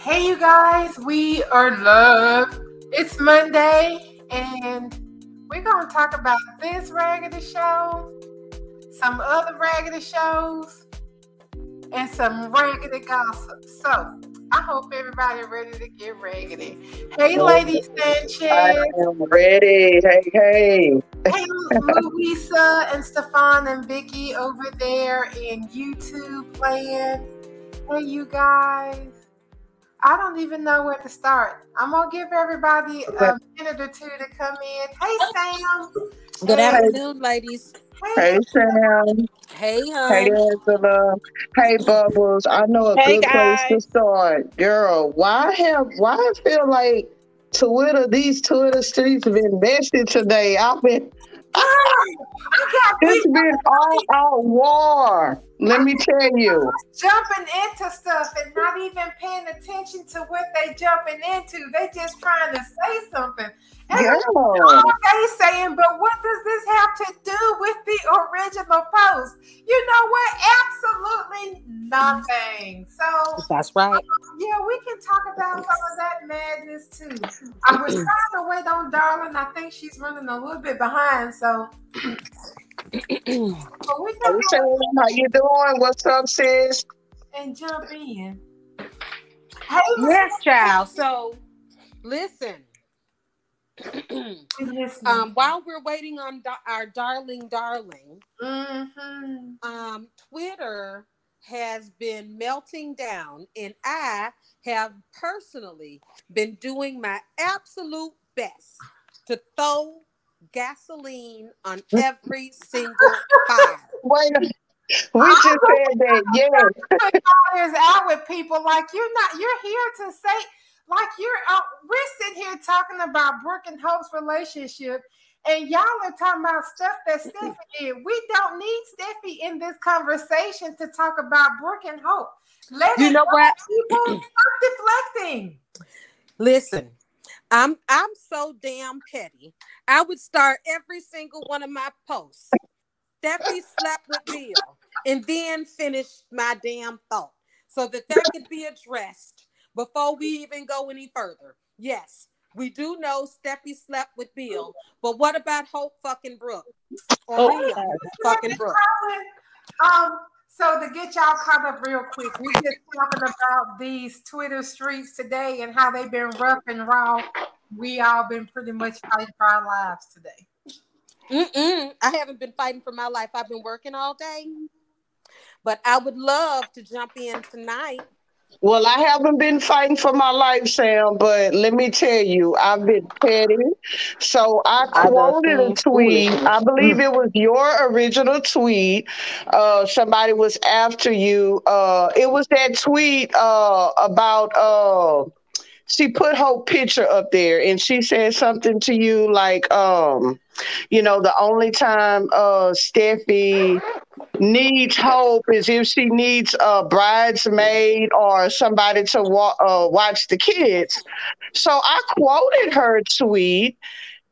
Hey, you guys, we are love. It's Monday, and we're going to talk about this raggedy show, some other raggedy shows, and some raggedy gossip. So, I hope everybody ready to get raggedy. Hey, Lady Sanchez. I am ready. Hey, hey. Hey, Louisa and Stefan and Vicky over there in YouTube playing. Hey, you guys. I don't even know where to start. I'm gonna give everybody a minute or two to come in. Hey, Sam. Good Hey. afternoon, ladies. Hey, Hey, Sam. Hey, Hey, hon. Angela. Hey, Bubbles. I know a Hey, good place to start. Girl, why have, why I feel like Twitter, these Twitter streets have been messy today. I've been, ah, I got it's people been all out war. Let me tell you. jumping into stuff and not even paying attention to what they jumping into. They just trying to say something. And Girl. they saying, but what does this have to do with the original post? You know what? Absolutely nothing. So That's right. Um, yeah, we can talk about some of that madness too. I was trying to wait on Darling. I think she's running a little bit behind, so but we Hey, can Sam. go How you doing? What's up, sis? and jump in. Hey, yes, child. So, listen. listen. um, while we're waiting on da- our darling, darling, hmm um, Twitter has been melting down, and I have personally been doing my absolute best to throw gasoline on every single fire. Wait a We just said that, yes. is out with people like you're not. You're here to say like you're. Uh, we're sitting here talking about Brooke and Hope's relationship, and y'all are talking about stuff that Steffy did. We don't need Steffy in this conversation to talk about Brooke and Hope. Let You know what? People stop deflecting. Listen, I'm I'm so damn petty. I would start every single one of my posts. Steffy slept with Bill, and then finish my damn thought so that that could be addressed before we even go any further. Yes, we do know Steffy slept with Bill, but what about Hope fucking Brooke or Oh. Leah fucking Brooke? Um, so to get y'all caught up real quick, we just talking about these Twitter streets today and how they've been rough and raw. We all been pretty much fighting for our lives today. Mm-mm. I haven't been fighting for my life. I've been working all day. But I would love to jump in tonight. Well, I haven't been fighting for my life, Sam, but let me tell you, I've been petty. So I I quoted a tweet. I believe it was your original tweet. Uh, somebody was after you. Uh, it was that tweet uh, about. Uh, she put her picture up there, and she said something to you like, um, you know, the only time uh, Steffy needs hope is if she needs a bridesmaid or somebody to wa- uh, watch the kids. So I quoted her tweet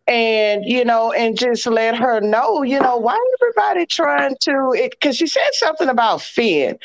and, you know, and just let her know, you know, why everybody trying to, it because she said something about Finn.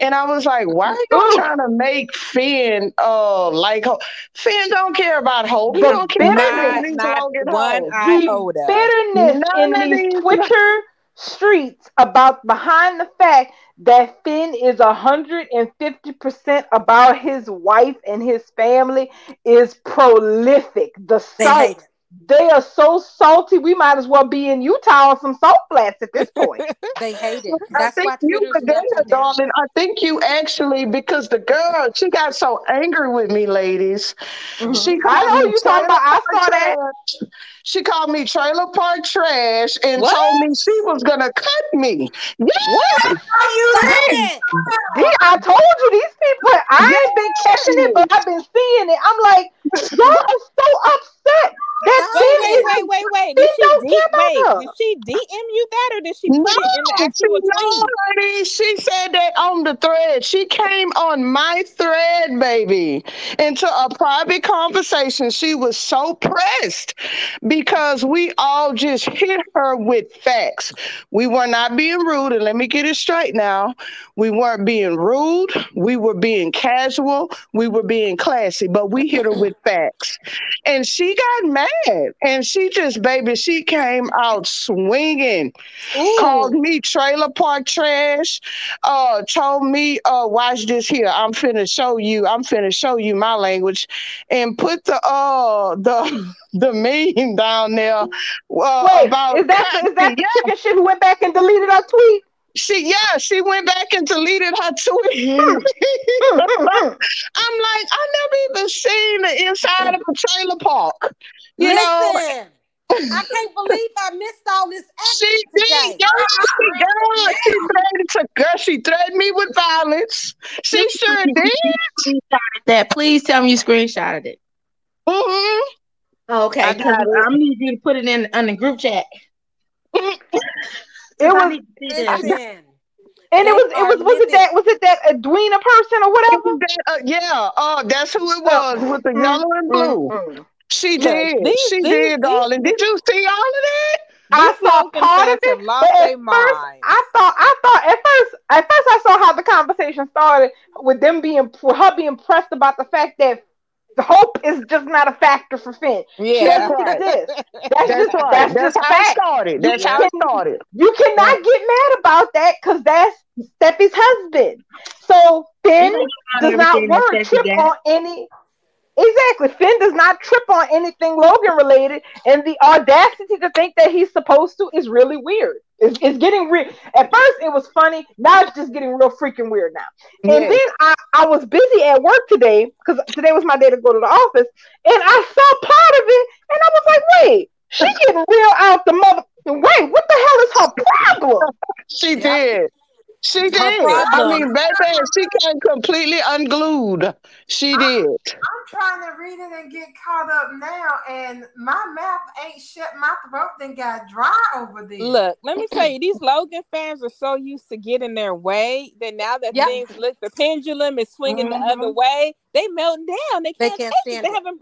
And I was like, why are you Ooh. trying to make Finn uh like Hope? Finn don't care about Hope. He The don't care about bitterness- these not long and one Hope. iota. the bitterness None in of these these- Twitter streets about behind the fact that Finn is hundred and fifty percent about his wife and his family is prolific. The salt. They are so salty. We might as well be in Utah on some salt flats at this point. They hate it. I think you Twitter's were there, melting down. darling. I think you actually because the girl she got so angry with me, ladies. Mm-hmm. She I called know me you talking about. I saw trailer that. park trash. She called me trailer park trash and What? told me she was gonna cut me. Yes, Are you ready? it. I told you these people. I ain't been catching it, but I've been seeing it. I'm like, y'all are so upset. That Wait, Finn wait, wait, wait, wait. Did she, care about wait, did she DM you that or did she put No, it in the she, actual no, tweet? She said that on the thread. She came on my thread, baby, into a private conversation. She was so pressed because we all just hit her with facts. We were not being rude, and let me get it straight now. We weren't being rude. We were being casual. We were being classy, but we hit her with facts. And she got mad. And she just, baby, she came out swinging called me trailer park trash. Uh, told me, uh, watch this here. I'm finna show you. I'm finna show you my language, and put the uh the the meme down there. Uh, Wait, about is that is that the yeah, chicken shit who went back and deleted our tweet? She yeah she went back and deleted her tweet. Mm, mm, mm. I'm like, I never even seen the inside of a trailer park. You know, Listen, I can't believe I missed all this She did, today. girl. She, girl, she threatened to, girl, she threatened me with violence. She sure did. Screenshotted that. Please tell me you screenshotted it. hmm Okay, I 'cause got it. I'm need you to put it in on the group chat. It was need to see this. Listen, and it was it was was it that was it that Edwina person or whatever? uh, yeah, oh, that's who it was with the yellow and blue. Mm-mm. She Yeah, did. these- she these- did, these- darling. Did you see all of that? I saw part of it, lost but at their first mind. I thought I thought at first at first I saw how the conversation started with them being with her being pressed about the fact that the hope is just not a factor for Finn. She Yeah. doesn't That's right. exist. That's, That's just right. that's, That's, just how it fact. started. You That's how it can- started. You cannot get mad about that because that's Steffy's husband. So Finn does not Everything that work Steffy trip on any exactly. Finn does not trip on anything Logan related, and the audacity to think that he's supposed to is really weird. It's, it's getting real. At first, it was funny. Now it's just getting real freaking weird now. And then I, I was busy at work today because today was my day to go to the office, and I saw part of it, and I was like, wait, she getting real out the mother. Wait, what the hell is her problem? She did. She did. I problem. mean, baby, she came completely unglued. She did. I'm trying to read it and get caught up now, and my mouth ain't shut. My throat then got dry over there. Look, let me tell you, these Logan fans are so used to getting their way that now that Yep. things look, the pendulum is swinging Mhm. the other way. They melting down. They They can't, can't take it. stand They it. having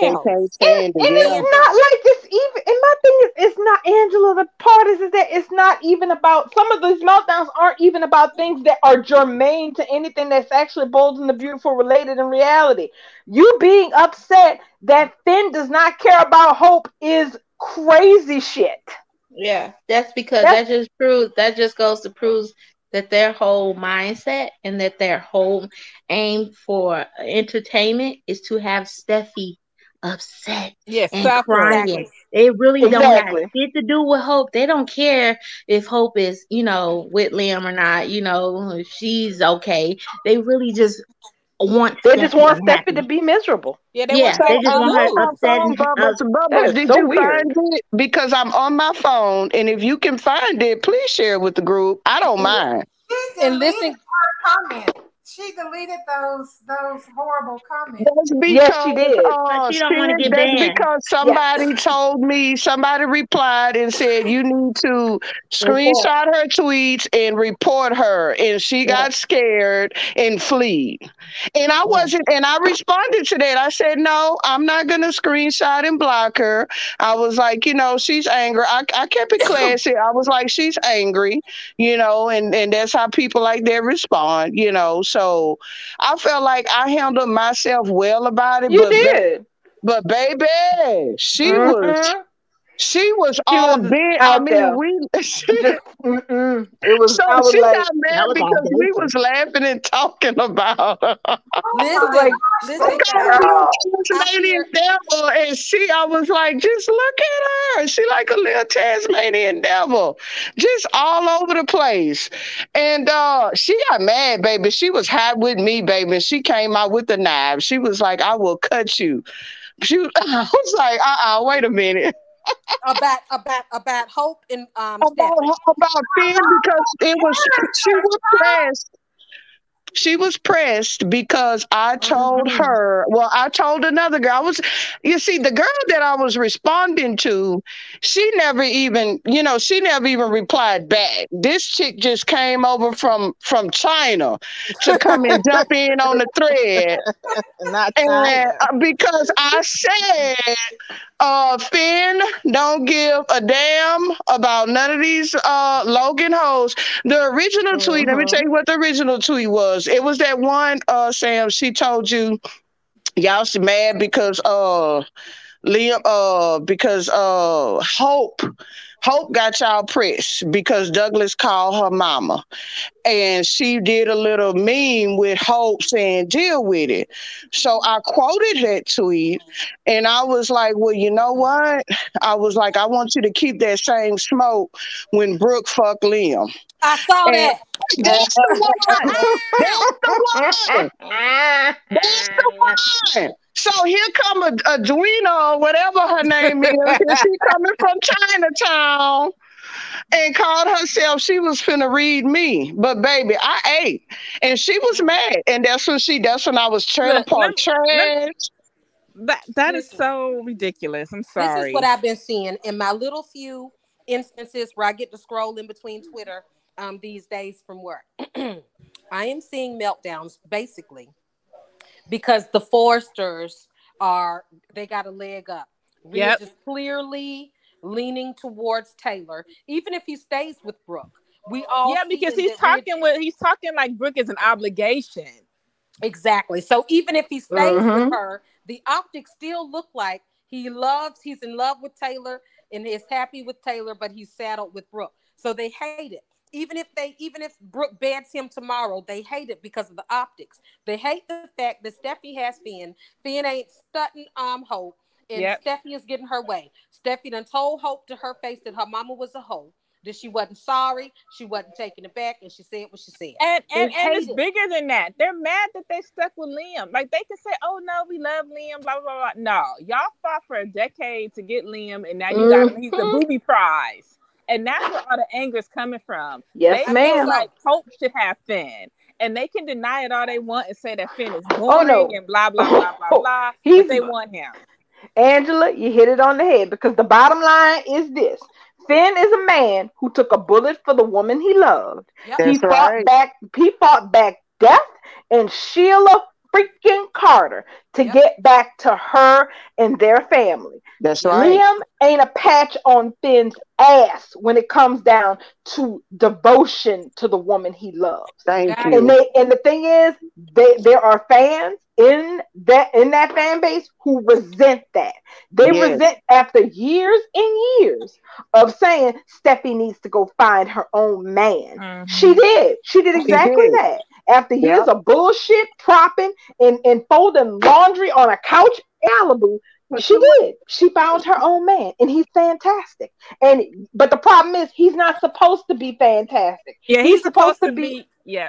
They breakdowns. can't stand And it. it's Yeah. not like it's even. And my thing is, it's not Angela. The part is, is that it's not even about. Some of these meltdowns aren't even about things that are germane to anything that's actually bold and the beautiful related in reality. You being upset that Finn does not care about Hope is crazy shit. Yeah, that's because That's- that just proves that just goes to prove that their whole mindset and that their whole aim for entertainment is to have Steffy upset Yes, and suffer. crying. Exactly. It really don't Exactly. have shit to do with Hope. They don't care if Hope is, you know, with Liam or not. You know, if she's okay. They really just want. They just Steffy want unhappy. Steffy to be miserable. Yeah, they Yeah, want they to just want her lose. upset and Bubba, Bubba, That is did so you weird. find it? Because I'm on my phone, and if you can find it, please share it with the group. I don't mind. She And deleted listen- her comment. She deleted those those horrible comments. That's because Yes, she did. uh, But she don't wanna get that's banned. because somebody told me, somebody replied and said you need to screenshot her tweets and report her, and she got scared and fled. And I wasn't, and I responded to that. I said, no, I'm not gonna screenshot and block her. I was like, you know, she's angry. I, I kept it classy. I was like, she's angry, you know, and and that's how people like that respond, you know. So I felt like I handled myself well about it. You but ba- did. but baby, she was Mhm. She was She all was big. I mean, there. we Just, mm-mm. It was. so I was she like, got mad was because we was laughing and talking about her. Listen, like, listen, Some kind guys. of little I Tasmanian devil, and she, I was like, just look at her. She like a little Tasmanian devil, just all over the place. And uh, she got mad, baby. She was hot with me, baby. She came out with the knife. She was like, I will cut you. She was, I was like, uh, uh wait a minute. About about about hope and um about about Finn because it was she was pressed. she was pressed because I told Mhm. her, well, I told another girl. I was, you see, the girl that I was responding to, she never even, you know, she never even replied back. This chick just came over from from China to come and jump in on the thread. Not And China. uh, because I said, uh, Finn, don't give a damn about none of these uh Logan hoes. The original tweet, let me Mhm. tell you what the original tweet was. It was that one, uh, Sam, she told you y'all she mad because uh Liam uh because uh Hope Hope got y'all pressed because Douglas called her mama. And she did a little meme with Hope saying, deal with it. So I quoted that tweet and I was like, well, you know what? I was like, I want you to keep that same smoke when Brooke fuck Liam. I saw And- that. That's the one. That's the one. That's the one. So here come a, a whatever her name is, and she coming from Chinatown and called herself she was finna read me. But baby, I ate. And she was mad. And that's when she that's when I was trailer Look, park trash. That that is so ridiculous. I'm sorry. This is what I've been seeing in my little few instances where I get to scroll in between Twitter um, these days from work. I am seeing meltdowns basically because the Forresters are they got a leg up. Rhea Yep. just clearly leaning towards Taylor, even if he stays with Brooke. We all yeah, because he's Rhea- talking with he's talking like Brooke is an obligation. Exactly. So even if he stays Mhm. with her, the optics still look like he loves, he's in love with Taylor and is happy with Taylor, but he's saddled with Brooke. So they hate it. Even if they, even if Brooke beds him tomorrow, they hate it because of the optics. They hate the fact that Steffy has Finn. Finn ain't stunting um Hope, and Yep. Steffy is getting her way. Steffy done told Hope to her face that her mama was a hoe, that she wasn't sorry, she wasn't taking it back, and she said what she said. And and, and it's it. bigger than that. They're mad that they stuck with Liam. Like they can say, "Oh no, we love Liam." Blah blah blah. No, y'all fought for a decade to get Liam, and now you got. He's the Mhm. booby prize, and that's where all the anger is coming from. Yes, they ma'am. feel like Pope should have Finn, and they can deny it all they want and say that Finn is boring Oh, no. and blah blah blah blah blah. He's- but they want him. Angela, you hit it on the head because the bottom line is this. Finn is a man who took a bullet for the woman he loved. Yep. That's he fought right. back he fought back death and Sheila freaking Carter to Yep. get back to her and their family. That's right. Liam ain't a patch on Finn's ass when it comes down to devotion to the woman he loves. Thank Got And you. they and the thing is, they there are fans in that in that fan base who resent that. They Yes. resent after years and years of saying Steffy needs to go find her own man. Mhm. She did. She did She exactly did. that. After years Yep. of bullshit, propping, and, and folding laundry on a couch in Malibu, she did. She found her own man, and he's fantastic. And but the problem is, he's not supposed to be fantastic. Yeah, He's he's, supposed, supposed to to be- be. Yeah,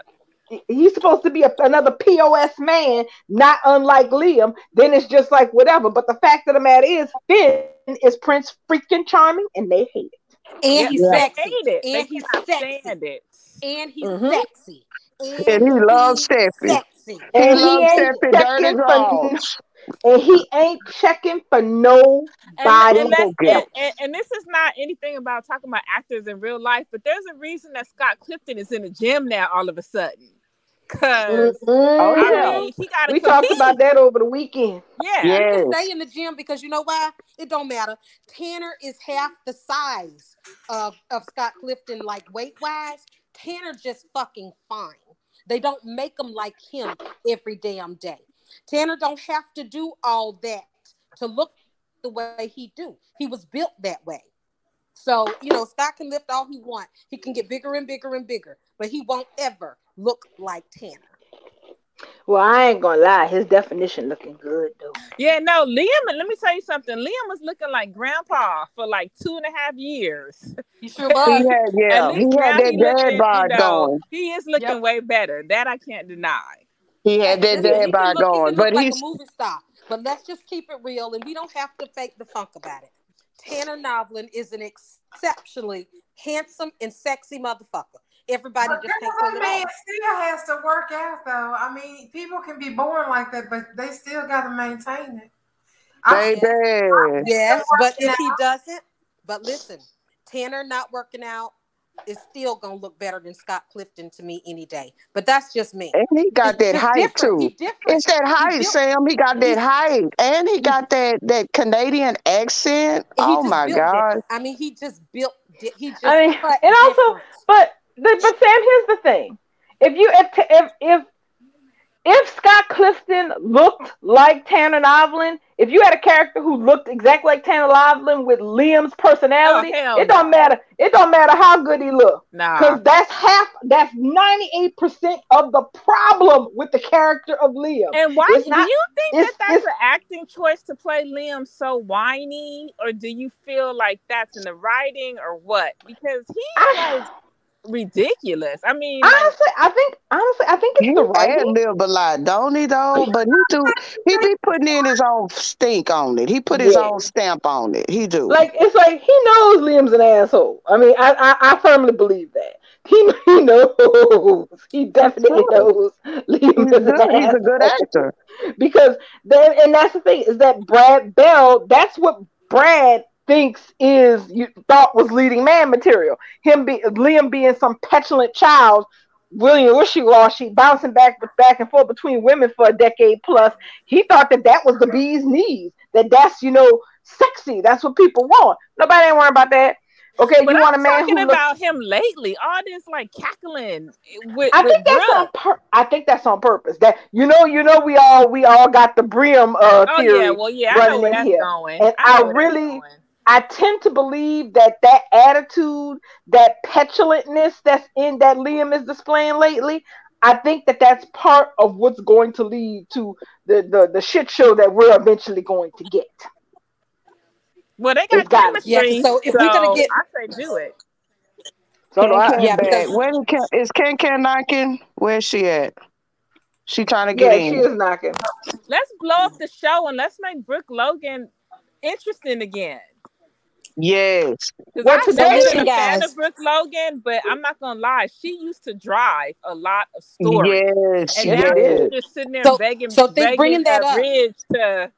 He's supposed to be a, another POS man, not unlike Liam. Then it's just like whatever. But the fact of the matter is, Finn is Prince freaking charming, and they hate it. And he's Yeah. sexy. hate it. And they he's cannot sexy. it. And he's Mhm. sexy. And, And he loves he's Steffy. He And he loves ain't Steffy dirty checking for draws. and he ain't checking for nobody. And, and, and, and, and this is not anything about talking about actors in real life, but there's a reason that Scott Clifton is in the gym now all of a sudden. Because mm-hmm. Oh, I mean, he got to We talked about that over the weekend. Yeah. Yes. can stay in the gym because you know why? It don't matter. Tanner is half the size of, of Scott Clifton, like weight wise. Tanner just fucking fine. They don't make him like him every damn day. Tanner don't have to do all that to look the way he do. He was built that way. So, you know, Scott can lift all he want. He can get bigger and bigger and bigger, but he won't ever look like Tanner. Well, I ain't gonna lie, his definition looking good though. Yeah, no, Liam, let me tell you something. Liam was looking like grandpa for like two and a half years. He sure was. He had, yeah, he had that he dad looking, bod you know, going. he is looking Yep. way better. That I can't deny. He had that Listen, he dad bod look- he going. But like he's a movie star. But let's just keep it real, and we don't have to fake the funk about it. Tanner Novlan is an exceptionally handsome and sexy motherfucker. Everybody But just can't girl, pull that it man still has to work out, though. I mean, people can be born like that, but they still got to maintain it. I'm Baby. Yes, but working if he doesn't, but listen, Tanner not working out is still gonna look better than Scott Clifton to me any day. But that's just me. And he got It's that just height different. Too. It's that height, built- Sam. He got that he's- height, and he got that that Canadian accent. Oh my god! different. I mean, he just built. He just. I mean, cut and also, different. but but but Sam, here's the thing: if you if if if, if Scott Clifton looked like Tanner Novlan, if you had a character who looked exactly like Tanner Novlan with Liam's personality, Oh, it don't no. matter. It don't matter how good he looked. Nah. Because that's half, that's 98% of the problem with the character of Liam. And why It's do not- you think that that's an acting choice to play Liam so whiny, or do you feel like that's in the writing, or what? Because he I- like ridiculous. I mean, like, Honestly, I think honestly, I think it's He the ad writing. lib a lot, don't he? Though, but he do. He be putting in his own stink on it. He put his Yeah. own stamp on it. He do. Like it's like he knows Liam's an asshole. I mean, I I, I firmly believe that. He he knows. He definitely knows Liam he's is an good. He's a good actor. because then and that's the thing is that Brad Bell. That's what Brad thinks is you thought was leading man material. Him be Liam being some petulant child. William wishy-washy, bouncing back back and forth between women for a decade plus. He thought that that was the bee's knees. That that's you know sexy. That's what people want. Nobody ain't worrying about that. Okay, but you want a I'm man talking who looks about him lately. All this like cackling with, I with think that's on Brooke. pur- I think that's on purpose. That you know, you know, we all we all got the brim uh, theory. Oh yeah, well yeah, I know where that's here. going. And I, I really-. I tend to believe that that attitude, that petulantness that's in that Liam is displaying lately. I think that that's part of what's going to lead to the the, the shit show that we're eventually going to get. Well, they It's got gotta- chemistry. Yeah, so if we're gonna get- I say do it. So do I. Ken Yeah, Ken because- back. Where is Ken, is Ken Ken knocking? Where's she at? She trying to get Yeah, in. she is knocking. Let's blow up the show and let's make Brooke Logan interesting again. Yes. Because Well, I've today- never been a fan of Brooke Logan, but I'm not gonna lie, she used to drive a lot of stories. Yes. And Yeah, now she yes. she's just sitting there So- begging, so think begging bringing that up. Ridge to.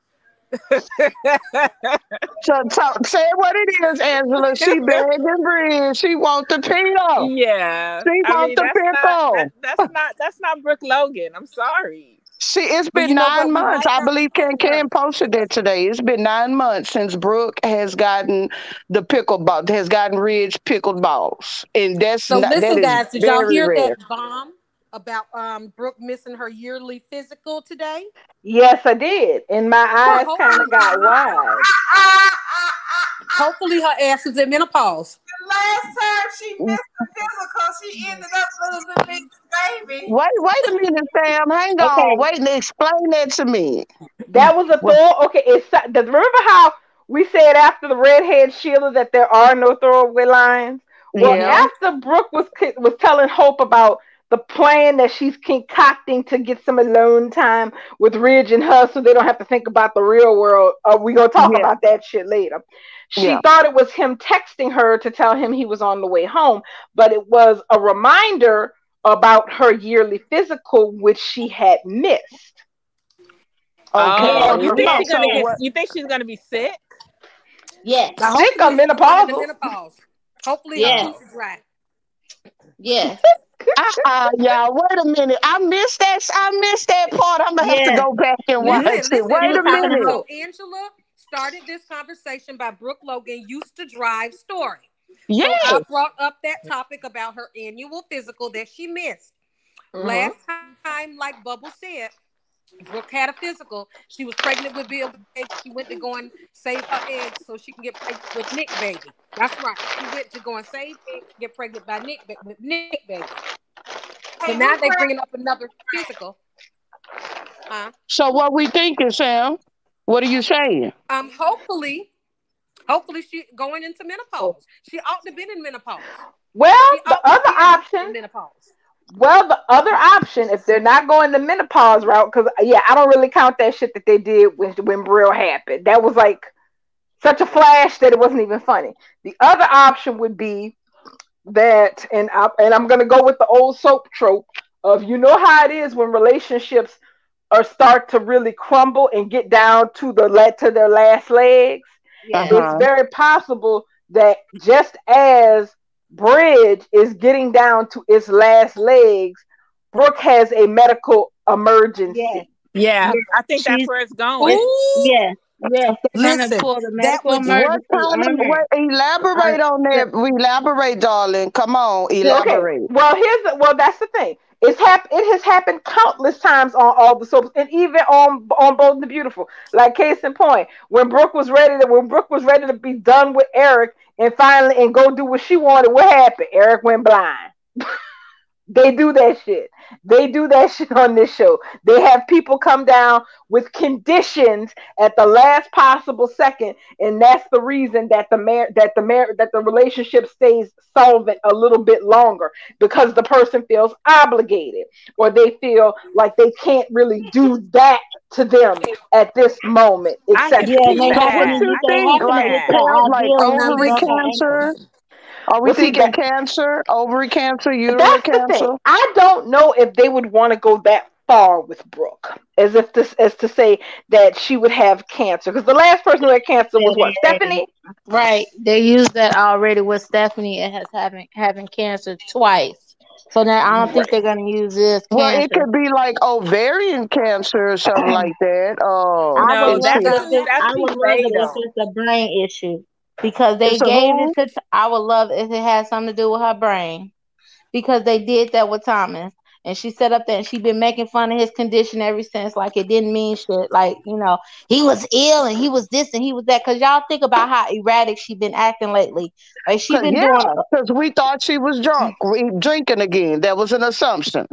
So, so say what it is, Angela. She begging Bridge. She want the Pino. yeah, She I want mean the that's not, pickle. that, that's not that's not Brooke Logan. I'm sorry. She it's But been you know nine months. I believe Ken Ken posted that today. It's been nine months since Brooke has gotten the pickle ball has gotten Ridge pickled balls. And that's So not, that listen, is guys, did y'all hear rare. that bomb about um Brooke missing her yearly physical today? Yes, I did, and my eyes hold kind of got wide. Hopefully her ass is in menopause. The last time she missed the physical, she ended up losing big baby. Wait, wait a minute, Sam. Hang Okay. on. Wait and explain that to me. That was a throw. Okay, it's does remember how we said after the redhead Sheila that there are no throwaway lines. Well, Yeah. after Brooke was was telling Hope about the plan that she's concocting to get some alone time with Ridge and her, so they don't have to think about the real world. Uh, we gonna talk Yeah. about that shit later. She Yeah. thought it was him texting her to tell him he was on the way home, but it was a reminder about her yearly physical, which she had missed. Oh, you oh, think she's gonna get? what- You think she's gonna be sick? Yes. I hope Sick she's or in menopausal? menopause. Hopefully Yeah. her teeth is right. Yes. Uh-uh, y'all. Wait a minute. I missed that. I missed that part. I'm gonna have Yeah. to go back and watch Listen, it. listen, Wait a minute. Angela started this conversation by Brooke Logan used to drive story. So I brought up that topic about her annual physical that she missed. Mhm. Last time, like Bubble said, Brooke had a physical. She was pregnant with Bill. Baby. She went to go and save her eggs so she can get pregnant with Nick baby. That's right. She went to go and save eggs, get pregnant by Nick ba- with Nick baby. So now they brought- bringing up another physical. Huh? So what we thinking, Sam? What are you saying? Um, hopefully, hopefully she going into menopause. She ought to been in menopause. Well, the other option, menopause. well, the other option, if they're not going the menopause route, because yeah, I don't really count that shit that they did when when Brill happened. That was like such a flash that it wasn't even funny. The other option would be that, and I, and I'm gonna go with the old soap trope of you know how it is when relationships are start to really crumble and get down to the let to their last legs. Yeah. Uh-huh. It's very possible that just as Bridge is getting down to its last legs, Brooke has a medical emergency. Yeah. Yeah, I think that's She's- where it's going. Ooh, Yeah. Yes. Listen, that medical would- What emergency kind on of, her. what, elaborate on that. Elaborate, darling. Come on, elaborate. Okay. Well, here's the, well, that's the thing. It's hap- It has happened countless times on all the soaps, and even on on Bold and the Beautiful. Like case in point, when Brooke was ready to when Brooke was ready to be done with Eric and finally and go do what she wanted, what happened? Eric went blind. they do that shit. They do that shit on this show. They have people come down with conditions at the last possible second, and that's the reason that the mar- that the mar- that the relationship stays solvent a little bit longer because the person feels obligated or they feel like they can't really do that to them at this moment. Except can Yeah, see and they So that. what happen you I they can think? see Like, to that. get have, like ovary the cancer? Ankle. Are we Well, see, thinking that- cancer, ovary cancer, uterine That's the cancer? thing. I don't know if they would want to go that far with Brooke, as if this as to say that she would have cancer. Because the last person who had cancer was what Stephanie. Right. They used that already with Stephanie and has having having cancer twice. So now I don't think they're gonna use this Well, it could be like ovarian cancer or something like that. Oh, I No, would and love see, it that's if that's I would love it if Beto. it's a brain issue because they it's gave it to. I would love if it had something to do with her brain because they did that with Thomas. And she set up that and she been making fun of his condition ever since. Like it didn't mean shit. Like, you know, he was ill and he was this and he was that. Cause y'all think about how erratic she been acting lately. Like she been yeah, doing because we thought she was drunk, mm-hmm. we drinking again. That was an assumption.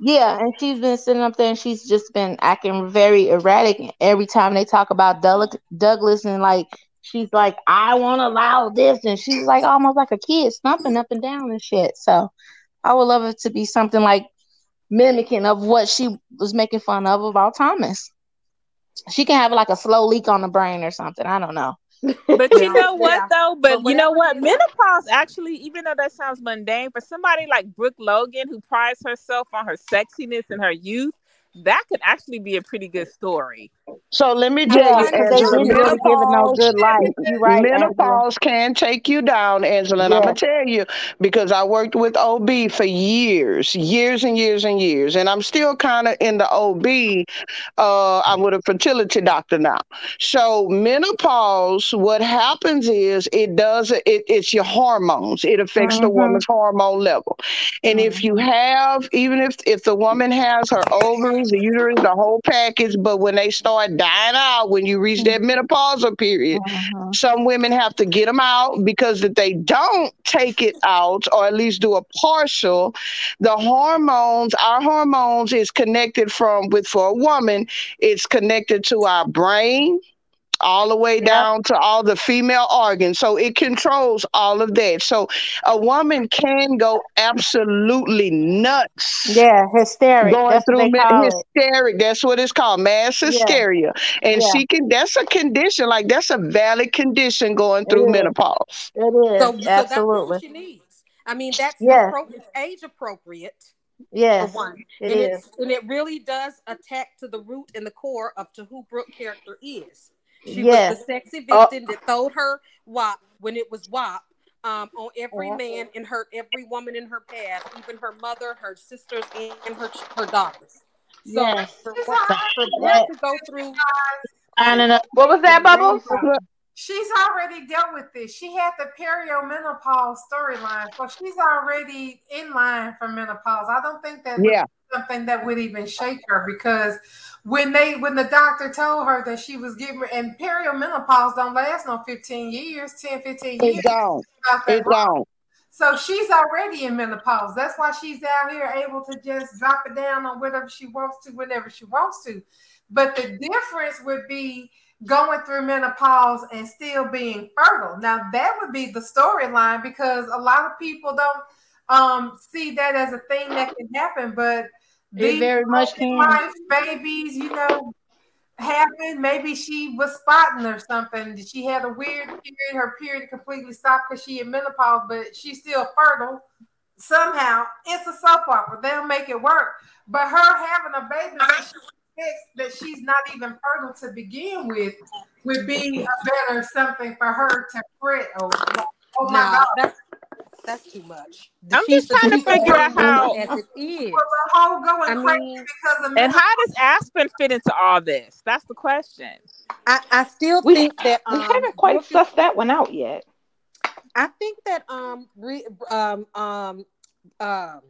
Yeah, and she's been sitting up there and she's just been acting very erratic every time they talk about Doug- Douglas and like she's like, I won't allow this and she's like almost like a kid stumping up and down and shit. So I would love it to be something like mimicking of what she was making fun of about Thomas. She can have like a slow leak on the brain or something. I don't know. But you Yeah, know what yeah. though? But But you know what? Menopause actually, even though that sounds mundane, for somebody like Brooke Logan who prides herself on her sexiness and her youth, that could actually be a pretty good story. So let me tell Yeah, you, because Angela, didn't give it no menopause, good life. You right, Angela. can take you down, Angela. And I'm gonna tell you because I worked with OB for years, years and years and years, and I'm still kind of in the OB. Uh, I'm with a fertility doctor now. So menopause, what happens is it does it. It's your hormones. It affects the Mhm. woman's hormone level, and if you have, even if if the woman has her ovaries, the uterus, the whole package, but when they start dying out, when you reach that menopausal period, Mhm. some women have to get them out because if they don't take it out or at least do a partial, the hormones, our hormones is connected from with for a woman, it's connected to our brain all the way Yep. down to all the female organs. So it controls all of that. So a woman can go absolutely nuts Yeah, hysteric. going That's through they mi- call it. hysteric. That's what it's called, mass Yeah. And Yeah. she can. That's a condition. Like that's a valid condition going It through is. menopause. It is. So, so that's Absolutely. what she needs. I mean, that's Yes. appro- it's age appropriate for Yes. one, It and is. it's and it really does attack to the root and the core of to who Brooke character is. She Yes. was the sexy Uh, victim that throwed her WAP when it was WAP um, on every Yeah. man and hurt every woman in her path, even her mother, her sisters, and her her daughters. So Yes. for, for already, to go through Signing up. What was that, Bubbles? she's already dealt with this. She had the perimenopause storyline, so she's already in line for menopause. I don't think that Yeah. Something that would even shake her because when they when the doctor told her that she was getting and perimenopause don't last no 15 years 10 15 years. It don't. It don't. so she's already in menopause. That's why she's out here able to just drop it down on whatever she wants to whenever she wants to. But the difference would be going through menopause and still being fertile. Now that would be the storyline because a lot of people don't um see that as a thing that can happen but It very much can. life babies, you know, happened. Maybe she was spotting or something. She had a weird period. Her period completely stopped because she had menopause, but she's still fertile. Somehow, it's a soap opera. They'll make it work. But her having a baby that, that she's not even fertile to begin with would be a better something for her to fret over. Oh my No, God. that's that's too much. I'm just trying to figure out how- as it is. Well, whole going I mean, because of And how does Aspen fit into all this? That's the question. I, I still We- think that We um, haven't quite Brooke is- sussed that one out yet. I think that um re, um um um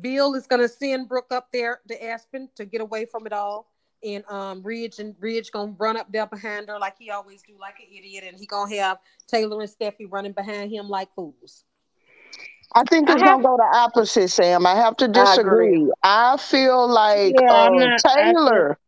Bill is gonna send Brooke up there to Aspen to get away from it all. And um Ridge and Ridge gonna run up there behind her like he always do, like an idiot, and he gonna have Taylor and Steffy running behind him like fools. I think I it's have- gonna go the opposite, Sam. I have to disagree. I, feel like Yeah, I'm uh, not- Taylor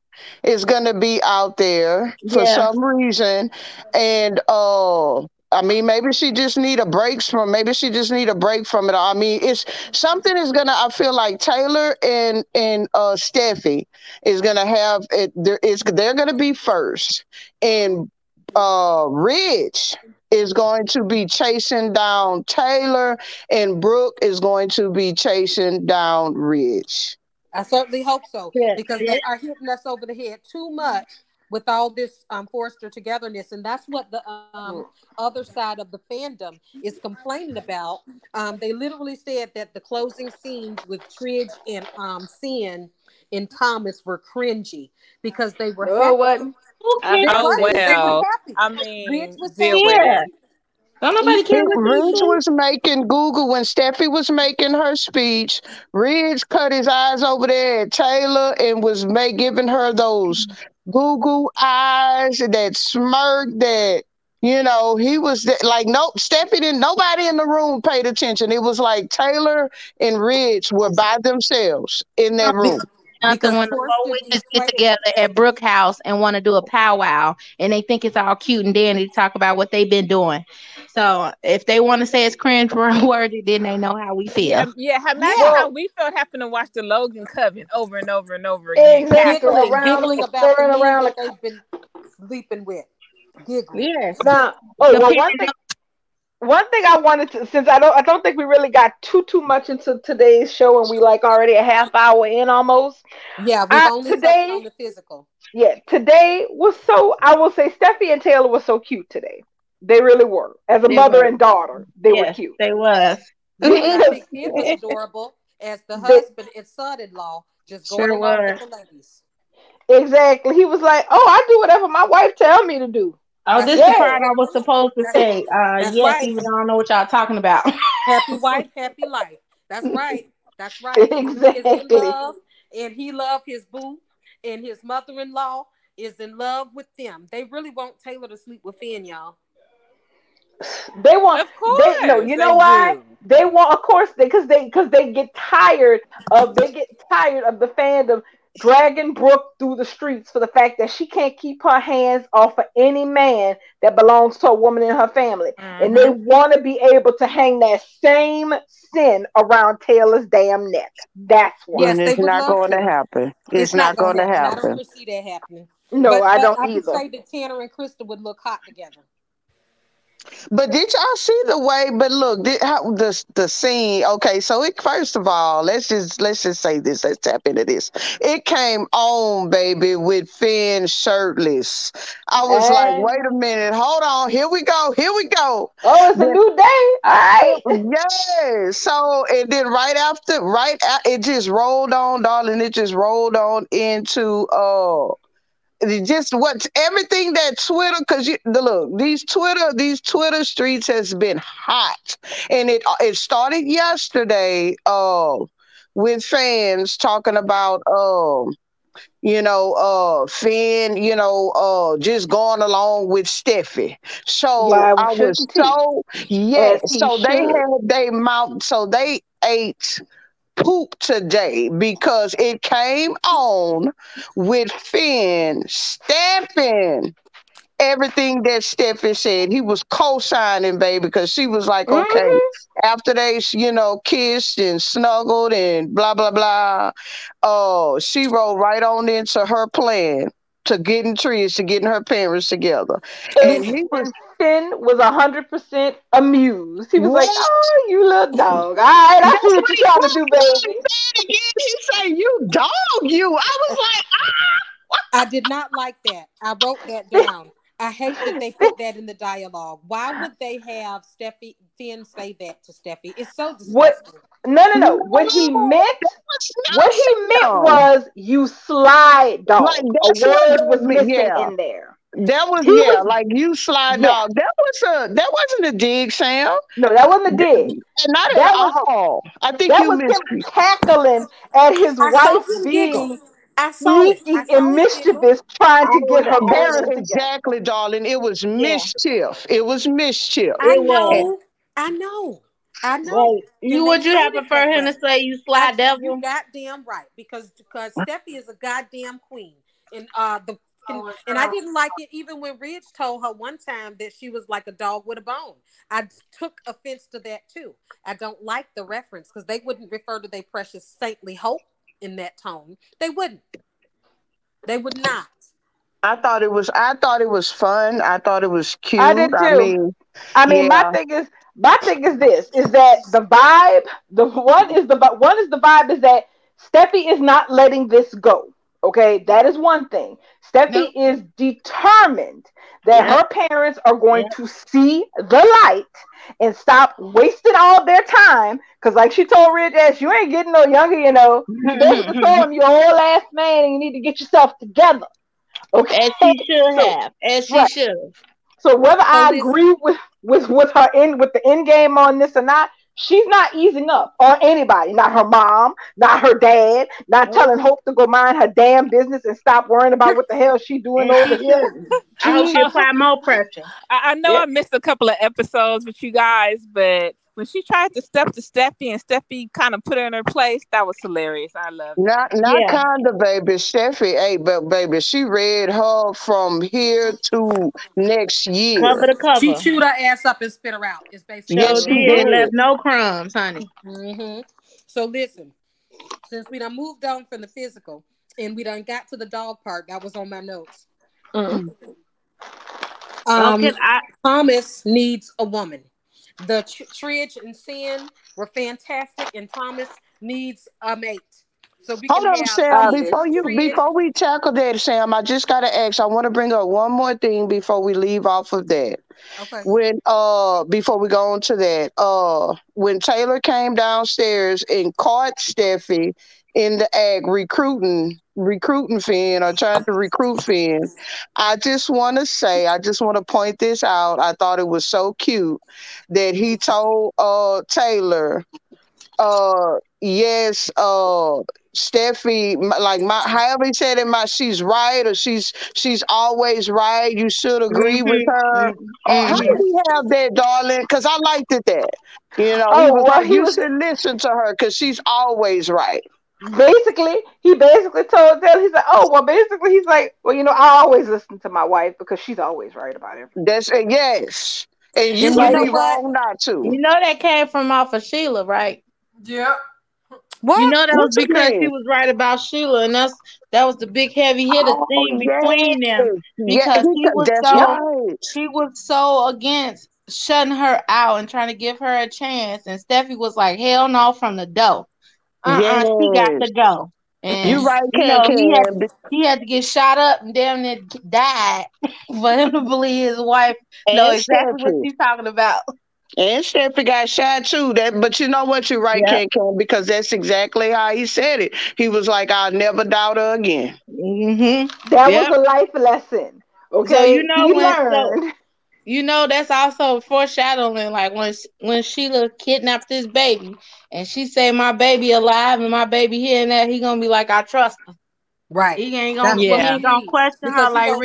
is gonna be out there for Yeah. some reason, and uh, I mean, maybe she just need a break from. Maybe she just need a break from it. all. I mean, it's something is gonna. I feel like Taylor and and uh, Steffy is gonna have it. There is they're gonna be first, and uh, Ridge is going to be chasing down Taylor, and Brooke is going to be chasing down Ridge. I certainly hope so Yeah, because yeah. they are hitting us over the head too much with all this um, Forrester togetherness, and that's what the um, other side of the fandom is complaining about. Um, they literally said that the closing scenes with Tridge and um, Sinn and Thomas were cringy because they were No, it happy. wasn't. Okay. Oh, were- they were well. happy. I mean, Ridge was deal with it. Don't nobody care Ridge was making Google when Steffy was making her speech. Ridge cut his eyes over there at Taylor and was make, giving her those Google eyes, that smirk, that you know he was th- like no Steffy didn't. Nobody in the room paid attention. It was like Taylor and Ridge were by themselves in that room. Nothing Because when the four witches get together at Brook House and want to do a powwow, and they think it's all cute and dandy to talk about what they've been doing. So if they want to say it's cringe worthy, then they know how we feel. Yeah, yeah. Imagine Yeah. how we felt having to watch the Logan Coven over and over and over again. Exactly. giggling, around- giggling about the around like- they've been sleeping with. Giggling. Yes. Now, oh The well, period one thing. One thing I wanted to, since I don't, I don't think we really got too too much into today's show, and we like already a half hour in almost. Yeah, we've Uh, only today- on the physical. Yeah, today was so. I will say, Steffy and Taylor were so cute today. They really were. As a They mother were. and daughter, they were cute. they was. And I Because- it was adorable as the husband and son-in-law just going Sure along was. with the ladies. Exactly. He was like, "Oh, I do whatever my wife tell me to do." Oh, this Yeah. the part I was supposed to say. Uh, That's yes, right. even I don't know what y'all talking about. Happy wife, happy life. That's right. That's right. He is in Exactly. love, and he loved his boo, and his mother-in-law is in love with them. They really want Taylor to sleep with Finn, y'all. They want. Of course. They, no, you know why? do. They want, of course, they because they because they get tired of they get tired of the fandom dragging Brooke through the streets for the fact that she can't keep her hands off of any man that belongs to a woman in her family, and they mm-hmm. want to be able to hang that same sin around Taylor's damn neck. That's why. Yes, and it's not going to to. happen. It's, not, going to happen. I don't see that happening. No, But- I but don't I either. can say that Tanner and Krista would look hot together. But did y'all see the way? But look, did, how the the scene? Okay, so it first of all, let's just let's just say this. Let's tap into this. It came on, baby, with Finn shirtless. I was like, wait a minute, hold on, here we go, here we go. Oh, it's a new day. All right. Yes. So and then right after, right, it just rolled on, darling. It just rolled on into uh just what everything that Twitter because you the look these Twitter these Twitter streets has been hot and it uh, it started yesterday uh with fans talking about um you know uh Finn you know uh just going along with Steffy so I was so yes so they should. had they mouth so they ate poop today because it came on with Finn stamping everything that Steffy said. He was co-signing, baby, because she was like, okay, Mhm. after they, you know, kissed and snuggled and blah blah blah. Oh, she rolled right on into her plan. To getting Trish to getting her parents together. And he was Finn was hundred percent amused. He was like, "Oh, you little dog! All right, I see what you're trying to do, baby." Again. He said, "You dog, you." I was like, "Ah!" I did not like that. I wrote that down. I hate that they put that in the dialogue. Why would they have Steffy Finn say that to Steffy? It's so disgusting. What? No, no, no. What he meant, what he meant was, "You slide dog." Like, A word was missing yeah. in there. That was He yeah, was- like you slide Yeah. dog. That was a that wasn't a dig, Sam. No, that wasn't a dig. And not That at was- all. I think That you was missed. him cackling at his I saw wife being giggle. I saw it. sneaky and mischievous, trying to get her parents exactly, darling. It was mischief. It was mischief. I It know. I know. I know. Well, you would you have showed it preferred him to say you slide I- devil? You goddamn right because because Steffy is a goddamn queen, and uh the and, Oh, and I didn't like it even when Ridge told her one time that she was like a dog with a bone. I took offense to that too. I don't like the reference because they wouldn't refer to their precious saintly hope in that tone. They wouldn't. They would not. I thought it was. I thought it was fun. I thought it was cute. I did I too. mean, I mean, Yeah. my thing is, my thing is this: is that the vibe? The one is the one is the vibe is that Steffy is not letting this go. Okay, that is one thing. Steffy is determined that Yeah. her parents are going Yeah. to see the light and stop wasting all their time. Because, like she told Ridge Ash, you ain't getting no younger, you know. Basically told him you're old ass man and you need to get yourself together. Okay. As she should have. As she Right. should have. So whether I agree with with with her in with the end game on this or not, she's not easing up on anybody. Not her mom, not her dad, not telling Hope to go mind her damn business and stop worrying about what the hell she doing over here. shouldn't. I hope she apply more pressure. I, I know Yeah. I missed a couple of episodes with you guys, but when she tried to step to Steffy and Steffy kind of put her in her place, that was hilarious. I love it. not not Yeah. kind of baby. Steffy, hey, but baby, she read her from here to next year. Cover to cover. She chewed her ass up and spit her out. It's basically Yes, so she did. did. Left no crumbs, honey. hmm So listen, since we done moved on from the physical and we done got to the dog part, that was on my notes. Mm. Um, okay, I, Thomas needs a woman. The Tr- Tridge and Sinn were fantastic, and Thomas needs a mate. So Hold on, Sam. Before you before we tackle that, Sam, I just gotta ask. I want to bring up one more thing before we leave off of that. Okay. When uh before we go on to that, uh when Taylor came downstairs and caught Steffy in the act recruiting recruiting Finn or trying to recruit Finn, I just want to say, I just want to point this out. I thought it was so cute that he told uh Taylor, uh yes, uh Steffy, like my, however he said it, my she's right or she's she's always right. You should agree with Mhm, her. mhm, Uh, how did he have that, darling? Because I liked it that. You know, he Oh, was well, like, he you was- should listen to her because she's always right. Basically, he basically told them, he's like, oh, well, basically, he's like, well, you know, I always listen to my wife because she's always right about everything. That's uh, yes, and you And would you know be what? wrong not to. You know that came from off of Sheila, right? Yep. What? You know that What was because mean? she was right about Sheila, and that's that was the big heavy hitter Oh, thing between them. because Yeah, he was that's so- right. She was so against shutting her out and trying to give her a chance, and Steffy was like, "Hell no!" from the door. Uh, uh she got to go. And You right, you know, Ken he had, Ken. he had to get shot up and damn near died for him to believe his wife know And exactly what she's talking about. And Steffy got shot too. That, but you know what? You're right, Yeah. Ken Ken, because that's exactly how he said it. He was like, "I'll never doubt her again." Mm-hmm. That Yep. was a life lesson. Okay. you know he when- so- learned. You know that's also foreshadowing. Like when when Sheila kidnapped this baby, and she say my baby alive and my baby here and that, he gonna be like, I trust her. Right. He ain't gonna, That's he what ain't he gonna question Because her like gonna-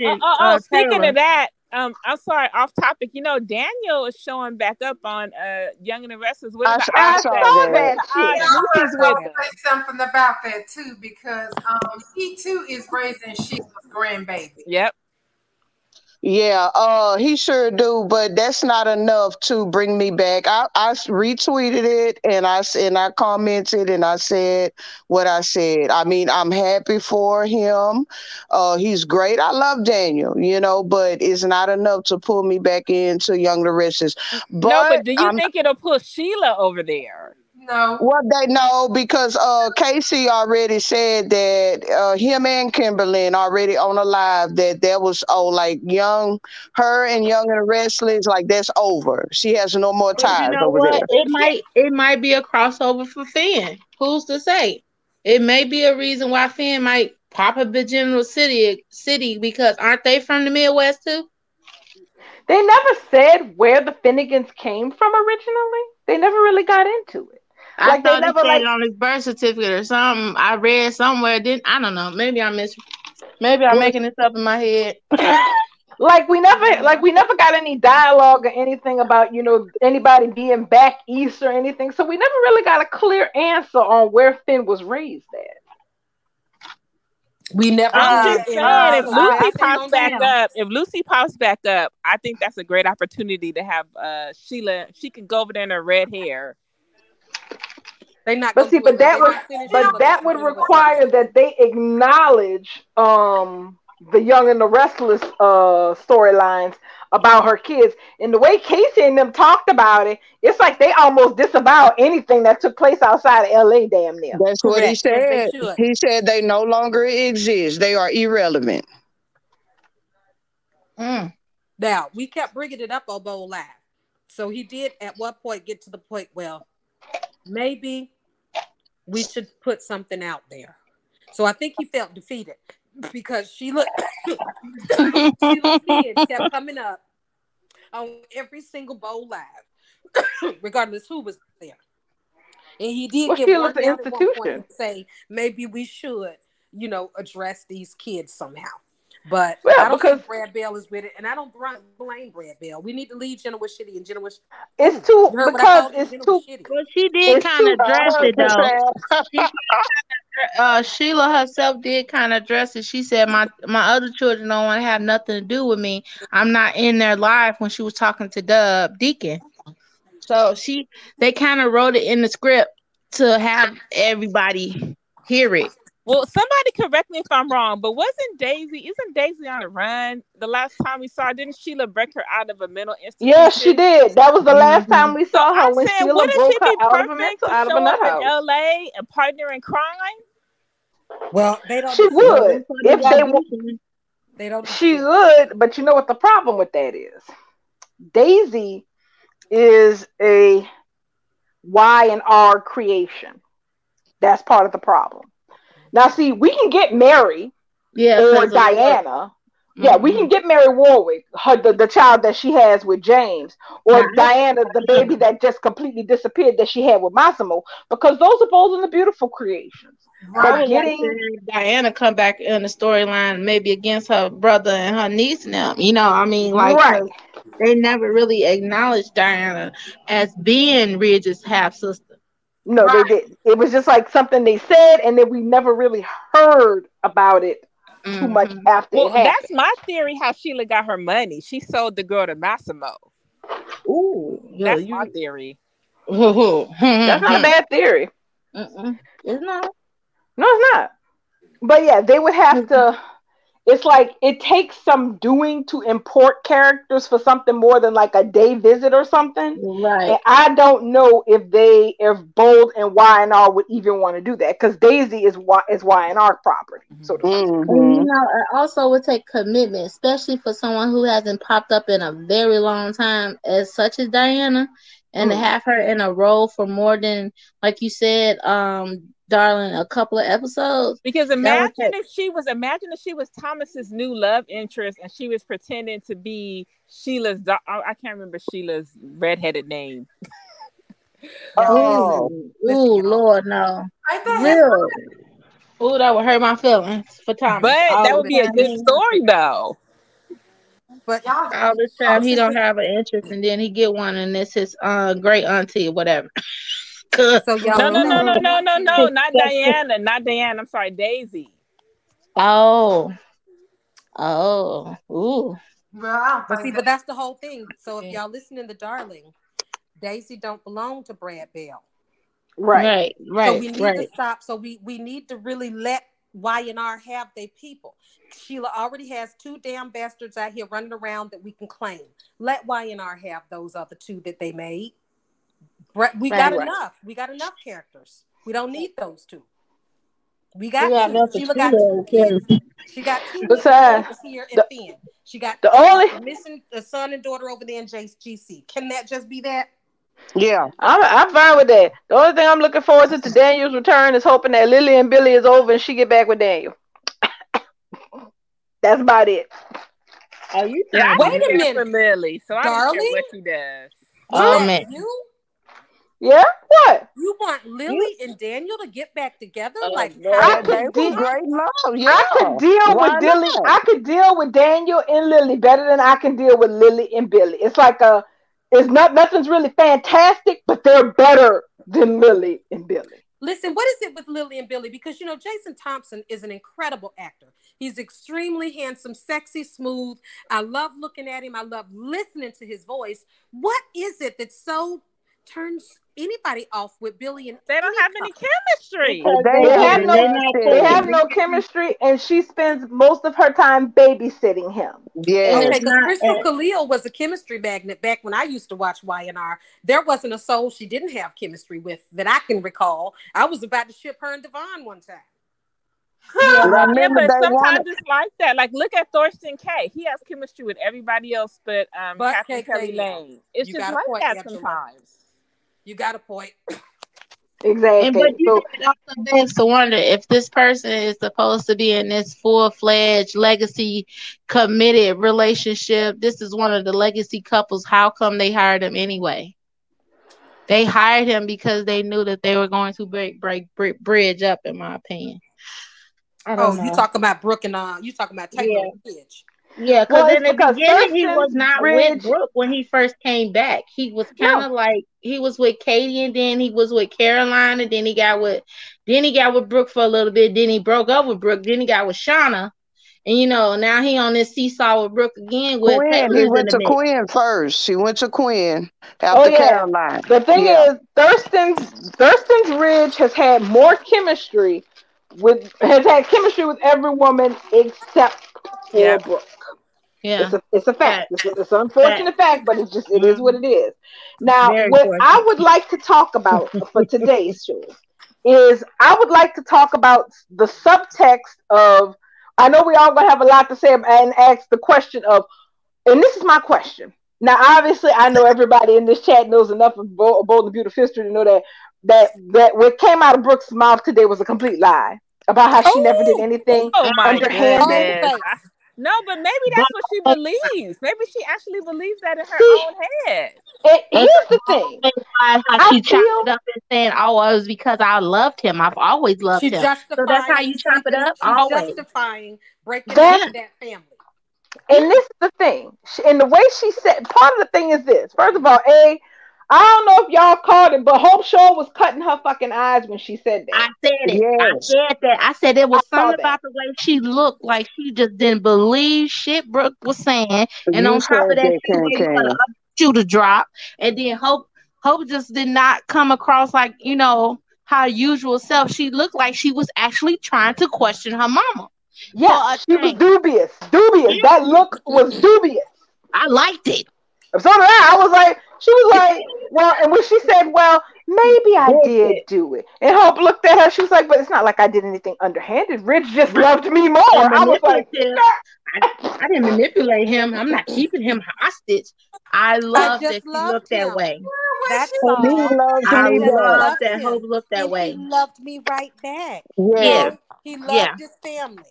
Oh, oh, oh, uh, speaking Taylor. of that, um, I'm sorry, off topic. You know, Daniel is showing back up on uh Young and the Restless. What I, are the I saw that- that. that. the odds shit. Yeah, I was with gonna him? say something about that too because um, he too is raising Sheila's grandbaby. Yep. Yeah, uh, he sure do, but that's not enough to bring me back. I, I retweeted it and I and I commented and I said what I said. I mean, I'm happy for him. Uh, he's great. I love Daniel, you know, but it's not enough to pull me back into Young the Restless. But no, but do you I'm, think it'll push Sheila over there? No. Well, they know because uh Casey already said that uh him and Kimberly already on a live that there was oh like young her and young and the restless like that's over. She has no more But ties you know over what? there. It might it might be a crossover for Finn. Who's to say? It may be a reason why Finn might pop up at Genoa City City because aren't they from the Midwest too? They never said where the Finnegans came from originally. They never really got into it. I Like, they thought he never, said like- it on his birth certificate or something. I read somewhere. Didn't I don't know. Maybe I miss. Maybe I'm Well- making this up in my head. Like we never like we never got any dialogue or anything about, you know, anybody being back east or anything. So we never really got a clear answer on where Finn was raised at. We never I'm just in, saying, uh, if Lucy passing pops back down. up, if Lucy pops back up, I think that's a great opportunity to have uh Sheila. She can go over there in her red hair. They not But see, but that would didn't finish it, but that would didn't do it. require that they acknowledge um the young and the restless uh storylines about her kids and the way casey and them talked about it it's like they almost disavow anything that took place outside of la damn near That's what he Correct, as they said. He said they no longer exist. They are irrelevant. Mm. Now we kept bringing it up on Bowl Live, so he did at one point get to the point. Well, maybe we should put something out there. So I think he felt defeated because Sheila, Sheila kids kept coming up on every single Bowl Live, regardless who was there. And he did Well, Sheila's one an down at one point institution. and say maybe we should, you know, address these kids somehow. But Yeah, I don't because- think Brad Bell is with it, and I don't blame Brad Bell. We need to leave Jenna was shitty, and Jenna was it's too you heard what I because it's Jenna too shitty. Well, she did kind of dress it though. though. uh Sheila herself did kind of dress it. She said my my other children don't want to have nothing to do with me. I'm not in their life when she was talking to Dub Deacon. So she they kind of wrote it in the script to have everybody hear it. Well, somebody correct me if I'm wrong, but wasn't Daisy? Isn't Daisy on the run? The last time we saw, her, didn't Sheila break her out of a mental institution? Yes, she did. That was the last time we saw her I'm when saying, Sheila wouldn't broke she her be out of a mental, to out of show a nut up in house. L.A. and partner in crime? Well, they don't. She would if they wa- They don't. She would, but you know what the problem with that is? Daisy is a Y and R creation. That's part of the problem. Now, see, we can get Mary Yeah, or Diana. Yeah, we Mhm. can get Mary Warwick, her the, the child that she has with James, or Mhm. Diana, the baby that just completely disappeared that she had with Massimo, because those are both in the beautiful creations. Getting Diana come back in the storyline, maybe against her brother and her niece now. You know, I mean, like right, they never really acknowledged Diana as being Ridge's half sister. No, Right. they did. It was just like something they said, and then we never really heard about it too much Mhm. after Well, that's my theory. How Sheila got her money? She sold the girl to Massimo. Ooh, yeah, That's you. my theory. That's not a bad theory. Mm-mm. It's not. No, it's not. But yeah, they would have to. It's like it takes some doing to import characters for something more than like a day visit or something. Right. And I don't know if they, if Bold and Y and R would even want to do that because Daisy is Y is Y and R property. So to speak. And you know, it also would take commitment, especially for someone who hasn't popped up in a very long time, as such as Diana, and to Mm. have her in a role for more than, like you said, um, darling, a couple of episodes. Because imagine take- if she was imagine if she was Thomas's new love interest and she was pretending to be Sheila's da- I I can't remember Sheila's redheaded name. Oh. Ooh, ooh. Lord, no. Ain't that Real. Ooh, that would hurt my feelings for Thomas. But All that would be a good he- story though. But y'all? All this time he don't have an interest, and then he get one, and it's his uh great auntie or whatever. 'Cause- so y'all. No, no, no, no, no, no, no, not Diana, not Diana. I'm sorry, Daisy. Oh. Oh. Ooh. Well, But see, that- but that's the whole thing. So if y'all listening to Darling, Daisy don't belong to Brad Bell. Right. Right, so we need right. to stop. So we we need to really let Y and R have their people. Sheila already has two damn bastards out here running around that we can claim. Let Y and R have those other two that they made. Bre- We got Right. enough. We got enough characters. We don't need those two. We got, We got two. enough Sheila got two of kids. She got two Besides, kids uh, here in the- Finn. She got the only- missing the son and daughter over there in JGC. Can that just be that? Yeah. I'm I'm fine with that. The only thing I'm looking forward to to Daniel's return is hoping that Lily and Billy is over and she get back with Daniel. That's about it. Are you Yeah, I Wait a care for minute. Lily, so I don't Darling? care what she does. Oh That man. you Yeah? What? you want Lily and Daniel to get back together? Oh, like Lord. how I could they deal, great love. Yeah. I could deal Why with Dilly. not? I could deal with Daniel and Lily better than I can deal with Lily and Billy. It's like a it's not nothing's really fantastic, but they're better than Lily and Billy. Listen, what is it with Lily and Billy? Because you know, Jason Thompson is an incredible actor. He's extremely handsome, sexy, smooth. I love looking at him. I love listening to his voice. What is it that so turns anybody off with Billy and They don't have any chemistry. They They have have no they have no chemistry and she spends most of her time babysitting him. Yeah. Okay, because Christel Khalil was a chemistry magnet back when I used to watch Y&R. There wasn't a soul she didn't have chemistry with that I can recall. I was about to ship her and Devon one time. Yeah, Yeah, but sometimes wanted it's like that. Like, look at Thorsten Kaye. He has chemistry with everybody else, but um, But Captain KK, Kelly Lane. It's you just like that Angela. sometimes. You got a point. Exactly. And but you So also begs to wonder if this person is supposed to be in this full fledged legacy committed relationship. This is one of the legacy couples. How come they hired him anyway? They hired him because they knew that they were going to break break, break bridge up, in my opinion. I Oh, don't you know. talking about Brooke and uh, you talking about Taylor Yeah. Bridge. Yeah, because Well, in it's the because beginning he was not Bridge- with Brooke when he first came back. He was kind of like he was with Katie, and then he was with Caroline, and then he got with then he got with Brooke for a little bit. Then he broke up with Brooke. Then he got with Shauna, and you know now he on this seesaw with Brooke again. With Quinn. He went to mix. Quinn first. She went to Quinn Oh, after yeah. Caroline. the thing Yeah. is Thorsten's Thorsten's Ridge has had more chemistry with has had chemistry with every woman except for Yeah. Brooke. Yeah, It's a it's a fact. It's, it's an unfortunate fact, but it's just it is what it is. Now, Very what. I would like to talk about for today's show is I would like to talk about the subtext of. I know we all gonna have a lot to say and ask the question of, and this is my question. Now, obviously, I know everybody in this chat knows enough of Bo- Bold and Beautiful history to know that that that what came out of Brooke's mouth today was a complete lie about how she never did anything. Oh Underhanded. Goodness. I- No, but maybe that's what she believes. Maybe she actually believes that in her See, own head. And here's the thing. Why- how I she chopped feel- it up and saying, "Oh, it was because I loved him. I've always loved him." So that's how you chop it up. She's Always. justifying breaking That- up that family. And this is the thing. She, and the way she said, part of the thing is this. First of all, A, I don't know if y'all caught it, but Hope Shaw was cutting her fucking eyes when she said that. I said it. I said that. I said it was I something about the way she looked like she just didn't believe shit Brooke was saying. And You on top of that, she waited shoe to drop. And then Hope Hope just did not come across like, you know, her usual self. She looked like she was actually trying to question her mama. Yeah, she was dubious. Dubious. That look was dubious. I liked it. So did I. I was like, she was like, well, and when she said, well, maybe I did do it. And Hope looked at her. She was like, but it's not like I did anything underhanded. Rich just loved me more. I was like, manipulative. I, I didn't manipulate him. I'm not keeping him hostage. I love just that she loved looked that way. That's He all. loves I me love that him. Hope looked that And way. He loved me right back. Yeah. He loved Yeah. his family.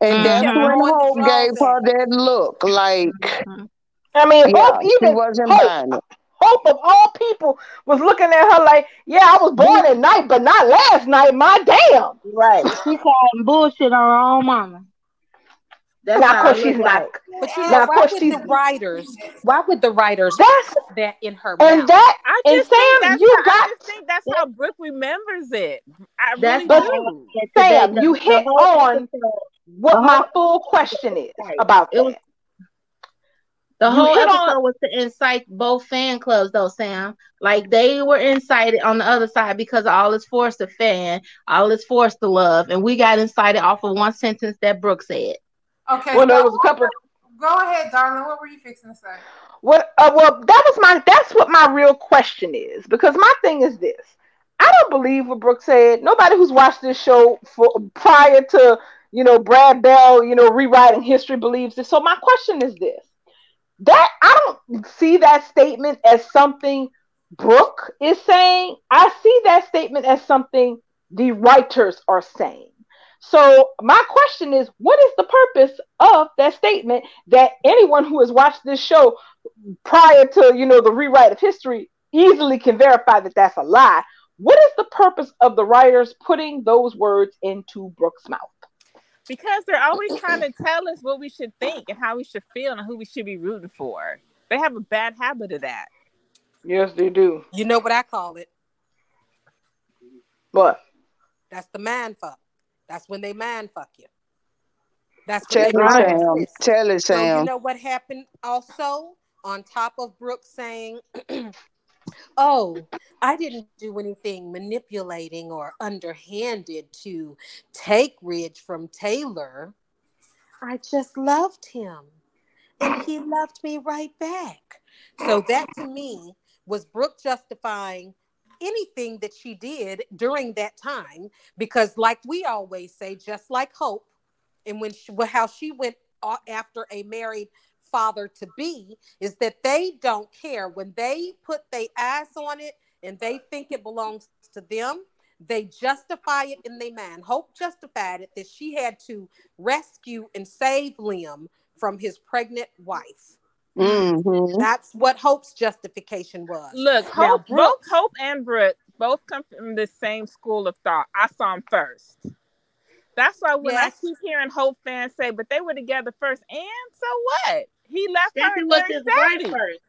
And that's Mhm. when Hope gave her that look. Like, Mhm. I mean, yeah, Hope she even wasn't Hope, buying. Hope of all people was looking at her like, yeah, I was born at night, but not last night. My damn. Right. She calling bullshit on her own mama. That's Now, of course, she's look not. like. But you Now, know, of why course, would she's- the writers? Why would the writers That's put that in her and mouth? that I And just think Sam, that's you how, got- I just think that's how Brooke remembers it. I That's really But- do. Sam, you hit on episode- what the my full question is Right. about It was- that. The whole hit episode on- was to incite both fan clubs, though, Sam. Like they were incited on the other side because all is forced to fan, all is forced to love, and we got incited off of one sentence that Brooke said. Okay. Well, there go- was a couple. Go ahead, darling. What were you fixing to say? What? Uh, well, that was my. That's what my real question is because my thing is this: I don't believe what Brooke said. Nobody who's watched this show for prior to you know Brad Bell, you know, rewriting history believes this. So my question is this: that I don't see that statement as something Brooke is saying. I see that statement as something the writers are saying. So my question is, what is the purpose of that statement that anyone who has watched this show prior to you know the rewrite of history easily can verify that that's a lie? What is the purpose of the writers putting those words into Brooke's mouth? Because they're always trying to tell us what we should think and how we should feel and who we should be rooting for. They have a bad habit of that. Yes, they do. You know what I call it? What? That's the man fuck. That's when they man fuck you. That's Tell when it, they Right. Sam. Tell it, So you know what happened also on top of Brooke saying, "Oh, I didn't do anything manipulating or underhanded to take Ridge from Taylor. I just loved him, and he loved me right back." So that to me was Brooke justifying anything that she did during that time because like we always say just like hope and when she, how she went uh, after a married father to be is that they don't care when they put their eyes on it and they think it belongs to them they justify it in their mind hope justified it that she had to rescue and save liam from his pregnant wife Mm-hmm. that's what hope's justification was Look, Now, Hope, Brooke- both Hope and Brooke both come from the same school of thought. I saw them first. That's why when Yes. I keep hearing Hope fans say, but they were together first, and so what? He left her Steffy was his wife first.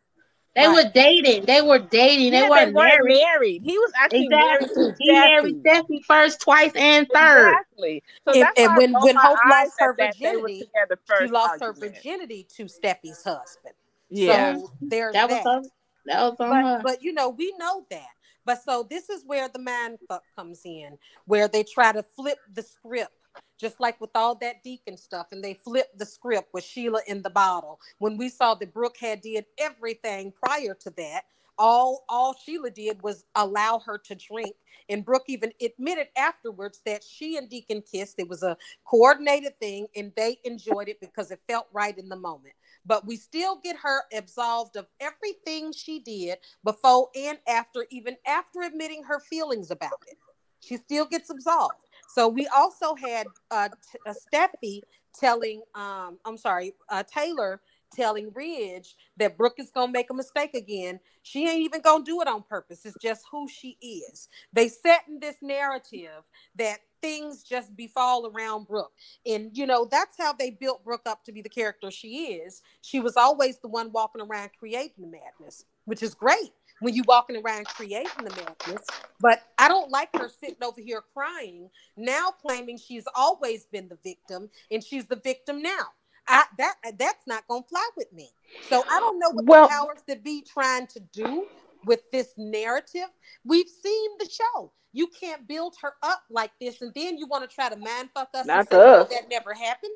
They Right. were dating. They were dating. Yeah, they weren't married. married. He was actually Exactly. married to He married Steffy. Steffy first, twice, and third. Exactly. So And- that's and why when- when Hope lost her at that they were virginity, she first lost her virginity to Steffy's husband Yeah. so there's That was that. on. That was on but her. but you know we know that but so this is where the man fuck comes in where they try to flip the script just like with all that deacon stuff and they flipped the script with sheila in the bottle when we saw that brooke had did everything prior to that all all sheila did was allow her to drink and brooke even admitted afterwards that she and deacon kissed it was a coordinated thing and they enjoyed it because it felt right in the moment but we still get her absolved of everything she did before and after, even after admitting her feelings about it. She still gets absolved. So we also had uh, uh, Steffy telling, um, I'm sorry, uh, Taylor telling Ridge that Brooke is gonna make a mistake again. She ain't even gonna do it on purpose. It's just who she is. They set in this narrative that things just befall around Brooke. And you know, that's how they built Brooke up to be the character she is. She was always the one walking around creating the madness, which is great when you walking around creating the madness. But I don't like her sitting over here crying, now claiming she's always been the victim and she's the victim now. I, that that's not gonna fly with me. So I don't know what Well- the powers that be trying to do with this narrative. We've seen the show. You can't build her up like this, and then you want to try to mind fuck us Not and say, "Oh, us. that never happened.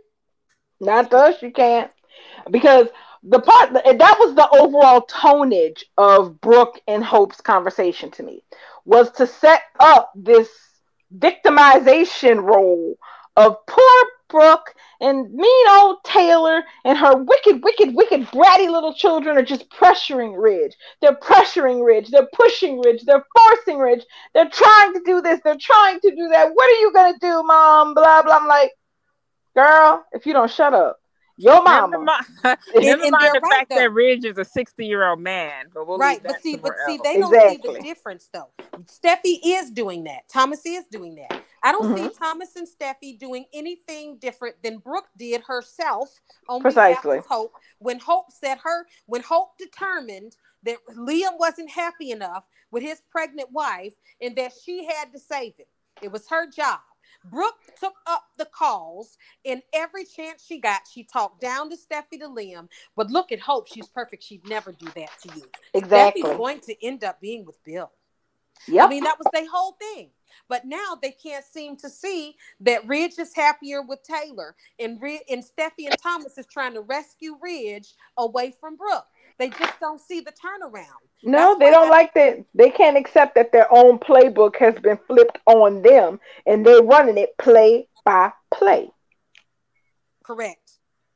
Not to us, you can't. Because the part that was the overall tonnage of Brooke and Hope's conversation to me was to set up this victimization role of poor Brooke and mean old Taylor and her wicked, wicked, wicked, bratty little children are just pressuring Ridge. They're pressuring Ridge. They're pushing Ridge. They're forcing Ridge. They're trying to do this. They're trying to do that. What are you gonna do, mom? Blah blah. I'm like, girl, if you don't shut up, your Never mama. mind, And- never mind the right, fact though. that Ridge is a 60 year old man. But we'll right, leave but see, but somewhere see, else. they don't see the difference though. Steffy is doing that. Thomas is doing that. I don't see mm-hmm. Thomas and Steffy doing anything different than Brooke did herself on Precisely. behalf of Hope. When Hope said her, when Hope determined that Liam wasn't happy enough with his pregnant wife and that she had to save him. It was her job. Brooke took up the calls, and every chance she got, she talked down to Steffy to Liam. But look at Hope; she's perfect. She'd never do that to you. Exactly. Steffy's going to end up being with Bill. Yep. I mean, that was their whole thing. But now they can't seem to see that Ridge is happier with Taylor, and and Steffy and Thomas is trying to rescue Ridge away from Brooke. They just don't see the turnaround. No, That's they don't I- like that. They can't accept that their own playbook has been flipped on them, and they're running it play by play. Correct.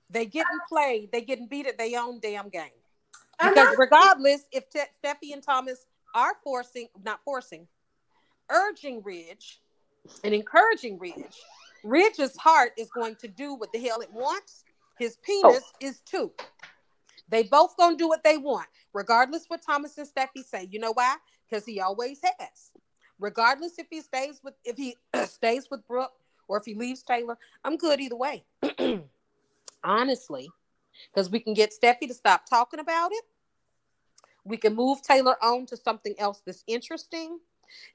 They getting played. They getting beat at their own damn game. And Because that's- regardless, if Te- Steffy and Thomas are forcing, not forcing, urging Ridge and encouraging Ridge, Ridge's heart is going to do what the hell it wants. His oh. penis is too. They both gonna do what they want, regardless what Thomas and Steffy say. You know why? Because he always has. Regardless if he stays with if he stays with Brooke or if he leaves Taylor, I'm good either way. Honestly, because we can get Steffy to stop talking about it. We can move Taylor on to something else that's interesting.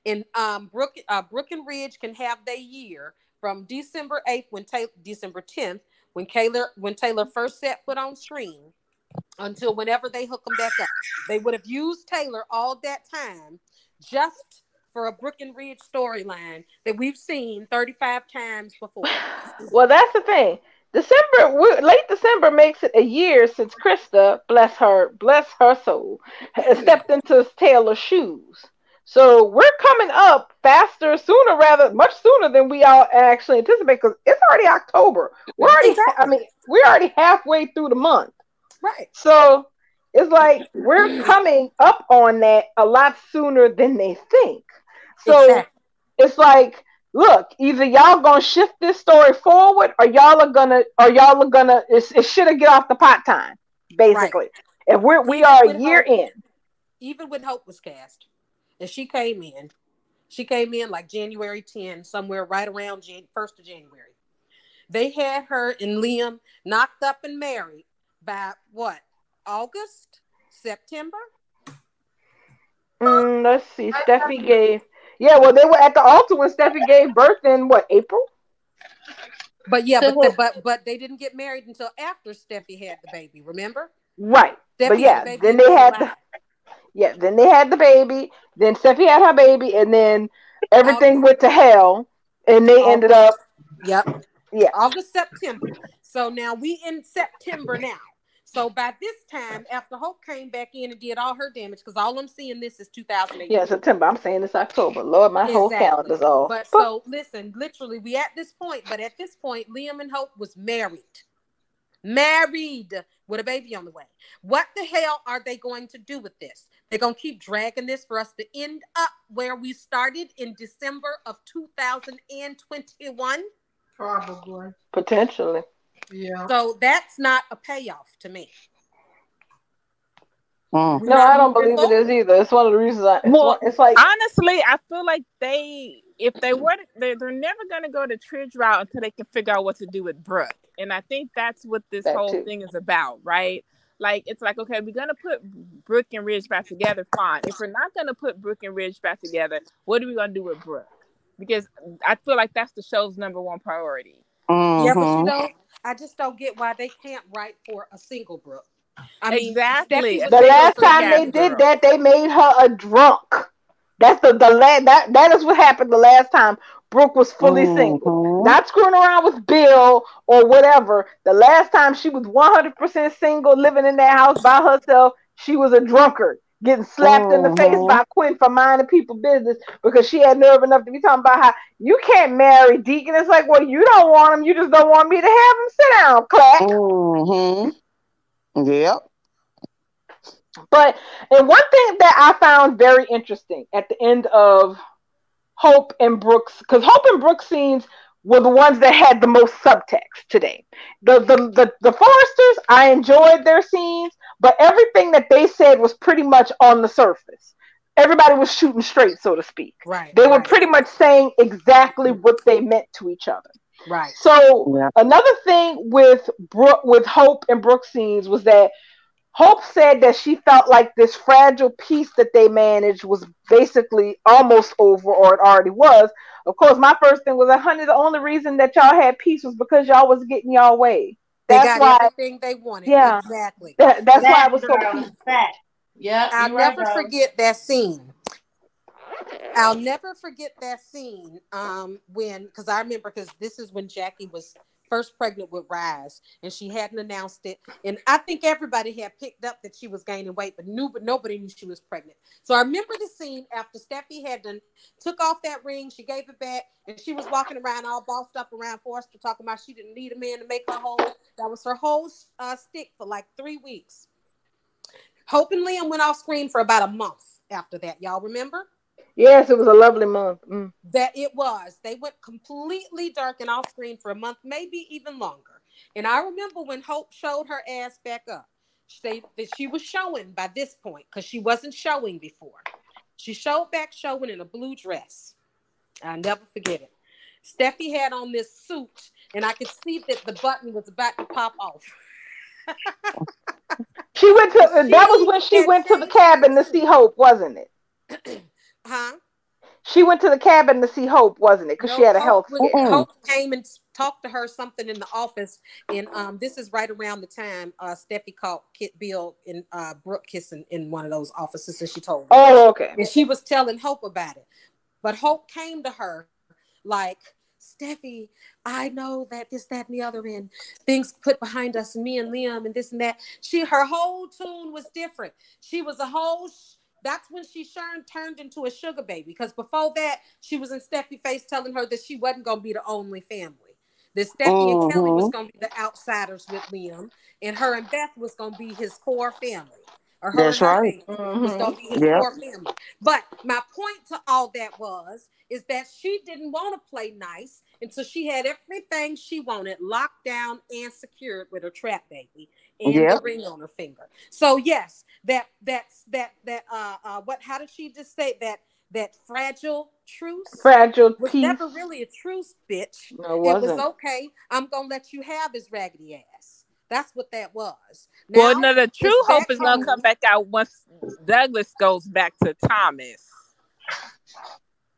And um, Brooke, uh, and Ridge can have their year from December 8th when Taylor, December 10th, when Taylor, when Taylor first set foot on screen, until whenever they hook them back up. They would have used Taylor all that time just for a Brooke and Ridge storyline that we've seen 35 times before. Well, that's the thing. December, late December makes it a year since Krista, bless her, bless her soul, stepped into Taylor's shoes. So we're coming up faster, sooner rather, much sooner than we all actually anticipate because it's already October. We're already, I mean, we're already halfway through the month. Right. So it's like we're coming up on that a lot sooner than they think. So Exactly. it's like, look, either y'all gonna shift this story forward, or y'all are gonna, or y'all are gonna, it's, it should have get off the pot time, basically. If we're we are a year in, even when Hope was cast, and she came in, she came in like January 10, somewhere right around Jan- 1st of January. They had her and Liam knocked up and married by what? August? September? Mm, let's see, Steffy gave, yeah, well, they were at the altar when Steffy gave birth in what April? But yeah, So but, the, but but they didn't get married until after Steffy had the baby, remember? Right, Steffy but yeah, the then they had the, yeah, then they had the baby, then Steffy had her baby, and then everything went to hell, and they ended up, Yep. Yeah. August, September. So now we in September now. So by this time, after Hope came back in and did all her damage, because all I'm seeing this is 2008. yeah, September. I'm saying it's October. Lord, my whole calendar's off. But so listen, literally, we at this point, but at this point, Liam and Hope was married. Married with a baby on the way. What the hell are they going to do with this? They're gonna keep dragging this for us to end up where we started in December of 2021. Probably. Potentially. Yeah. So that's not a payoff to me. Mm. No, I don't believe it is either. It's one of the reasons I. It's, Well, one, it's like Honestly, I feel like they, if they were, they're, they're never going to go the Tridge route until they can figure out what to do with Brooke. And I think that's what this That whole too. thing is about, right? Like, it's like, okay, we're going to put Brooke and Ridge back together. Fine. If we're not going to put Brooke and Ridge back together, what are we going to do with Brooke? Because I feel like that's the show's number one priority. Yeah, but you know, I just don't get why they can't write for a single Brooke. I mean, Exactly. The last time they gas did that, they made her a drunk. That's the the la- that that is what happened the last time Brooke was fully single. Mhm. Not screwing around with Bill or whatever. The last time she was 100% single, living in that house by herself, she was a drunkard, getting slapped in the face Mhm. by Quinn for minding people business because she had nerve enough to be talking about how you can't marry Deacon. It's like, well, you don't want him, you just don't want me to have him. Sit down, clack. Mhm. Yep. But and one thing that I found very interesting at the end of Hope and Brooks, because Hope and Brooks scenes were the ones that had the most subtext today. The, the the the Forresters, I enjoyed their scenes, but everything that they said was pretty much on the surface. Everybody was shooting straight, so to speak. right. They were pretty much saying exactly what they meant to each other. right. So Yeah. another thing with Brooke, with Hope and Brooke scenes was that Hope said that she felt like this fragile peace that they managed was basically almost over, or it already was. Of course, my first thing was that, honey, the only reason that y'all had peace was because y'all was getting y'all way. They That's got why. everything they wanted. Yeah. Exactly. That, that's why I was so Fact, peaceful. fact. I'll you're right, never Rose. forget that scene. I'll never forget that scene um, when, because I remember, because this is when Jackie was first pregnant with Rise, and she hadn't announced it, and I think everybody had picked up that she was gaining weight, but knew, but nobody knew she was pregnant. So I remember the scene after Steffy had done took off that ring, she gave it back, and she was walking around all bossed up around Forrester, talking about she didn't need a man to make her whole. That was her whole uh, stick for like three weeks. Hope and Liam went off screen for about a month after that. Y'all remember? Yes, it was a lovely month. Mm. that it was. They went completely dark and off screen for a month, maybe even longer. And I remember when Hope showed her ass back up, she, that she was showing by this point because she wasn't showing before. She showed back showing in a blue dress. I'll never forget it. Steffy had on this suit, and I could see that the button was about to pop off. She went to that was when she went to the cabin to see Hope, wasn't it? Huh? She went to the cabin to see Hope, wasn't it? Because she had a Hope health was- Hope came and talked to her something in the office, and um, this is right around the time uh, Steffy caught Kit Bill and uh, Brooke kissing in one of those offices, and she told her, Oh, okay. and she was telling Hope about it. But Hope came to her like, Steffy, I know that this, that, and the other, and things put behind us, and me and Liam, and this and that. She, her whole tune was different. She was a whole. That's when she turned turned into a sugar baby. Because before that, she was in Steffy face telling her that she wasn't gonna be the only family. That Steffy and Kelly was mm-hmm. gonna be the outsiders with Liam, and her and Beth was gonna be his core family. Or her That's right. family was gonna be his mm-hmm. Yep. core family. But my point to all that was is that she didn't want to play nice until she had everything she wanted locked down and secured with her trap baby and the ring on her finger. So yes, that that's that that uh uh what how did she just say that that fragile truce Fragile was peace. never really a truce, bitch. No, it It was okay. I'm gonna let you have his raggedy ass. That's what that was. well, Now, no, the true it's hope is gonna home. come back out once Douglas goes back to Thomas.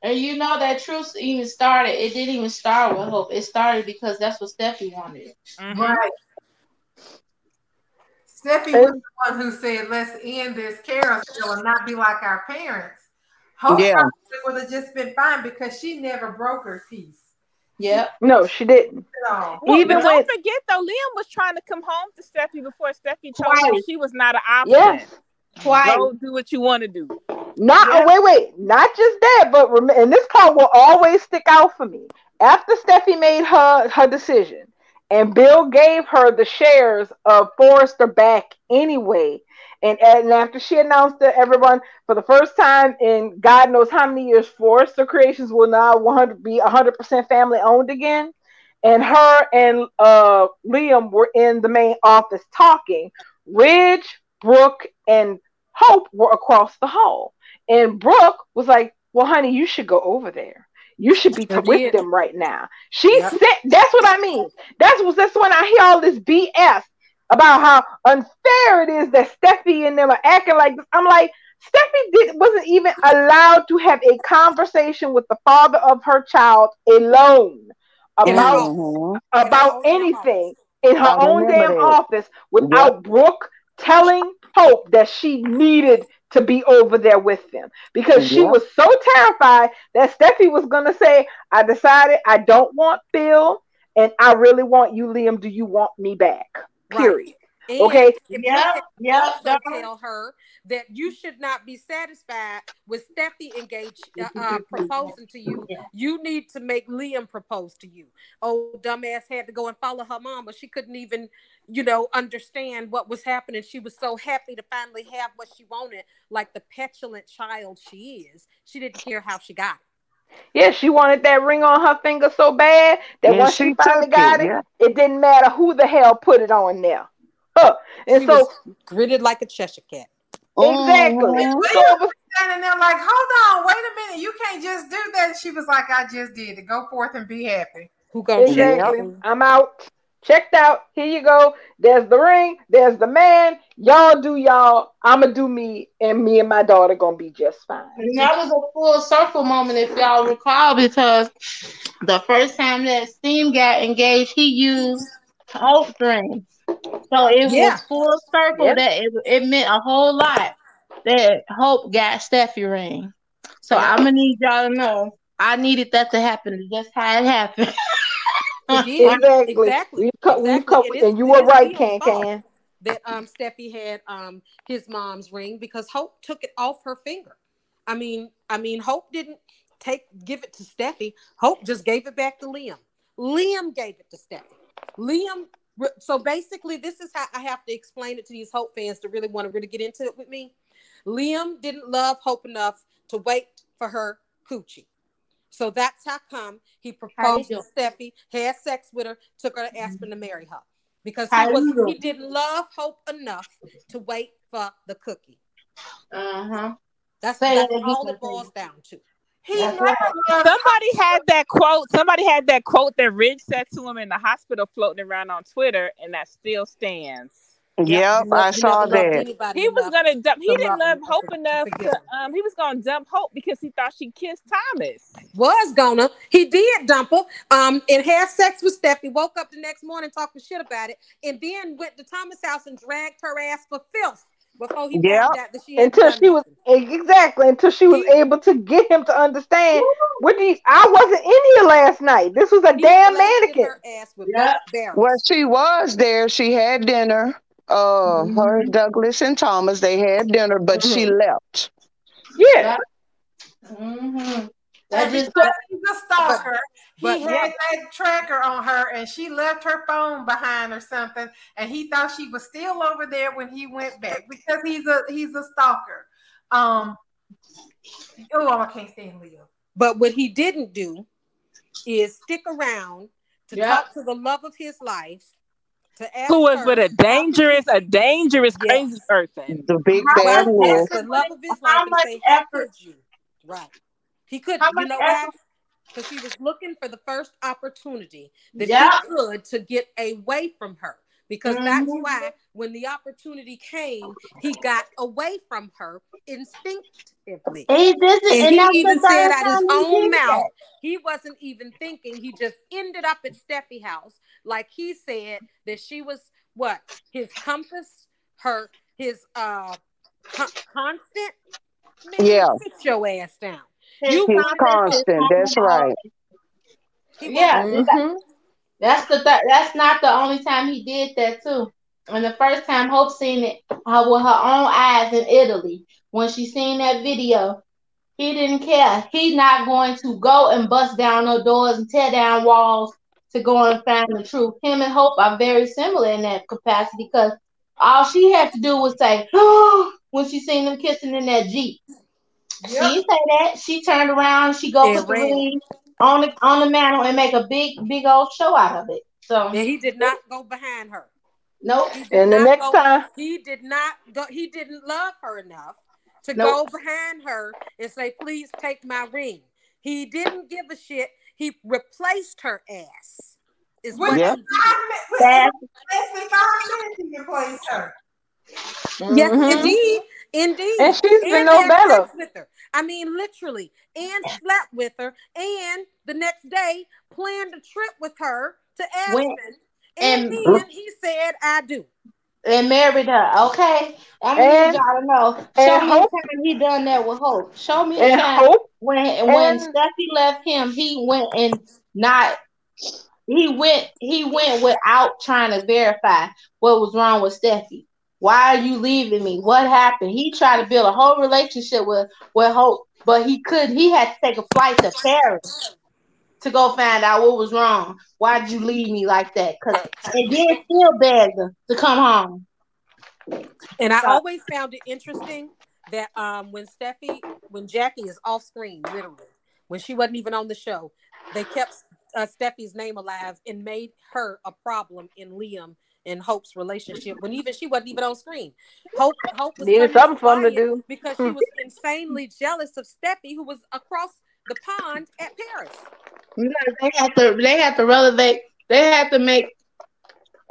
And you know that truth even started. It didn't even start with hope. It started because that's what Steffy wanted. Mhm. Right. Steffy was the one who said, let's end this carousel and not be like our parents. Hope Yeah. probably would have just been fine because she never broke her peace Yep. No, she didn't. at. Well, Even but don't when- forget though, Liam was trying to come home to Steffy before Steffy told Twice. him she was not an option. Yes. Twice. Go do what you want to do. Not Yeah. oh, wait, wait, not just that, but rem- and this part will always stick out for me. After Steffy made her her decision, and Bill gave her the shares of Forrester back anyway, and and after she announced to everyone for the first time in God knows how many years, Forrester Creations will now 100 be 100 percent family owned again, and her and uh Liam were in the main office talking. Ridge, Brooke, and Hope were across the hall. And Brooke was like, Well, honey, you should go over there. You should be Sure with them right now. She Yep. said that's what I mean. That's what that's when I hear all this BS about how unfair it is that Steffy and them are acting like this. I'm like, Steffy did, wasn't even allowed to have a conversation with the father of her child alone about office. About anything in her I own damn that. office without Brooke telling Hope that she needed to be over there with them because she was so terrified that Steffy was gonna say, I decided I don't want Bill and I really want you, Liam. Do you want me back? Right. Period. And Okay. Yeah. you Yep. also Darn. tell her that you should not be satisfied with Steffy engage uh, uh, proposing to you. You need to make Liam propose to you. Oh, dumbass had to go and follow her mom, but she couldn't even, you know, understand what was happening. She was so happy to finally have what she wanted, like the petulant child she is. She didn't care how she got it. Yeah, she wanted that ring on her finger so bad that And once she, she finally got it, it, yeah. it didn't matter who the hell put it on there. Huh. And She so was gritted like a Cheshire cat. exactly. Mhm. So it was Standing there like, hold on, wait a minute, you can't just do that. She was like, I just did it. Go forth and be happy. Who gonna check exactly. I'm out. checked out. Here you go. There's the ring. There's the man. Y'all do y'all. I'ma do me, and me and my daughter gonna be just fine. And that was a full circle moment, if y'all recall, because the first time that Steam got engaged, he used Hope ring. So it Yeah. was full circle Yep. that it, it meant a whole lot that Hope got Steffy ring. So I'm gonna need y'all to know I needed that to happen. That's how it happened. Exactly. Exactly. We co- we Exactly. co- It is- and you were right, Can fault. Can. that um Steffy had um his mom's ring because Hope took it off her finger. I mean, I mean Hope didn't take give it to Steffy. Hope just gave it back to Liam. Liam gave it to Steffy. Liam re- so basically this is how I have to explain it to these Hope fans to really want to really get into it with me. Liam didn't love Hope enough to wait for her coochie. So that's how come he proposed to? Steffy, had sex with her, took her to Aspen to marry her. Because he was he didn't love Hope enough to wait for the cookie. uh-huh. That's, Say that's that again, all it boils down to. He That's never right. loved Somebody had that quote. Somebody had that quote that Ridge said to him in the hospital floating around on Twitter, and that still stands. Yep, You I saw never that. He was gonna dump. He didn't love love Hope to- to enough. To, um, he was gonna dump Hope because he thought she kissed Thomas. was gonna. He did dump her. Um, and had sex with Steffy. Woke up the next morning talking shit about it, and then went to Thomas' house and dragged her ass for filth before he Yep. out that she had Until done she was nothing. exactly until she was He- able to get him to understand. What do you, I wasn't in here last night. This was a He damn mannequin. her ass with Yeah. both. Well, she was there. She had dinner. Uh, Mm-hmm. her, Douglas, and Thomas, they had dinner, but she Mm-hmm. left. Yeah. Mm-hmm. That That just because he's a stalker. but- he had that tracker on her, and she left her phone behind or something, and he thought she was still over there when he went back because he's a he's a stalker. Um. Oh, I can't stand Leo. But what he didn't do is stick around to Yeah. talk to the love of his life. To ask Who was her with a dangerous, a dangerous, Yes. crazy person. The big bad much wolf. the love of his life and much say, effort- you?" Right. He could. How You know why? Because he was looking for the first opportunity that Yeah. he could to get away from her. Because that's Mhm. why when the opportunity came, he got away from her instinctively. He did it, And and he even said third out his time he own mouth, that. he wasn't even thinking. He just ended up at Steffy house, like he said that she was what his compass, her his uh con- constant. Man, Yeah. sit your ass down. His You He's constant. That's right. He Yeah, was- Mhm. That's the th- that's not the only time he did that too. And the first time Hope seen it uh, with her own eyes in Italy, when she seen that video, he didn't care. He's not going to go and bust down no doors and tear down walls to go and find the truth. Him and Hope are very similar in that capacity because all she had to do was say, "Oh," when she seen them kissing in that jeep. She didn't say that. She turned around. She go And put the ring on the on the mantle and make a big big old show out of it. So and he did not go behind her. nope. He And the next go- time, he did not go. He didn't love her enough to Nope. go behind her and say, "Please take my ring." He didn't give a shit. He replaced her ass. Is what Yeah. he did. That- Less than five minutes he replaced her. Yes, Mhm. indeed, indeed. and she's been and no better. with her. I mean, literally, and slept with her, and the next day planned a trip with her to Aspen, and, and- then he said, "I do." and married her. Okay, I need And- y'all to know. Show me Hope- the time he done that with Hope. Show me the And time hope when when Steffy left him. He went and not. He went. He went without trying to verify what was wrong with Steffy. Why are you leaving me? What happened? He tried to build a whole relationship with with Hope, but he couldn't. He had to take a flight to Paris to go find out what was wrong. Why'd you leave me like that? Cause and then still begged her to come home. And I So- always found it interesting that um, when Steffy, when Jackie is off screen, literally, when she wasn't even on the show, they kept uh, Steffy's name alive and made her a problem in Liam and Hope's relationship when even she wasn't even on screen. Hope, Hope was needed something for him to do. because she was insanely jealous of Steffy, who was across the pond at Paris. Because they had to they had to relevate they had to make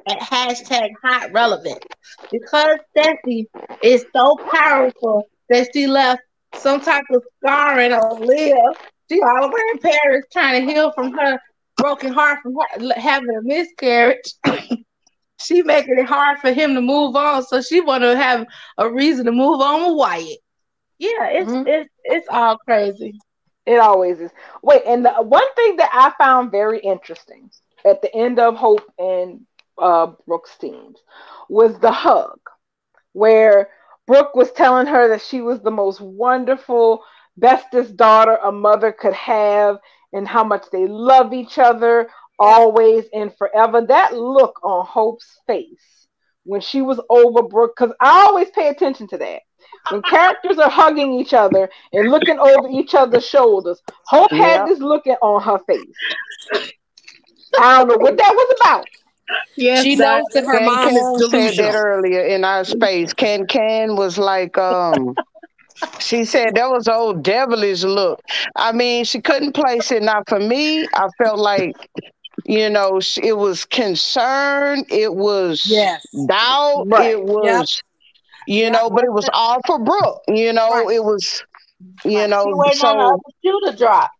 at hashtag hot relevant because Steffy is so powerful that she left some type of scarring on Leah. She all over in Paris trying to heal from her broken heart from her, having a miscarriage. she making it hard for him to move on, so she want to have a reason to move on with Wyatt. Yeah, it's Mhm. it's it's all crazy. It always is. Wait, and the one thing that I found very interesting at the end of Hope and uh, Brooke's scenes was the hug, where Brooke was telling her that she was the most wonderful, bestest daughter a mother could have, and how much they love each other always and forever. That look on Hope's face when she was over Brooke, because I always pay attention to that. When characters are hugging each other and looking over each other's shoulders, Hope Yeah. had this look on her face. I don't know what that was about. Yes, She knows that her Can mom Can is said that delusional. earlier in our space. Can Can was like, um, she said that was old devilish look. I mean, she couldn't place it. Not for me, I felt like, you know, it was concern, it was Yes. doubt, Right. it was, you Yep. know, but it was all for Brooke. You know, Right. it was, you Right. know, she waiting on the so shoe to drop.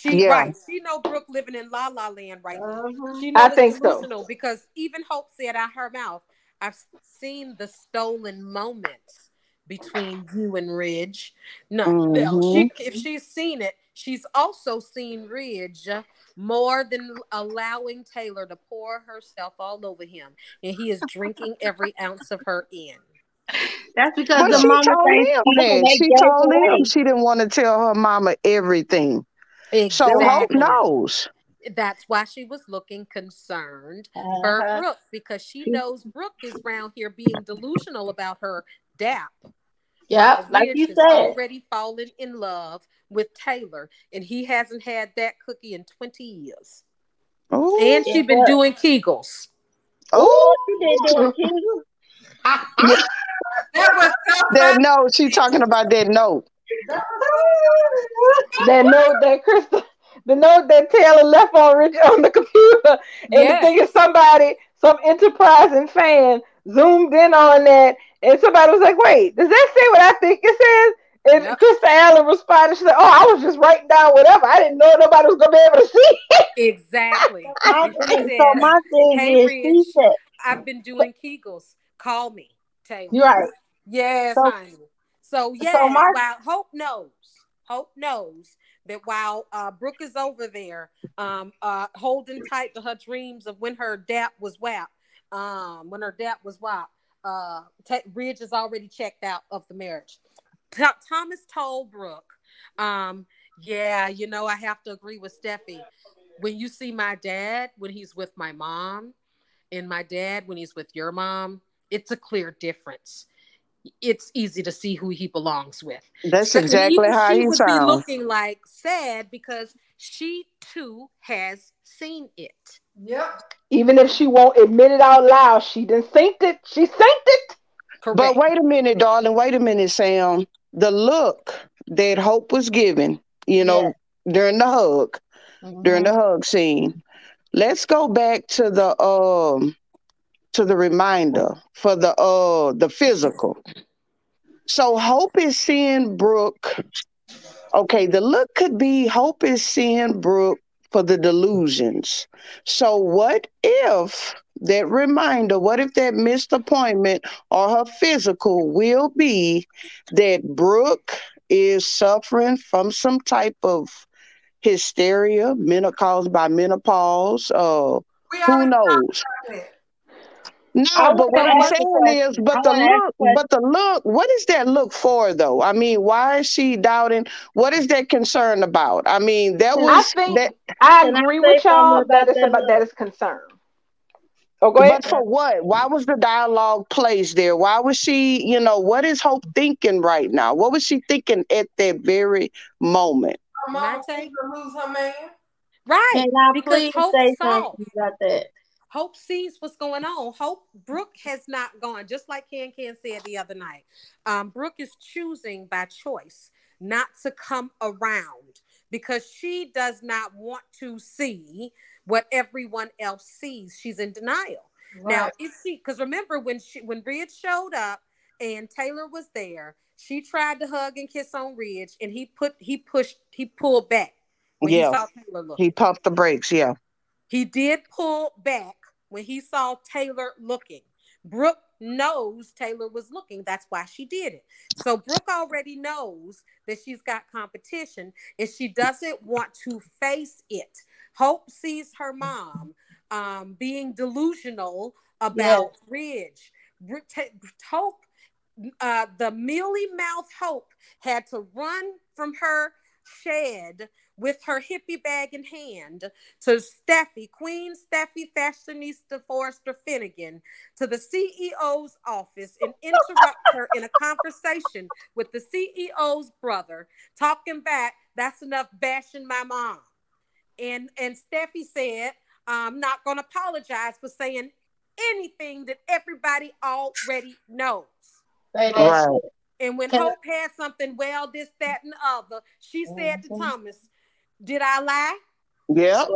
She Yeah. right. She know Brooke living in La La Land right now. Mhm. She know I think so. because even Hope said out her mouth, "I've seen the stolen moments between you and Ridge." No, no, she if she's seen it, she's also seen Ridge more than allowing Taylor to pour herself all over him, and he is drinking every ounce of her in. That's because But the she moment told him spoke, that. She told away. him she didn't want to tell her mama everything. So Hope knows. That's why she was looking concerned for Uh-huh. Brooke because she knows Brooke is around here being delusional about her dap. Yep, While like you has said. already fallen in love with Taylor, and he hasn't had that cookie in 20 years. Ooh. And she's been Yeah. doing Kegels. Oh, she did do it, King. That was so That note, she talking about that note. that note that Crystal, the note that Taylor left on Rich on the computer, and the thing is, somebody, some enterprising fan, zoomed in on that, and somebody was like, "Wait, does that say what I think it says?" And Yep. Krista Allen responded, "She said, oh, I was just writing down whatever. I didn't know nobody was gonna be able to see." Exactly. She thing, so my thing "Hey, is, Rich, said, I've been doing Kegels. Call me, Taylor. you're right. Yes, So- honey. So yes, my- while Hope knows, Hope knows that while uh, Brooke is over there, um, uh, holding tight to her dreams of when her dap was WAP, um, when her dap was WAP, uh, Ta- Ridge is already checked out of the marriage. T- Thomas told Brooke, um, yeah, you know, I have to agree with Steffy. When you see my dad when he's with my mom, and my dad when he's with your mom, it's a clear difference. It's easy to see who he belongs with. That's So- exactly how she he would be looking like sad because she too has seen it. Yep. Even if she won't admit it out loud, she done synced it. She synced it. Correct. But wait a minute, darling. Wait a minute, Sam. The look that Hope was given, you know, during the hug, during the hug scene. Let's go back to the um to the reminder for the uh the physical. So Hope is seeing Brooke. Okay, the look could be Hope is seeing Brooke for the delusions. So what if that reminder, what if that missed appointment or her physical will be that Brooke is suffering from some type of hysteria, men- caused by menopause. Uh, who knows? Talked about that. No, but what I'm saying is, but the wanna ask a look, but the look, what is that look for though? I mean, why is she doubting? What is that concern about? I mean, that was. I think that, I Can I agree with y'all something that about it's that about look? that is concern. Oh, go ahead. but for what? Why was the dialogue placed there? Why was she, you know, what is Hope thinking right now? What was she thinking at that very moment? Her Can I mama gonna lose her man. right. Can I Because please Hope say saw. something about that? Hope sees what's going on. Hope Brooke has not gone, just like Ken Ken said the other night. Um, Brooke is choosing by choice not to come around because she does not want to see what everyone else sees. She's in denial. Now, Right. if she, because remember when she when Ridge showed up and Taylor was there, she tried to hug and kiss on Ridge, and he put he pushed he pulled back Yeah. he saw Taylor looking. He pumped the brakes. Yeah. He did pull back when he saw Taylor looking. Brooke knows Taylor was looking. That's why she did it. So Brooke already knows that she's got competition and she doesn't want to face it. Hope sees her mom um, being delusional about Ridge. Hope, uh, the mealy mouth Hope had to run from her shed with her hippie bag in hand to Steffy, Queen Steffy Fashionista Forrester Finnegan, to the CEO's office and interrupt her in a conversation with the CEO's brother, talking back, that's enough bashing my mom. And and Steffy said, I'm not gonna apologize for saying anything that everybody already knows. Right. And when Can I- Hope had something, well, this, that, and other, she said to Mhm. Thomas, Did I lie? Yep.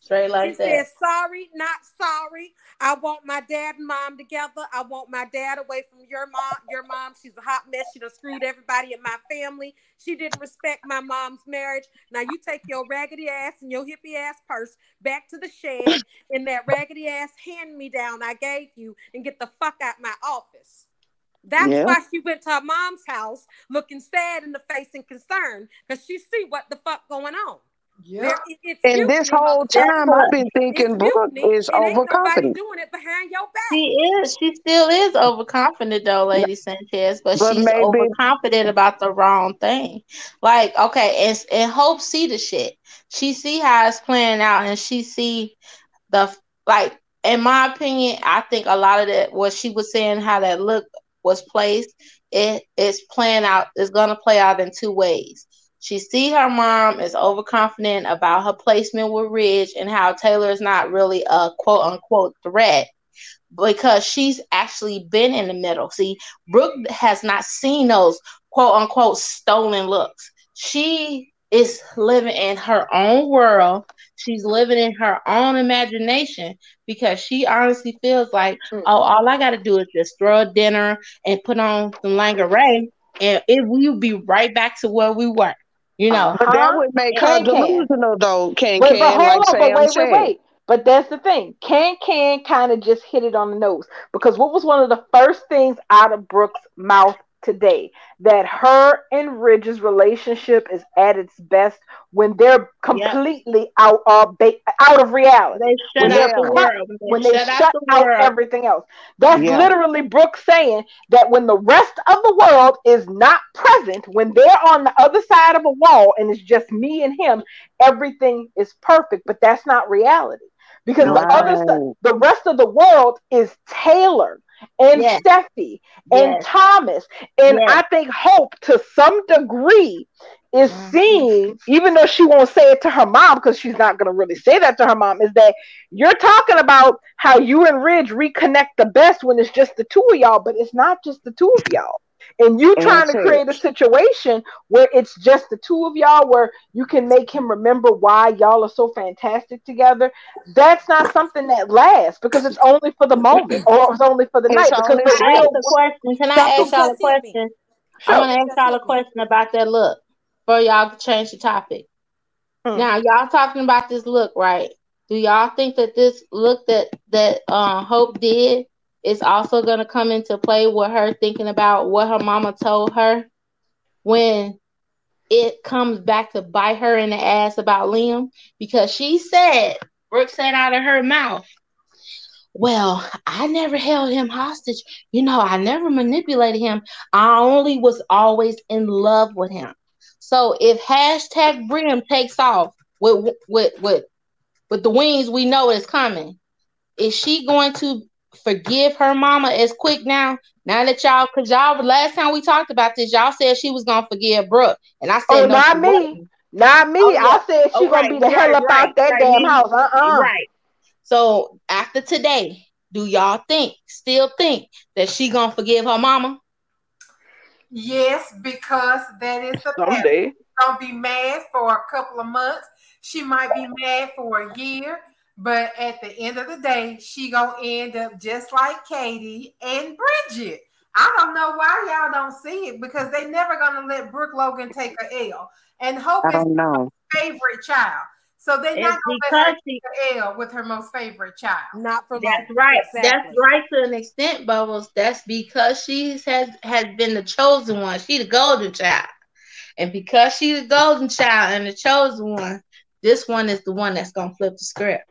Straight She like said, that. sorry, not sorry. I want my dad and mom together. I want my dad away from your mom. Your mom, she's a hot mess. She done screwed everybody in my family. She didn't respect my mom's marriage. Now you take your raggedy ass and your hippie ass purse back to the shed in that raggedy ass hand me down I gave you and get the fuck out my office. That's Yeah. why she went to her mom's house looking sad in the face and concerned because she see what the fuck going on. Yeah. There- it- And this whole time, I've been thinking It's Brooke is and overconfident. doing it behind your back. She is. She still is overconfident though, Lady Sanchez, but, But she's maybe- overconfident about the wrong thing. Like, okay, and and Hope see the shit. She see how it's playing out, and she see the like. In my opinion, I think a lot of that what she was saying, how that look was placed, it is playing out. Is gonna play out in two ways. She see her mom is overconfident about her placement with Ridge and how Taylor is not really a quote unquote threat because she's actually been in the middle. See, Brooke has not seen those quote unquote stolen looks. She is living in her own world. She's living in her own imagination because she honestly feels like, Mm. oh, all I got to do is just throw a dinner and put on some lingerie, and it will be right back to where we were. You know, But that would make her Can Can. delusional, though. Can Wait, can but hold like on, but wait, wait, wait. But that's the thing. Can Can kind of just hit it on the nose because what was one of the first things out of Brooke's mouth today that her and Ridge's relationship is at its best when they're completely out of ba- out of reality. they shut When out they're the cut- world. when they shut shut, out the out everything else. That's Yeah. literally Brooke saying that when the rest of the world is not present, when they're on the other side of a wall and it's just me and him, everything is perfect. But that's not reality because the other side, the rest of the world is Taylor and Yes. Steffy and Yes. Thomas. And Yes. I think Hope, to some degree, is Mhm. seeing, even though she won't say it to her mom because she's not going to really say that to her mom, is that you're talking about how you and Ridge reconnect the best when it's just the two of y'all, but it's not just the two of y'all. And you trying to create a situation where it's just the two of y'all, where you can make him remember why y'all are so fantastic together. That's not something that lasts because it's only for the moment or it's only for the It's night. Because the Can I real ask a question? Can I ask y'all a because me. question? Sure. I want to ask y'all a question about that look for y'all to change the topic. Hmm. Now, y'all talking about this look, right? Do y'all think that this look that that uh, Hope did is also going to come into play with her thinking about what her mama told her when it comes back to bite her in the ass about Liam? Because she said, Brooke said out of her mouth, well, I never held him hostage. You know, I never manipulated him. I only was always in love with him. So if hashtag Brim takes off with with with with the wings we know is coming, is she going to forgive her mama as quick now? Now that y'all, cause y'all last time we talked about this, y'all said she was gonna forgive Brooke, and I said Oh, no, not me. wasn't. Not me. Oh, yeah. I said she Oh, gonna right, be the right, hell about right, that right, damn me- house. Uh-uh. Right. So after today, do y'all think, still think that she gonna forgive her mama? Yes, because that is the pattern. Someday. Gonna be mad for a couple of months. She might be mad for a year. But at the end of the day, she gonna end up just like Katie and Bridget. I don't know why y'all don't see it because they never gonna let Brooke Logan take a L. And Hope I is know. her favorite child. So they're not gonna let her because she take a L with her most favorite child. Not for That's long. right. That's right to an extent, Bubbles. That's because she has has been the chosen one. She the golden child. And because she the golden child and the chosen one, this one is the one that's gonna flip the script.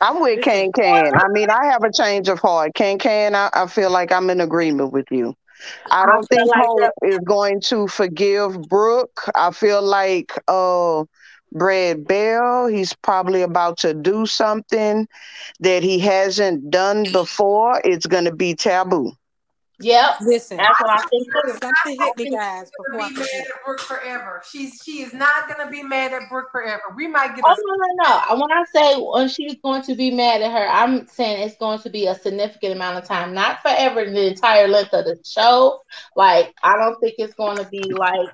I'm with Can Can. I mean, I have a change of heart. Can Can, I, I feel like I'm in agreement with you. I I don't feel think like Hope that- is going to forgive Brooke. I feel like uh Brad Bell, he's probably about to do something that he hasn't done before. It's gonna be taboo. Yep. Listen, That's what I think too. something hit me, guys, before I Gonna be mad at Brooke forever. She's she is not gonna be mad at Brooke forever. We might get Oh a no no no! When I say when she's going to be mad at her, I'm saying it's going to be a significant amount of time, not forever, the entire length of the show. Like I don't think it's going to be like.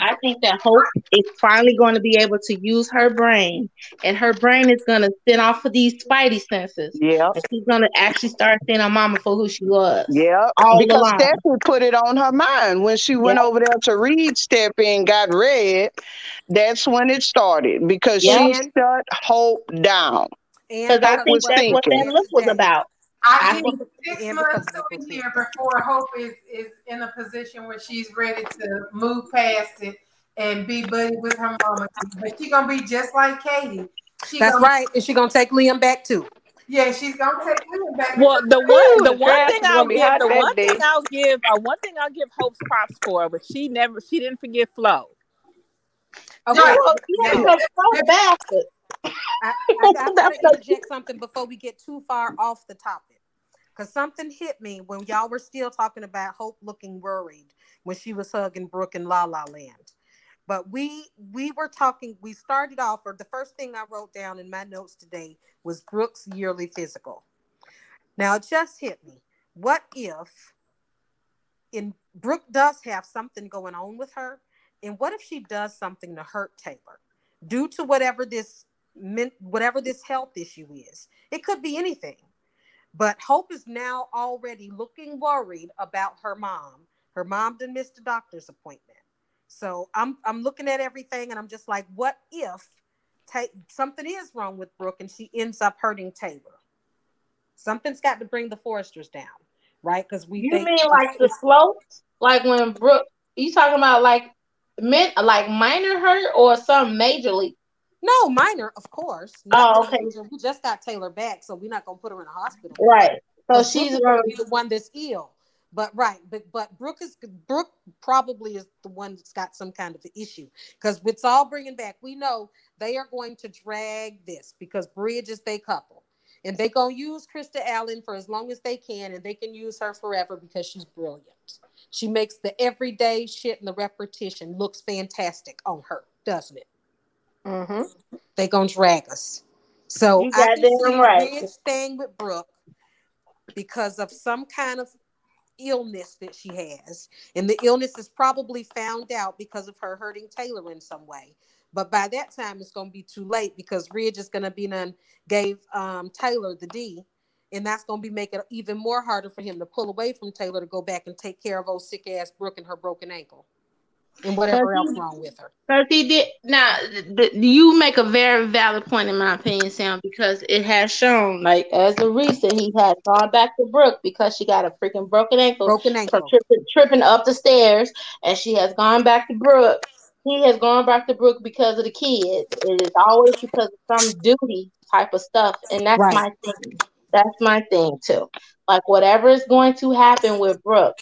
I think that Hope is finally going to be able to use her brain, and her brain is going to spin off of these spidey senses, Yep. and she's going to actually start seeing her mama for who she was. Yep. All because along. Stephanie put it on her mind when she went Yep. over there to read Stephanie and got read. That's when it started because she shut Hope down. Because I think was that's what thinking. that look was about. I I give think- it six months to of a year before Hope is, is in a position where she's ready to move past it and be buddy with her mama. But she's gonna be just like Katie. She That's gonna, right. Is she gonna take Liam back too? Yeah, she's gonna take Liam back. Well, the one, Ooh, the the one grass thing I'll give, the one day. thing I'll give, uh, one thing I'll give Hope's props for, but she never, she didn't forget Flo. Okay. Right. Well, yeah, because so bastard. I, I, I gotta interject something before we get too far off the topic. Because something hit me when y'all were still talking about Hope looking worried when she was hugging Brooke in La La Land. But we we were talking, we started off, or the first thing I wrote down in my notes today was Brooke's yearly physical. Now it just hit me. What if in Brooke does have something going on with her? And what if she does something to hurt Taylor due to whatever this whatever this health issue is? It could be anything. But Hope is now already looking worried about her mom. Her mom didn't miss the doctor's appointment. So I'm I'm looking at everything and I'm just like, what if ta- something is wrong with Brooke and she ends up hurting Taylor? Something's got to bring the Forresters down, right? Because we You mean like the slope, Like when Brooke, you talking about like men, like minor hurt or some majorly? No minor, of course. Oh, okay. major. We just got Taylor back, so we're not gonna put her in a hospital. Right. So But she's gonna be the one that's ill. But right, but but Brooke is Brooke probably is the one that's got some kind of an issue because it's all bringing back. We know they are going to drag this because Bridge is their couple, and they gonna use Krista Allen for as long as they can, and they can use her forever because she's brilliant. She makes the everyday shit and the repetition looks fantastic on her, doesn't it? Mm-hmm. They gonna drag us. So I can right. Staying with Brooke because of some kind of illness that she has, and the illness is probably found out because of her hurting Taylor in some way. But by that time, it's gonna be too late because Ridge is gonna be done gave um, Taylor the D, and that's gonna be making it even more harder for him to pull away from Taylor to go back and take care of old sick ass Brooke and her broken ankle, and whatever else wrong with her. Because he did. Now, you make a very valid point, in my opinion, Sam, because it has shown, like, as a recent, he had gone back to Brooke because she got a freaking broken ankle Broken from ankle. tripping, tripping up the stairs, and she has gone back to Brooke. He has gone back to Brooke because of the kids. It is always because of some duty type of stuff, and that's Right. my thing. That's my thing too. Like whatever is going to happen with Brooke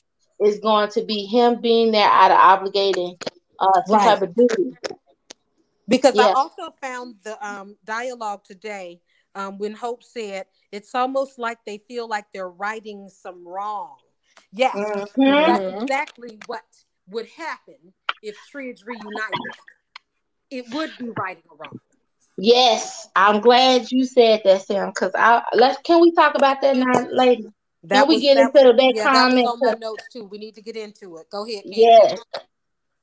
is going to be him being there out of obligating uh, some Right. type of duty. Because I also found the um, dialogue today um, when Hope said it's almost like they feel like they're righting some wrong. Yes, Mhm. that's exactly what would happen if Tridge reunited. It would be righting a wrong. Yes, I'm glad you said that, Sam. Because I let's can we talk about that now, Can we get that, into that yeah, comment? that on my notes too. We need to get into it. Go ahead. Kate. Yes,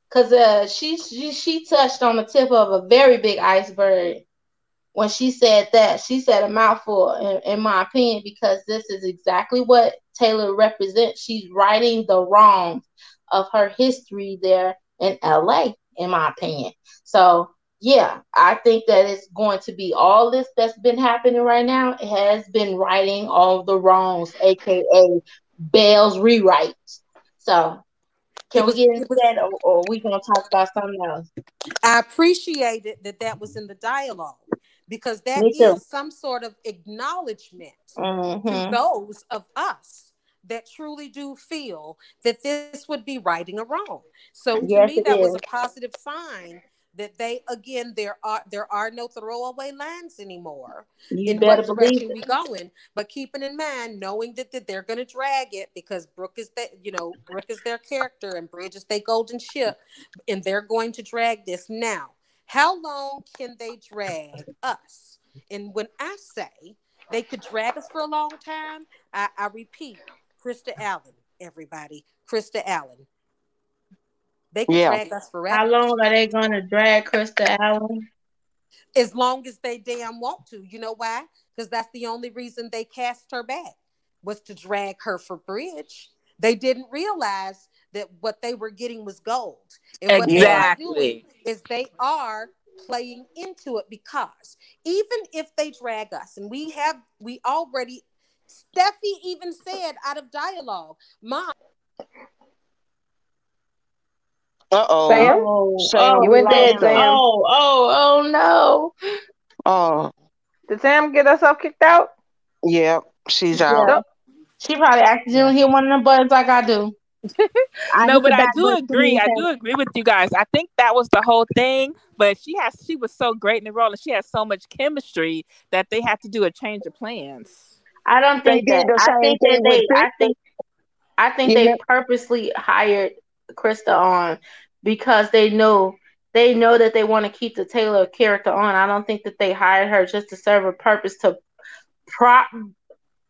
because uh, she, she she touched on the tip of a very big iceberg when she said that. She said a mouthful, in, in my opinion, because this is exactly what Taylor represents. She's righting the wrongs of her history there in LA, in my opinion. So yeah, I think that it's going to be all this that's been happening right now. Has been righting all the wrongs, aka Bell's rewrites. So, can we get into that, or, or we gonna talk about something else? I appreciated that that was in the dialogue because that is some sort of acknowledgement to Mhm. those of us that truly do feel that this would be righting a wrong. So to me, that was a positive sign that they again there are there are no throwaway lines anymore You in better what direction we going. But keeping in mind, knowing that, that they're gonna drag it because Brooke is that you know Brooke is their character and Bridge is their golden ship, and they're going to drag this now. How long can they drag us? And when I say they could drag us for a long time, I, I repeat, Krista Allen, everybody, Krista Allen. They could Yeah. drag us forever How long are they gonna drag Krista Allen? as long as they damn want to. You know why? Because that's the only reason they cast her back was to drag her for bridge. They didn't realize that what they were getting was gold. And what they doing Exactly. is they are playing into it because even if they drag us, and we have we already Steffy even said out of dialogue, Mom, Uh oh. Sam? Oh, Sam, oh, you went Sam. dead, Sam. oh, oh, oh no. Oh, Did Sam get herself kicked out? yeah, she's out. Yeah. She probably accidentally hit one of the buttons like I do. I no, but I do agree. I do agree with you guys. I think that was the whole thing. But she has she was so great in the role and she has so much chemistry that they had to do a change of plans. I don't think did that. the I think that they. I think. I think You they know- purposely hired Krista on because they know they know that they want to keep the Taylor character on. I don't think that they hired her just to serve a purpose to prop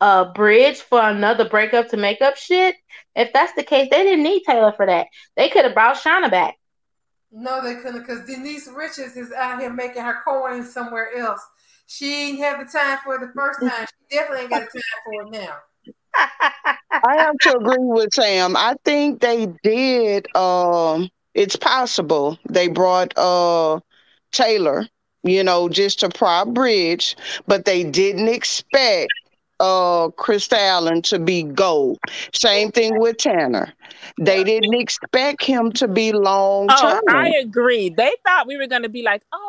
a bridge for another breakup to make up shit. If that's the case, they didn't need Taylor for that. They could have brought Shauna back. No, they couldn't because Denise Richards is out here making her coins somewhere else. She ain't have the time for it the first mm-hmm. time. She definitely ain't got the time for it now. I have to agree with Sam. I think they did. Um, it's possible they brought uh Taylor, you know, just to prop bridge, but they didn't expect uh Krista Allen to be gold. Same thing with Tanner. They didn't expect him to be long term. Oh. I agree. They thought we were gonna be like, oh,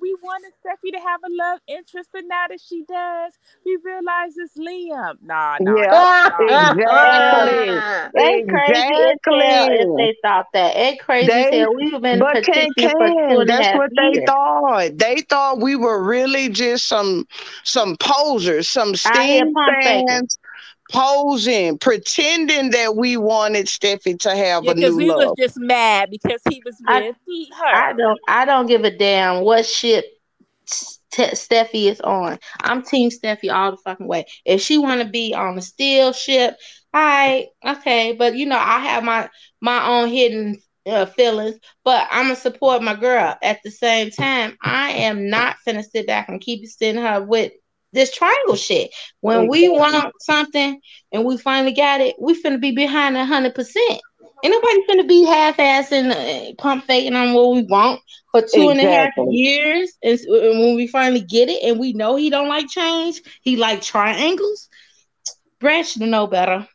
we we wanted Steffy to have a love interest, but now that she does, we realize it's Liam. Nah, nah. Yeah, nah. exactly. Ain't crazy as hell if they thought that. Ain't crazy as They- hell. We've been But can petitioning for two can and a that's half what they years. thought. They thought we were really just some some posers, some Out here Steam pump faking. fans posing, pretending that we wanted Steffy to have Yeah, a because new we was just mad because he was I- with her. I don't. I don't give a damn what ship Ste- Steffy is on. I'm Team Steffy all the fucking way. If she want to be on the steel ship, all right, okay. But you know, I have my my own hidden uh, feelings. But I'm gonna support my girl. At the same time, I am not gonna sit back and keep sending her with this triangle shit. When we want something and we finally got it, we finna be behind a hundred percent. Ain't nobody finna be half-assing, uh, pump faking on what we want for two and a half Exactly. years, and, and when we finally get it, and we know he don't like change, he like triangles. Brad should know better.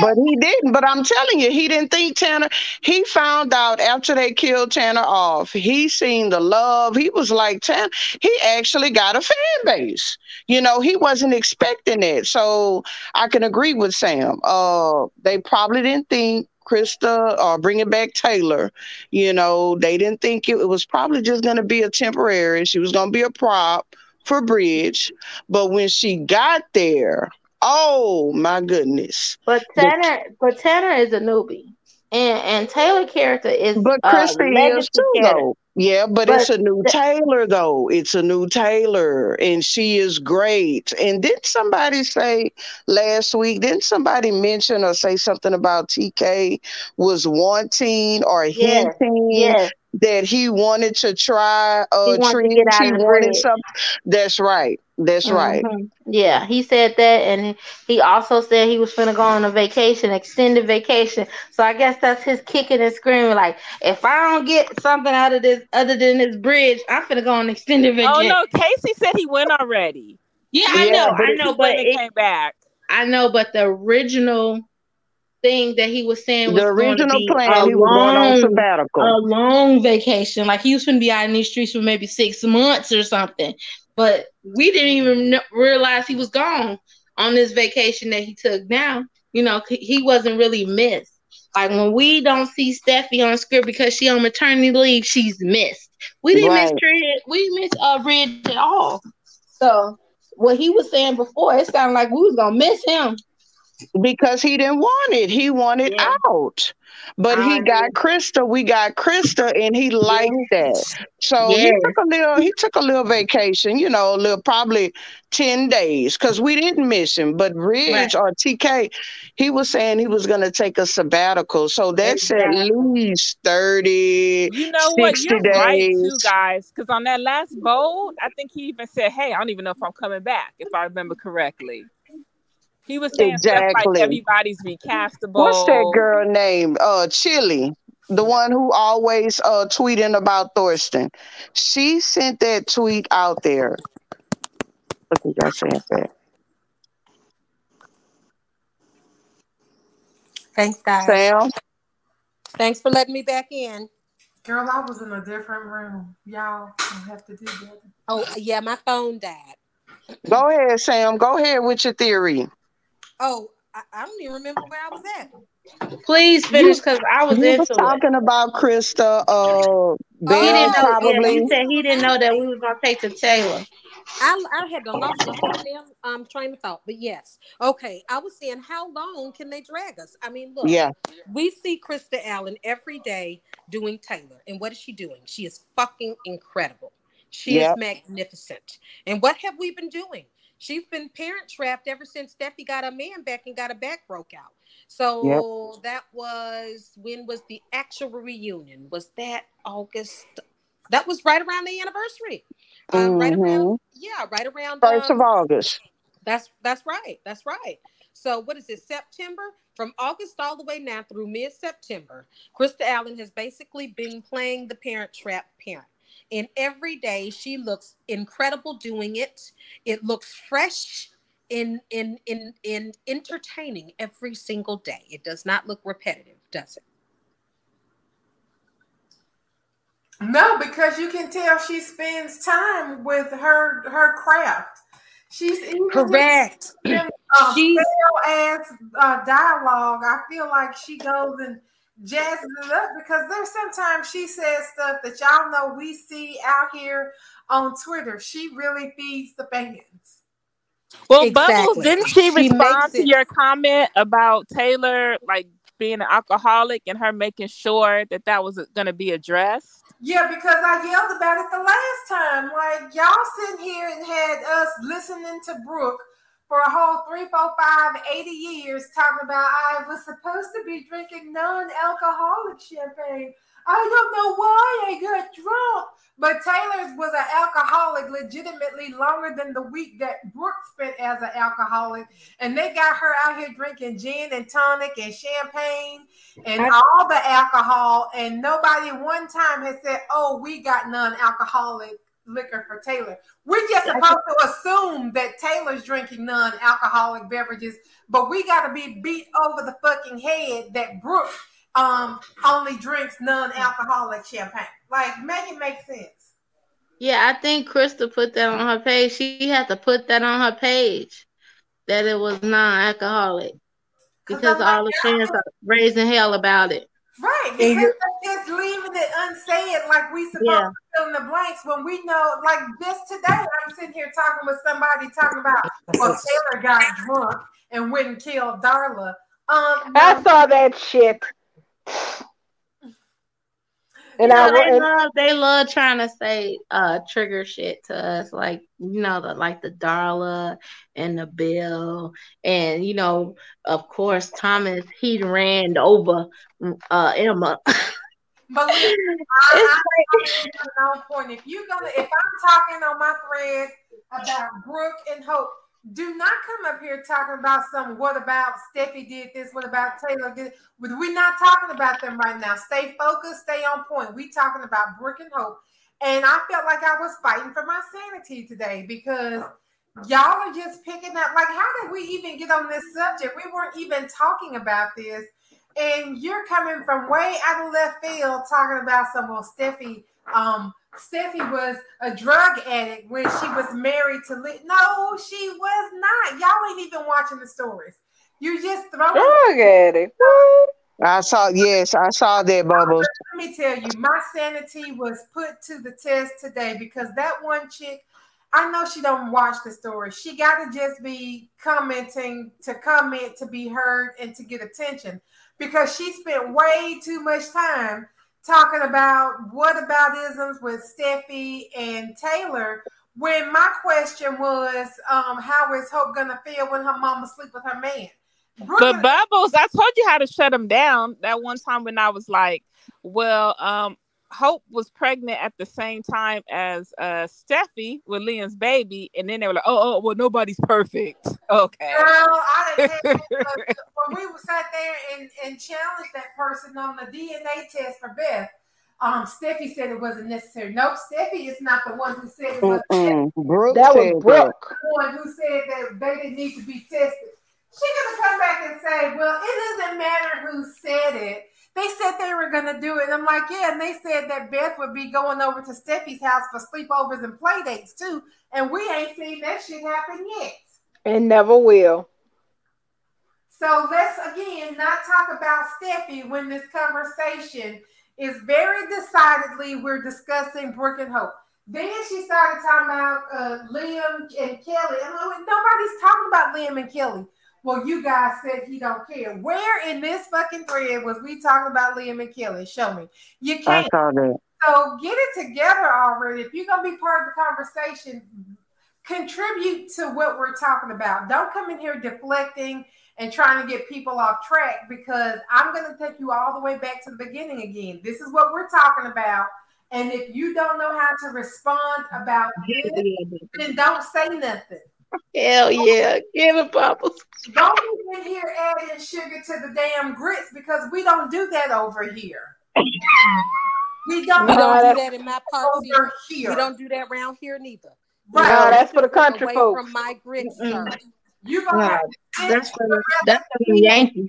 But he didn't. But I'm telling you, he didn't think Tanner. He found out after they killed Tanner off. He seen the love. He was like Tanner. He actually got a fan base. You know, he wasn't expecting it. So I can agree with Sam. Uh, they probably didn't think Krista or bringing back Taylor. You know, they didn't think it, it was probably just going to be a temporary. She was going to be a prop for Bridge. But when she got there, oh my goodness. But Tanner, but Tanner is a newbie, and and Taylor character is But a Krista is too, character. though. Yeah, but, But it's a new th- Taylor though. It's a new Taylor, and she is great. And didn't somebody say last week? Didn't somebody mention or say something about TK was wanting or yes, hinting yes, that he wanted to try he uh wants to get out He of wanted bridge. something. That's right. That's right. hmm Yeah, he said that, and he also said he was gonna go on a vacation, extended vacation. So I guess that's his kicking and screaming, like, if I don't get something out of this other than this bridge, I'm gonna go on extended Oh no, Casey said he went already. Yeah, I Yeah, know, I know, but went and it, came back. I know, but the original thing that he was saying the was to original plan, he was going on long, a long vacation. Like he was going to be out in these streets for maybe six months or something. But we didn't even realize he was gone on this vacation that he took. Now, you know, he wasn't really missed. Like when we don't see Steffy on script because she on maternity leave, she's missed. We didn't miss Right. Red. We missed uh, Red at all. So what he was saying before, it sounded like we was gonna miss him. Because he didn't want it. He wanted Yeah, out. But I he got agree. Krista. We got Krista, and he liked that. So he took a little. He took a little vacation. You know, a little probably ten days because we didn't miss him. But right. Ridge or TK, he was saying he was going to take a sabbatical. So that's at least 30, You know what? You're right too, guys. Because on that last boat, I think he even said, "Hey, I don't even know if I'm coming back." If I remember correctly, he was saying stuff like Exactly. everybody's What's that girl name? Uh, Chili, the one who always uh tweeting about Thorsten. She sent that tweet out there. Look at y'all saying that. Thanks, guys. Sam, Thanks for letting me back in. Girl, I was in a different room. Y'all don't have to do that. Oh, yeah, my phone died. go ahead, Sam. Go ahead with your theory. Oh, I, I don't even remember where I was at. Please finish because I was You were into it. talking about Krista, uh, He didn't know. Yeah, probably. you said he didn't know that we was gonna take to Taylor. I, I had to lost my whole damn um train of thought, but yes. Okay, I was saying, how long can they drag us? I mean, look, Yeah, we see Krista Allen every day doing Taylor, and what is she doing? She is fucking incredible. She yeah. is magnificent. And what have we been doing? She's been parent trapped ever since Steffy got her man back and got her back broke out. Yep. So that was when was the actual reunion? Was that August? That was right around the anniversary. Um, right around, yeah, right around First of um August. that's that's right. That's right. So what is it? September from August all the way now through mid-September, Krista Allen has basically been playing the parent trap parent. And every day she looks incredible doing it. It looks fresh in in in in entertaining every single day. It does not look repetitive, does it? No, because you can tell she spends time with her her craft. She's Correct. She's ass uh, dialogue. I feel like she goes and jazzes it up because there's sometimes she says stuff that y'all know we see out here on Twitter. She really feeds the fans. Well, Bubbles, didn't she She respond makes to it your comment about Taylor like being an alcoholic and her making sure that that was going to be addressed? Yeah, because I yelled about it the last time. Like y'all sitting here and had us listening to Brooke for a whole three, four, five, 80 years talking about I was supposed to be drinking non-alcoholic champagne. I don't know why I got drunk. But Taylor's was an alcoholic legitimately longer than the week that Brooke spent as an alcoholic. And they got her out here drinking gin and tonic and champagne and all the alcohol. And nobody one time has said, oh, we got non-alcoholic liquor for Taylor. We're just supposed to assume that Taylor's drinking non-alcoholic beverages, but we got to be beat over the fucking head that Brooke um only drinks non-alcoholic champagne. Like, make it make sense. yeah, I think Krista put that on her page. She had to put that on her page that it was non-alcoholic Cause like, all the fans are raising hell about it. Right, because they're just leaving it unsaid like we supposed Yeah, to fill in the blanks when we know, like this today, I'm sitting here talking with somebody talking about, well, Taylor got drunk and went and killed Darla. Um, I no, saw that shit. And You I they and, love they love trying to say uh trigger shit to us, like you know, the like the Darla and the Bill, and you know, of course, Thomas he ran over uh Emma. But listen, I, I, I'm on point. If you're gonna, if I'm talking on my thread about Brooke and Hope, do not come up here talking about some. What about Steffy did this? What about Taylor did? We're not talking about them right now. Stay focused. Stay on point. We talking about Brooke and Hope, and I felt like I was fighting for my sanity today because y'all are just picking up. Like, how did we even get on this subject? We weren't even talking about this and you're coming from way out of left field talking about some well Steffy um Steffy was a drug addict when she was married to Lee. No, she was not. Y'all ain't even watching the stories. You just throwing drug addict. What? I saw, yes, I saw that, Bubbles. Let me tell you, my sanity was put to the test today because that one chick, I know she don't watch the story. She got to just be commenting to comment to be heard and to get attention because she spent way too much time talking about what about isms with Steffy and Taylor. When my question was, um, how is Hope gonna feel when her mama sleep with her man? Brooke- But Bubbles, I told you how to shut him down that one time when I was like, well, um, Hope was pregnant at the same time as uh Steffy with Liam's baby, and then they were like, "Oh, oh, well, nobody's perfect." Okay. Girl, I done had that, uh, when we were sat there and, and challenged that person on the DNA test for Beth, um, Steffy said it wasn't necessary. Nope, Steffy is not the one who said it was Mm-mm. Brooke That was Brooke. the one who said that they didn't need to be tested. She gonna come back and say, "Well, it doesn't matter who said it. They said they were gonna do it." And I'm like, "Yeah," and they said that Beth would be going over to Steffy's house for sleepovers and play dates too, and we ain't seen that shit happen yet. And never will. So let's again not talk about Steffy when this conversation is very decidedly we're discussing Brooke and Hope. Then she started talking about uh, Liam and Kelly. I'm like, nobody's talking about Liam and Kelly. Well, you guys said he don't care. Where in this fucking thread was we talking about Liam and Kelly? Show me. You can't. I saw that. So get it together already. If you're gonna be part of the conversation, contribute to what we're talking about. Don't come in here deflecting and trying to get people off track because I'm gonna take you all the way back to the beginning again. This is what we're talking about. And if you don't know how to respond about it, then don't say nothing. Hell yeah, give it Bubbles. Don't be in here adding sugar to the damn grits because we don't do that over here. We don't, We don't do that in my parts either. over here. We don't do that around here neither. No, right. that's for the country Away folks. from my grits, sir. You gonna No, have to That's for that's for the Yankees.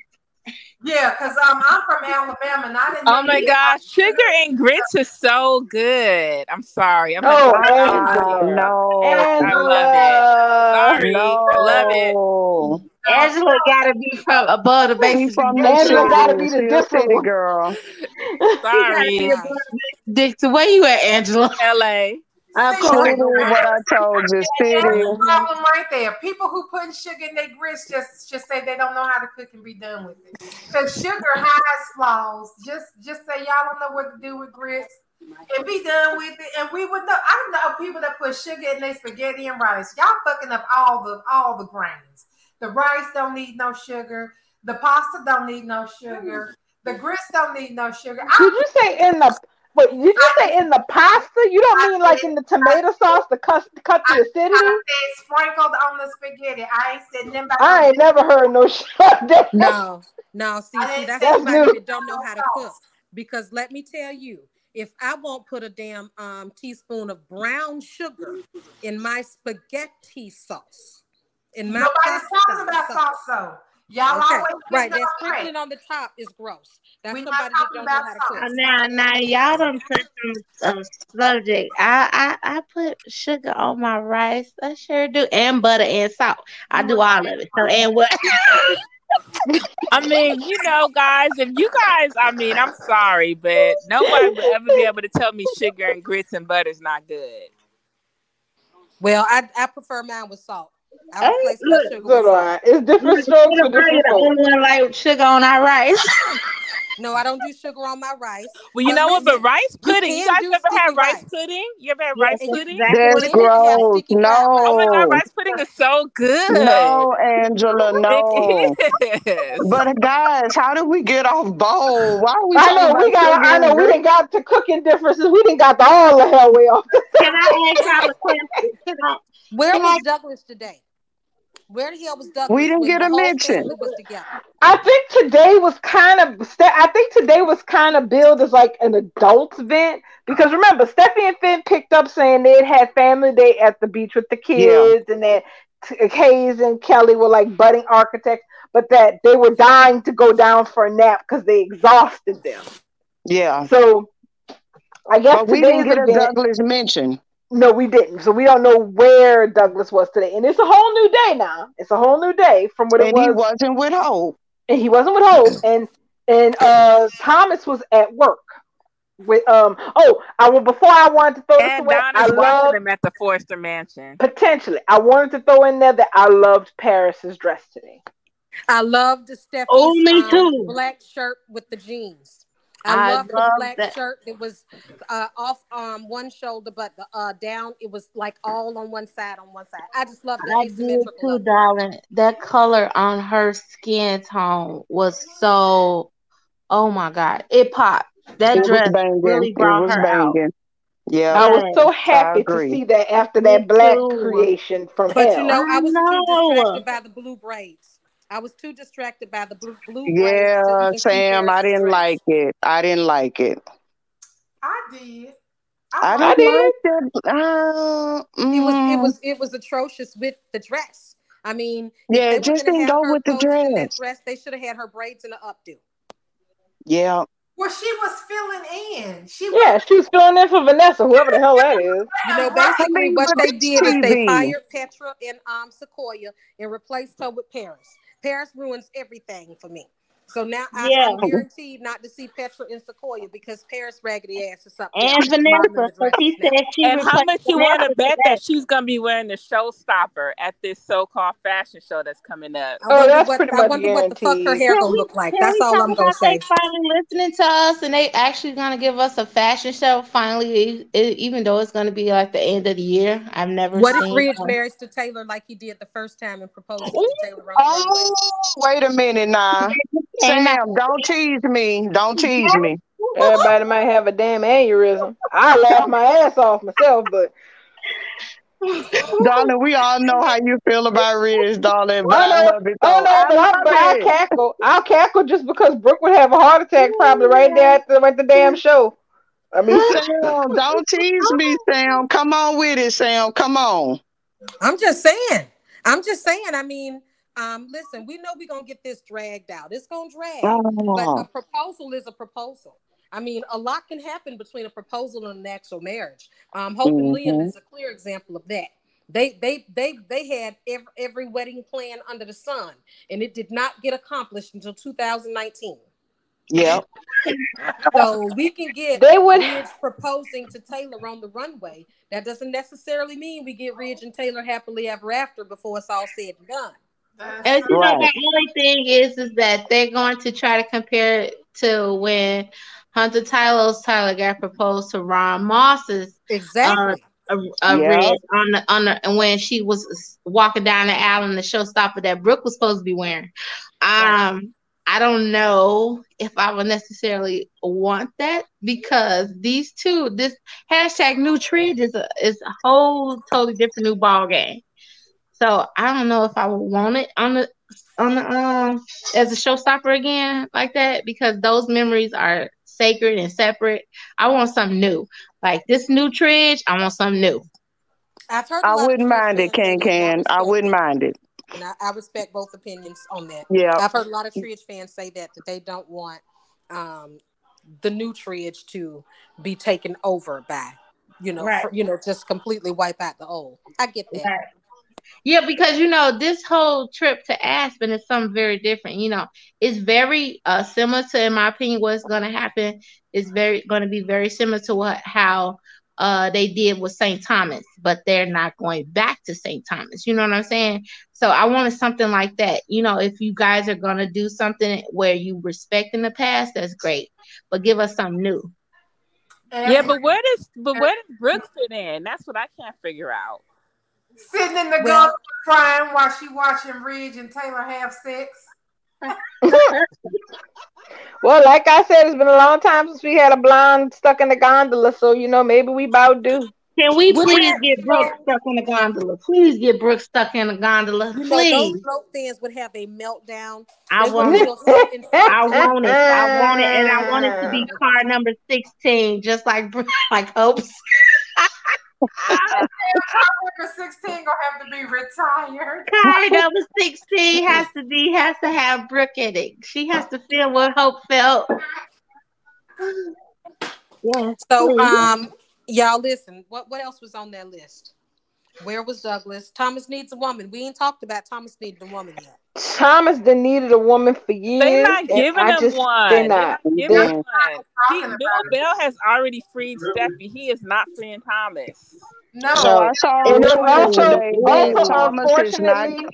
Yeah, because um, I'm from Alabama and I didn't Oh my you- gosh, sugar and grits is so good. I'm sorry. I'm Oh, not Ah, Angela. no. I love it. Sorry. No. I love it. it. Angela gotta be from above the She base. from Angela city. gotta be the She different one. girl. Sorry. Dixon, where you at, Angela? LA. Of told you what I told you, That's city. the problem right there. People who put sugar in their grits just just say they don't know how to cook and be done with it. Because sugar has flaws. Just just say y'all don't know what to do with grits and be done with it. And we would know. I know people that put sugar in their spaghetti and rice. Y'all fucking up all the all the grains. The rice don't need no sugar. The pasta don't need no sugar. Mm. The grits don't need no sugar. I you say in the wait, did you say in the pasta? You don't mean like in the tomato sauce to cut cut the acidity? I said sprinkled on the spaghetti. I ain't said nothing about I ain't never heard no shit like. No, no. See, see, that's somebody new. that don't know how to cook. Because let me tell you, if I won't put a damn um, teaspoon of brown sugar in my spaghetti sauce, in my Nobody's talking about sauce, sauce though. Y'all okay, always right? getting That sprinkling on the top is gross. That's We not somebody that talking don't know about how to sauce. cook. Now, now, y'all done touched on a subject. I, I, I put sugar on my rice. I sure do, and butter and salt. I do all of it. So, and what? I mean, you know, guys, if you guys, I mean, I'm sorry, but nobody will ever be able to tell me sugar and grits and butter is not good. Well, I, I prefer mine with salt. I Hey, replace my look, sugar So with do salt. I. It's different strokes for different the folks. only one like sugar on our rice. No, I don't do sugar on my rice. Well, you know what? But rice pudding. You, can guys do ever had rice rice. pudding? You ever had Yes, rice pudding? exactly That's what Women it is. have gross. sticky fried rice. Oh my god, rice pudding is so good. no, Angela, no. It is. But guys, how did we get off bowl? Why are we I know we got. sugar I know we didn't got to cooking differences. We didn't got the all the hell way off. Can I ask y'all a question? Where was Douglas today? Where the hell was Douglas? We didn't get a mention. was? I think today was kind of. I think today was kind of billed as like an adults event because remember Steffy and Finn picked up saying they had had family day at the beach with the Yeah, kids and that Hayes and Kelly were like budding architects, but that they were dying to go down for a nap because they exhausted them. yeah. So I guess But we didn't get a event. Douglas mention. No, we didn't. So we don't know where Douglas was today, and it's a whole new day now. It's a whole new day from what it was. And he was wasn't with Hope. and he wasn't with Hope, and and uh Thomas was at work with um. Oh, I will before I wanted to throw this And away. I Donna's watching love them at the Forrester Mansion. potentially. I wanted to throw in there that I loved Paris's dress today. I loved oh, Steffy's me um, too. black shirt with the jeans. I I loved the black that. shirt. It was uh, off um, one shoulder, but the uh, down it was like all on one side. On one side, I just love the I did too, of it. darling. That color on her skin tone was so. Oh my god, it popped. That It was dress banging. really It brought was her out. Yeah, I was so happy to see that after that black creation from But you know, I I was too know. distracted by the blue braids. I was too distracted by the blue, blue Yeah, Sam, I didn't dress. like it. I didn't like it. I did. I I I liked didn't did. like that. Uh, It was it mm, was it was atrocious with the dress. I mean, yeah, it just didn't go with the posed in dress. dress, they should have had her braids in the updo. Yeah, Well, she was filling in. She Yeah, she was filling in for Vanessa, whoever the hell that is. You know, basically what they it's did is they fired Petra and um Sequoia and replaced her with Paris. Paris ruins everything for me. So now I, Yeah. I'm guaranteed not to see Petra and Sequoia because Paris raggedy ass or something And Vanessa, in the because dresses he now. said she And how much you want to bet today. that she's gonna be wearing the showstopper at this so-called fashion show that's coming up? I Oh, wonder that's what pretty I much wonder what the fuck her guaranteed. hair Can gonna we look like. That's all I'm gonna about they say. finally listening to us and they actually gonna give us a fashion show finally, e- even though it's gonna be like the end of the year. I've never What if seen Ridge one. marries to Taylor like he did the first time and proposes to Taylor on the runway? Oh, wait a minute now. Came out. Sam, don't tease me. Don't tease me. Everybody might have a damn aneurysm. I laugh my ass off myself, but Donna, we all know how you feel about Riz, darling, but I I know, love it I though. know, I but, I, love but I'll cackle. I'll cackle just because Brooke would have a heart attack probably right there at the, at the damn show. I mean, Sam, don't tease me, Sam. Come on with it, Sam. Come on. I'm just saying. I'm just saying. I mean, um, listen, we know we're gonna get this dragged out. It's gonna drag, but a Oh, proposal is a proposal. I mean, a lot can happen between a proposal and an actual marriage. Um, Hope and Liam is a clear example of that. They they they they had every, every wedding plan under the sun, and it did not get accomplished until 2019. Yeah. So we can get they would. Ridge proposing to Taylor on the runway. That doesn't necessarily mean we get Ridge and Taylor happily ever after before it's all said and done. That's And you true. know, the only thing is, is that they're going to try to compare it to when Hunter Tylo's Tyler got proposed to Ron Moss's uh, Exactly. a, a Yep. on the on the and when she was walking down the aisle in the showstopper that Brooke was supposed to be wearing. Right. Um, I don't know if I would necessarily want that because these two, this hashtag new trend is a is a whole totally different new ball game. So I don't know if I would want it on the on the um as a showstopper again like that because those memories are sacred and separate. I want something new. Like this new Tridge, I want something new. I've heard a I lot of wouldn't mind it, Can I Can. I wouldn't mind it. And I, I respect both opinions on that. Yeah. I've heard a lot of Tridge fans say that that they don't want um, the new Tridge to be taken over by, you know, Right. for, you know, just completely wipe out the old. I get that. Right. Yeah, because you know this whole trip to Aspen is something very different. You know, it's very uh similar to, in my opinion, what's going to happen is very going to be very similar to what how uh they did with St. Thomas, but they're not going back to St. Thomas. You know what I'm saying? So I wanted something like that. You know, if you guys are gonna do something where you respect in the past, that's great. But give us something new. Yeah, but where does but where does Brooke fit in? That's what I can't figure out. Sitting in the Well- golf crying while she watching Ridge and Taylor have sex. Well, like I said, it's been a long time since we had a blonde stuck in the gondola, so you know maybe we about due. Can we please that- get Brooke stuck in the gondola? Please get Brooke stuck in the gondola. You know, Please. those float fans would have a meltdown. I They want it. feel so infected. I want it. I want it, and I want it to be car number sixteen, just like like Hope's. Number 16 gonna have to be retired. Car number sixteen has to be has to have Brooke in it. She has to feel what Hope felt. Yeah. So, um, y'all listen. What what else was on that list? Where was Douglas? Thomas needs a woman. We ain't talked about Thomas needing a woman yet. Thomas done needed a woman for years. They're not giving I him just, one. They're not. giving They're- him one. He, Bill. Bell has already freed Steffy. He is not freeing Thomas. No, So I saw And also, today also Thomas is not. unfortunately,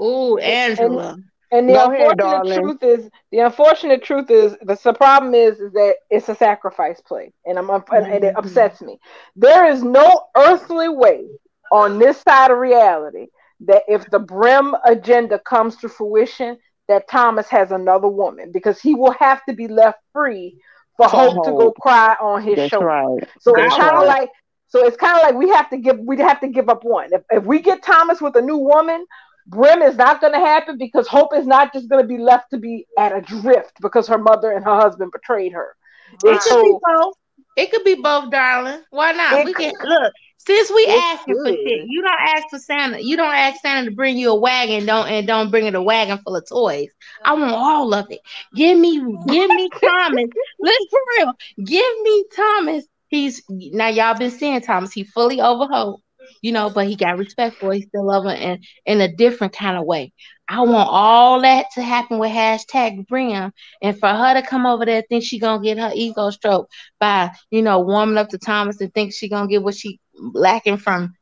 Ooh, Angela. and the Go unfortunate darling. truth is, the unfortunate truth is, the, the problem is, is that it's a sacrifice play, and I'm up, and, and it Mhm. upsets me. There is no earthly way on this side of reality that if the Brim agenda comes to fruition, that Thomas has another woman because he will have to be left free for For Hope to go cry on his That's shoulder. right. So That's it's kind of right. like so it's kind of like we have to give we have to give up one. If, if we get Thomas with a new woman, Brim is not going to happen because Hope is not just going to be left to be at adrift because her mother and her husband betrayed her. It It's could be both. It could be both, darling. Why not? We could- can look. Since we It asking for shit, you don't ask for Santa. You don't ask Santa to bring you a wagon. Don't and don't bring it a wagon full of toys. I want all of it. Give me, give me Thomas. Let's for real. Give me Thomas. He's now y'all been seeing Thomas. He fully over hope, you know, but he got respect for. He still love her in in a different kind of way. I want all that to happen with hashtag Brim, and for her to come over there think she gonna get her ego stroked by you know warming up to Thomas and think she gonna get what she lacking from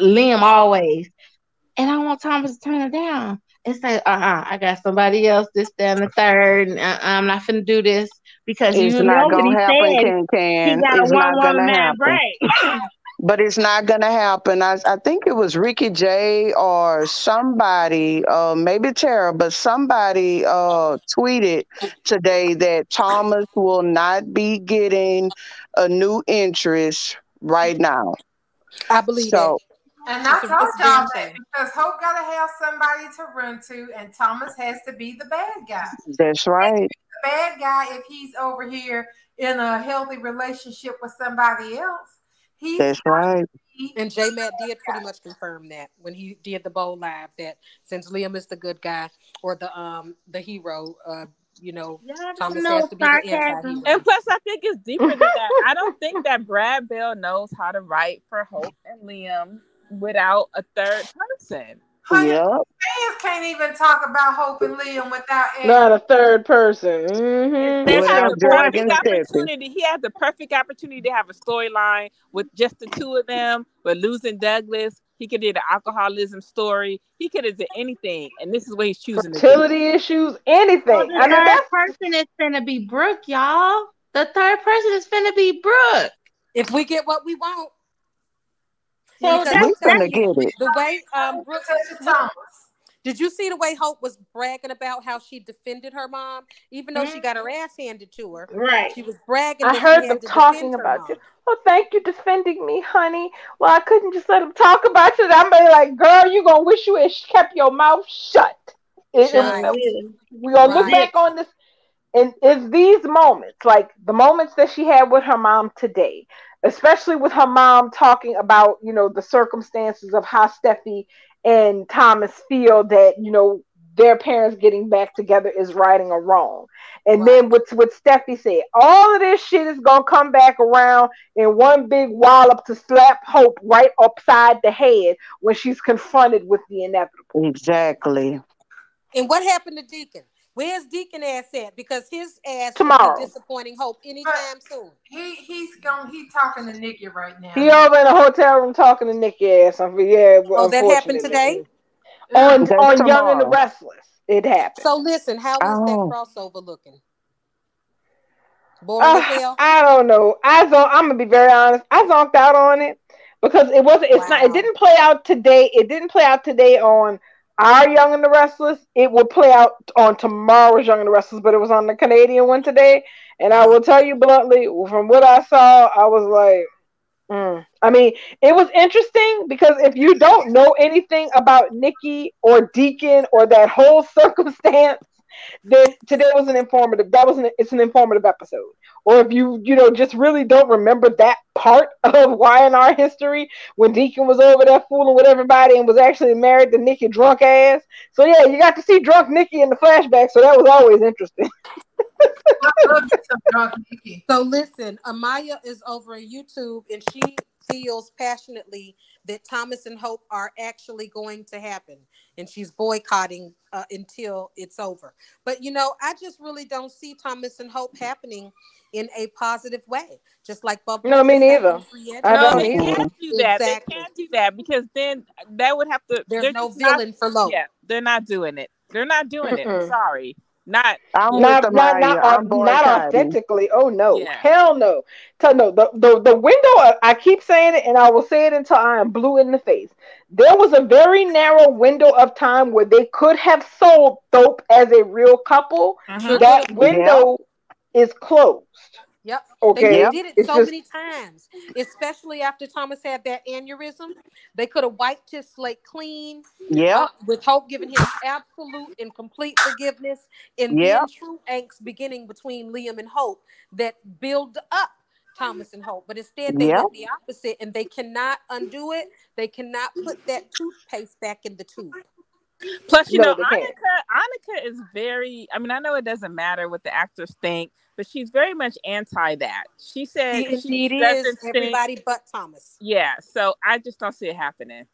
Liam always. And I want Thomas to turn it down and say, uh uh I got somebody else, this, that, and the third, and uh, I'm not finna do this because It's you not know what he gonna happen, said. Can He Can. got a It's one not gonna man happen. break. But it's not gonna happen. I I think it was Ricky J or somebody, uh, maybe Tara, but somebody uh tweeted today that Thomas will not be getting a new interest right now. I believe So and I It's a- told it's y'all that because Hope gotta have somebody to run to, and Thomas has to be the bad guy. that's right. The bad guy, if he's over here in a healthy relationship with somebody else, he's That's right. And J Matt did pretty much confirm that when he did the bowl live that since Liam is the good guy or the um the hero, uh, you know, Y'all Thomas know has to be the sarcasm. anti-hero. And plus, I think it's deeper than that. I don't think that Brad Bell knows how to write for Hope and Liam without a third person. Honey, Yep. fans can't even talk about Hope and Liam without not a third person. hmm He Without has the perfect opportunity. He has the perfect opportunity to have a storyline with just the two of them, but losing Douglas. He could do the alcoholism story. He could have done anything, and this is what he's choosing to do. Fertility issues, anything. Well, the I mean, third that's person is gonna be Brooke, y'all. The third person is gonna be Brooke. If we get what we want, So Because that's We I'm finna get it. the way um Brooke, Touch Thomas. Did you see the way Hope was bragging about how she defended her mom, even though she got her mm-hmm. ass handed to her? Right. She was bragging. I that heard she them had to talking about mom. you. Oh, thank you defending me, honey. Well, I couldn't just let them talk about you. I'm be like, girl, you gonna wish you had kept your mouth shut. It- it- we gonna look back on this, and it's these moments, like the moments that she had with her mom today, especially with her mom talking about, you know, the circumstances of how Steffy and Thomas feel that, you know, their parents getting back together is righting a wrong. And then what what Steffy said, all of this shit is gonna come back around in one big wallop to slap Hope right upside the head when she's confronted with the inevitable. Exactly. And what happened to Deacon? Where's Deacon ass at? Because his ass Tomorrow. will disappointing Hope anytime soon. He he's going. He's talking to Nikki right now. He over in a hotel room talking to Nikki ass. I'm- Yeah, Oh, that happened today? On That's on Young and the. Restless. It happened. So listen, how is Oh. that crossover looking? Boring as Uh, hell. I don't know. I zon- I'm gonna be very honest. I zonked out on it because it wasn't. It's not. It didn't play out today. It didn't play out today on our Young and the Restless. It will play out on tomorrow's Young and the Restless, but it was on the Canadian one today. And I will tell you bluntly, from what I saw, I was like, mm. I mean, it was interesting because if you don't know anything about Nikki or Deacon or that whole circumstance, then today was an informative. That was an it's an informative episode. Or if you you know just really don't remember that part of Y&R history when Deacon was over there fooling with everybody and was actually married to Nikki drunk ass. So yeah, you got to see drunk Nikki in the flashback. So that was always interesting. I love drunk Nikki. So listen, Amaya is over on YouTube and she feels passionately that Thomas and Hope are actually going to happen. And she's boycotting uh, until it's over. But you know, I just really don't see Thomas and Hope happening in a positive way. Just like Bubbles. No, me neither. happened for Yeti. I no, don't they either. can't do that. Exactly. They can't do that because then that would have to. There's they're no just not- villain for Lope. Yeah, they're not doing it. They're not doing it. I'm Mm-mm. sorry. Not. I'm not with not not, I'm au- not authentically. Oh no, Yeah. hell no. Tell no the, the the window. I- I keep saying it, and I will say it until I am blue in the face. There was a very narrow window of time where they could have sold Dope as a real couple. Mhm. That window is closed. Yep. Okay, They Yep. did it It's so just- many times, especially after Thomas had that aneurysm. They could have wiped his slate clean. Yeah. uh, with Hope giving him absolute and complete forgiveness, and Yep. then true angst beginning between Liam and Hope that build up Thomas and Hope. But instead, they Yep. went the opposite, and they cannot undo it. They cannot put that toothpaste back in the tube. Plus, you No, know, they Annika. Annika is very. I mean, I know it doesn't matter what the actors think, but she's very much anti that. She said She she indeed doesn't is think- everybody but Thomas. Yeah, so I just don't see it happening.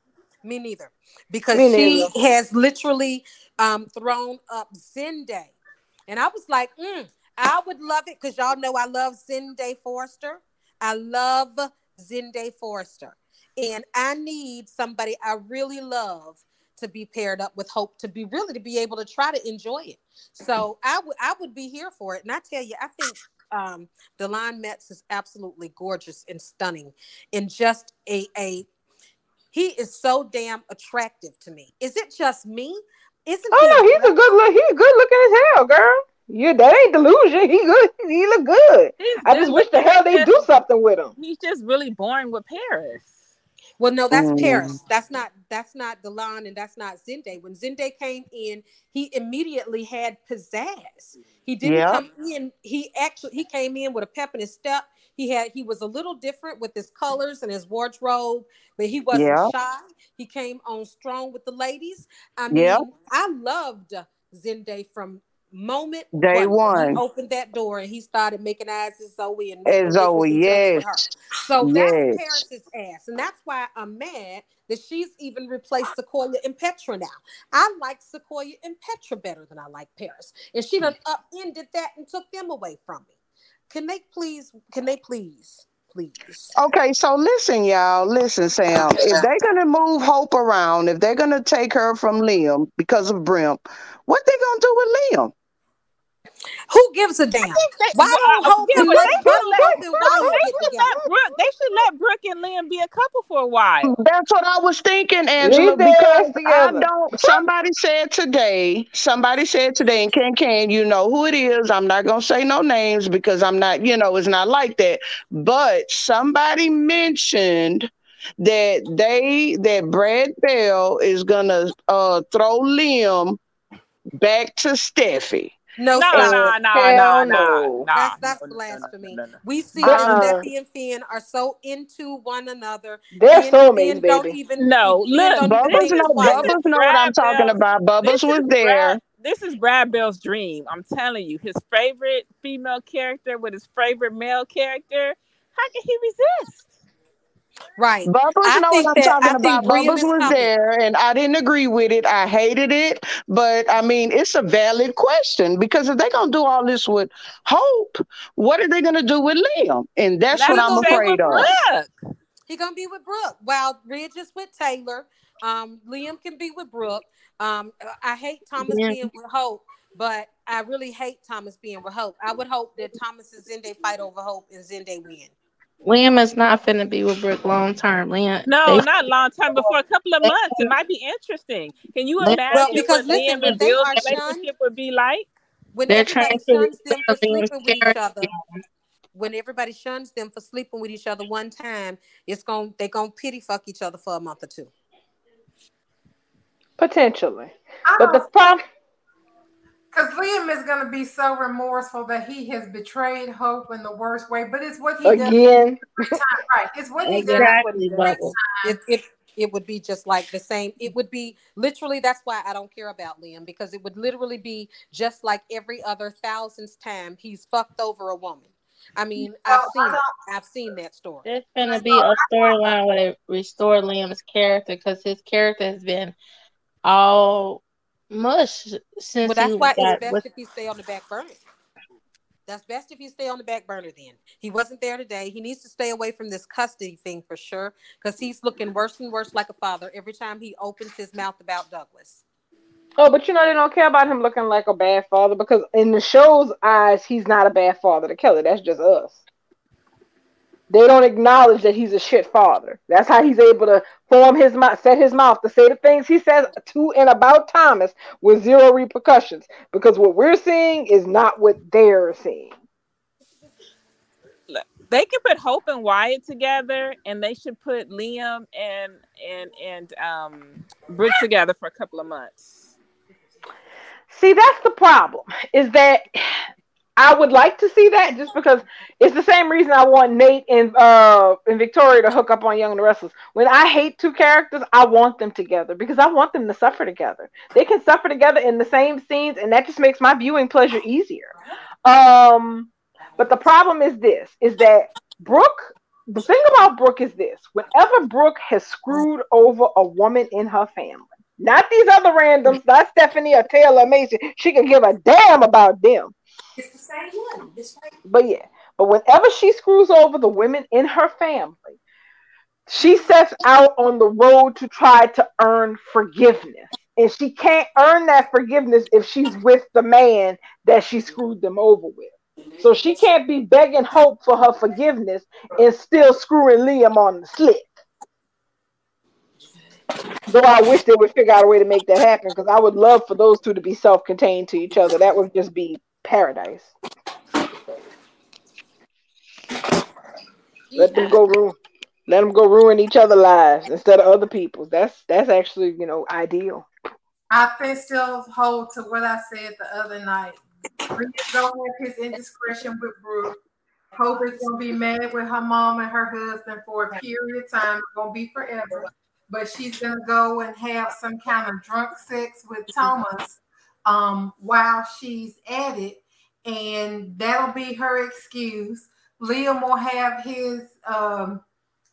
Me neither, because Me she has literally um, thrown up Zende, and I was like, mm, I would love it because y'all know I love Zende Forrester. I love Zende Forrester, and I need somebody I really love to be paired up with Hope to be really to be able to try to enjoy it. So I would I would be here for it, and I tell you, I think um, Delon Metz is absolutely gorgeous and stunning, and just a a he is so damn attractive to me. Is it just me? Isn't Oh no, he's a good look. He's good looking as hell, girl. You that ain't delusion. He good. He look good. He's I just wish the hell they do something with him. He's just really boring with Paris. Well, no, that's Mm. Paris. That's not that's not Delon and that's not Zende. When Zende came in, he immediately had pizzazz. He didn't Yeah. come in. He actually he came in with a pep in his step. He had he was a little different with his colors and his wardrobe, but he wasn't Yeah. shy. He came on strong with the ladies. I mean, Yeah. I loved Zende from moment Day He one. opened that door and he started making eyes at Zoe and And Zoe, yes. jokes with her. So Yes. that's Paris's ass, and that's why I'm mad that she's even replaced Sequoia and Petra now. I like Sequoia and Petra better than I like Paris, and she done upended that and took them away from me. Can they please? Can they please? Please. Okay, so listen, y'all. Listen, Sam. If they're gonna move Hope around, if they're gonna take her from Liam because of Brim, what they gonna do with Liam? Who gives a damn? They- Why well, don't Hope yeah, and but they should let- Hope and no, Wyatt they should let Brooke- They should let Brooke and Liam be a couple for a while. That's what I was thinking, Angela. Leave Because I don't. Somebody said today. Somebody said today, and Ken Can, you know who it is. I'm not gonna say no names because I'm not. You know, it's not like that. But somebody mentioned that they that Brad Bell is gonna uh throw Liam back to Steffy. No, No, no, no, no, no, no. no. That's that's no, no, no, blasphemy. no, no, no. We see Uh-uh. that Uh-uh. And Finn are so into one another. They're Finn- soulmates, Finn don't even No, look, don't Bubba's know. twice. This is Bubba's know what I'm talking about. Bubba's was there. Brad, this is Brad Bell's dream. I'm telling you, his favorite female character with his favorite male character. How can he resist? Right. Bubbles I know what I'm that- I talking think about. Bubbles was coming. there, and I didn't agree with it. I hated it, but I mean, it's a valid question because if they're gonna do all this with Hope, what are they gonna do with Liam? And that's what I'm afraid of. Brooke. He gonna be with Brooke. While Ridge is with Taylor. Um, Liam can be with Brooke. Um, I hate Thomas Yeah. being with Hope, but I really hate Thomas being with Hope. I would hope that Thomas and Zende fight over Hope and Zende win. Liam is not finna be with Brooke long term. Liam, No, they- not long term, But for a couple of months, it might be interesting. Can you Well, imagine because what listen, Liam and they Bill's are shunned- relationship would be like? When They're trying to shuns them for sleeping with each other, when everybody shuns them for sleeping with each other one time, it's going to they gonna pity fuck each other for a month or two. Potentially. I But the don't problem Because Liam is going to be so remorseful that he has betrayed Hope in the worst way, but it's what he does. again, Right. It's what he does. exactly, Bubbles. It, it it would be just like the same. It would be literally. That's why I don't care about Liam because it would literally be just like every other thousands time he's fucked over a woman. I mean, I've Well, I seen it. I've seen that story. There's gonna be a storyline where they restore Liam's character because his character has been all mush since Well, that's he why got it's best with if he stay on the back burner. That's best if you stay on the back burner. Then he wasn't there today. He needs to stay away from this custody thing for sure because he's looking worse and worse like a father every time he opens his mouth about Douglas. oh, but you know they don't care about him looking like a bad father because in the show's eyes, he's not a bad father to Kelly. That's just us. They don't acknowledge that he's a shit father. That's how he's able to form his mouth, set his mouth to say the things he says to and about Thomas with zero repercussions. Because what we're seeing is not what they're seeing. They can put Hope and Wyatt together, and they should put Liam and and and um Brooke together for a couple of months. See, that's the problem. Is that I would like to see that just because it's the same reason I want Nate and uh and Victoria to hook up on Young and the Restless. When I hate two characters, I want them together because I want them to suffer together. They can suffer together in the same scenes, and that just makes my viewing pleasure easier. Um, but the problem is this: is that Brooke. The thing about Brooke is this: whenever Brooke has screwed over a woman in her family, not these other randoms, not Stephanie or Taylor Mason, she can give a damn about them. It's the same one. But yeah, but whenever she screws over the women in her family, she sets out on the road to try to earn forgiveness. And she can't earn that forgiveness if she's with the man that she screwed them over with. So she can't be begging hope for her forgiveness and still screwing Liam on the slick. Though I wish they would figure out a way to make that happen because I would love for those two to be self contained to each other. That would just be paradise. Let them go ruin. Let them go ruin each other's lives instead of other people's. That's that's actually you know ideal. I still hold to what I said the other night. Reed don't have his indiscretion with Brooke. Hope is gonna be mad with her mom and her husband for a period of time. It's gonna be forever. But she's gonna go and have some kind of drunk sex with Thomas um, while she's at it, and that'll be her excuse. Liam will have his um,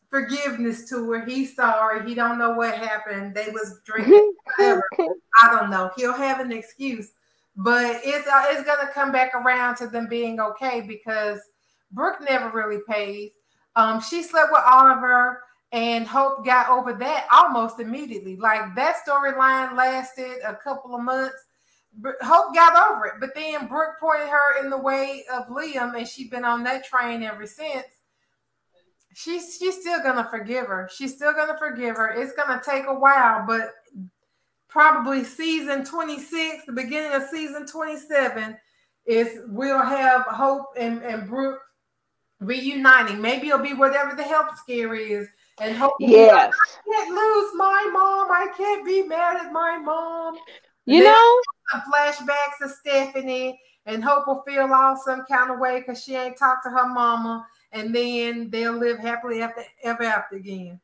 forgiveness to her. He's sorry. He don't know what happened. They was drinking. whatever. I don't know. He'll have an excuse, but it's uh, it's gonna come back around to them being okay because Brooke never really pays. Um, she slept with Oliver, and Hope got over that almost immediately. Like that storyline lasted a couple of months. Hope got over it, but then Brooke pointed her in the way of Liam, and she's been on that train ever since. She's she's still gonna forgive her. She's still gonna forgive her. It's gonna take a while, but probably season 26, the beginning of season 27, is we'll have Hope and, and Brooke reuniting. Maybe it'll be whatever the health scare is. And Hope will Yes. I can't lose my mom. I can't be mad at my mom. You Then know, flashbacks of Stephanie and Hope will feel all some kind of way because she ain't talked to her mama. And then they'll live happily after ever after again.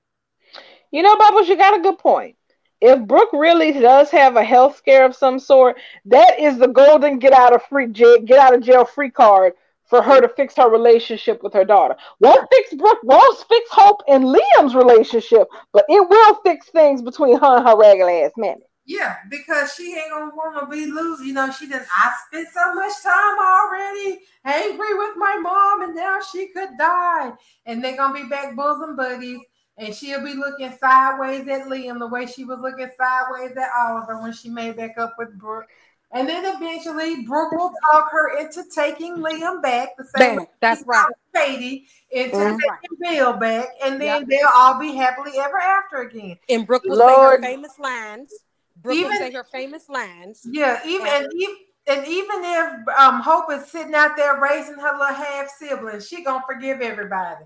you know, Bubbles, you got a good point. If Brooke really does have a health scare of some sort, that is the golden get out of free jail, get out of jail free card for her to fix her relationship with her daughter. Won't fix Brooke, won't fix Hope and Liam's relationship, but it will fix things between her and her regular ass man. Yeah, because she ain't gonna want to be losing. You know, she just I spent so much time already angry with my mom, and now she could die, and they're gonna be back bosom buddies. And she'll be looking sideways at Liam the way she was looking sideways at Oliver when she made back up with Brooke. And then eventually Brooke will talk her into taking Liam back. The same Back, way that's she right. Katie into Mhm. taking Bill back, and then Yep. they'll all be happily ever after again. And Brooke will Lord. say her famous lines. Brooke Even- will say her famous lines. Yeah, even And- and even and even if um Hope is sitting out there raising her little half siblings, she gonna forgive everybody.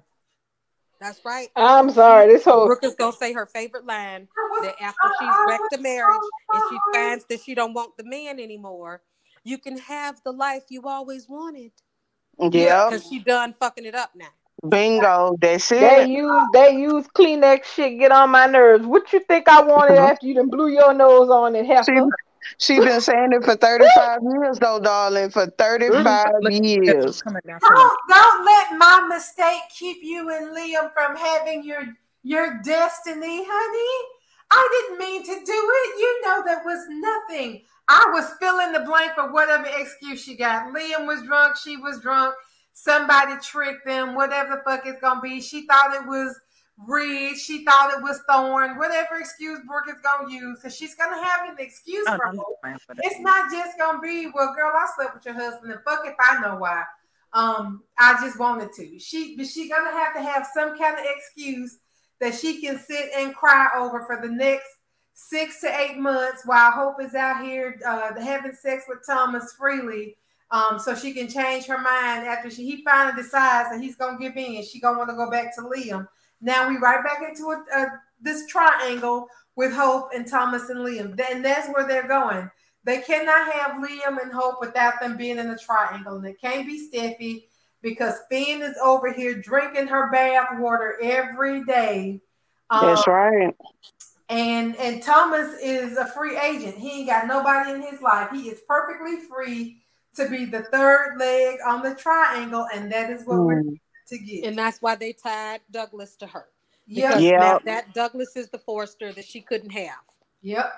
That's right. I'm sorry, this whole Brooke is gonna say her favorite line that after she's wrecked the marriage and she finds that she don't want the man anymore, you can have the life you always wanted Yeah, because she done fucking it up now. Bingo. That's it. they it. use they use Kleenex shit get on my nerves. What you think I wanted Mhm. after you done blew your nose on it, She, heifer? She been saying it for 35 years though, darling. For 35 years. coming down from Don't don't let my mistake keep you and Liam from having your your destiny, honey. I didn't mean to do it. You know that was nothing. I was filling the blank for whatever excuse she got. Liam was drunk, she was drunk, somebody tricked them, whatever the fuck it's gonna be. She thought it was Reed, she thought it was Thorn, whatever excuse Brooke is gonna use, because she's gonna have an excuse Oh, for for. It's not just gonna be, well, girl, I slept with your husband, and fuck if I know why. Um, I just wanted to. She, but she gonna have to have some kind of excuse that she can sit and cry over for the next six to eight months while Hope is out here uh, having sex with Thomas freely. Um, so she can change her mind after she he finally decides that he's gonna give in. She gonna want to go back to Liam. Now we right back into a, a, this triangle with Hope and Thomas and Liam. And that's where they're going. They cannot have Liam and Hope without them being in a triangle. And it can't be Steffi because Finn is over here drinking her bath water every day. Um, That's right. and and Thomas is a free agent. He ain't got nobody in his life. He is perfectly free to be the third leg on the triangle, and that is what we're Mm. To get. And that's why they tied Douglas to her. Yep. Yeah. now that Douglas is the Forrester that she couldn't have. Yep.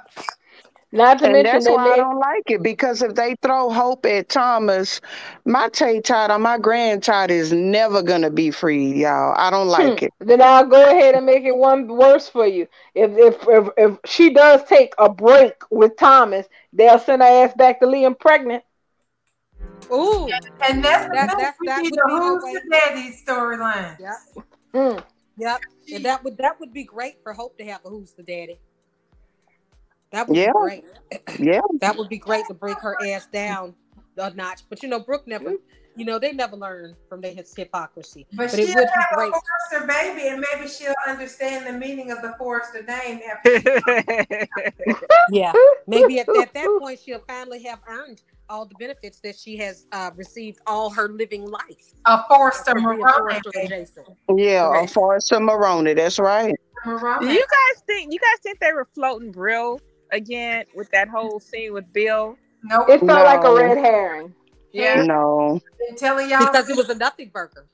Not to And mention that's they why I don't like it because if they throw hope at Thomas, my Tay child or my grandchild is never gonna be free, y'all. I don't like Hmm. it. Then I'll go ahead and make it one worse for you. If, if if if she does take a break with Thomas, they'll send her ass back to Liam pregnant. Ooh. And that's the That- thing. that's- we that the be Who's the Daddy storyline. Yep. Mm. Yep. And that would that would be great for Hope to have a who's the daddy. That would Yeah. be great. Yeah. That would be great to break her ass down a notch. But you know, Brooke never, you know, they never learn from their hypocrisy. But, But it she'll would be have a great. Forrester baby, and maybe she'll understand the meaning of the Forrester name after. Yeah. Maybe at, at that point she'll finally have earned all the benefits that she has uh, received all her living life. A Forrester from being Moroni. Forrester and Jason. Yeah, Correct. Forrester Maroney. That's right. Do you guys think you guys think they were floating Brill again with that whole scene with Bill? Nope. It felt like a red herring. Yeah. No. Telling y'all Because it was a nothing burger.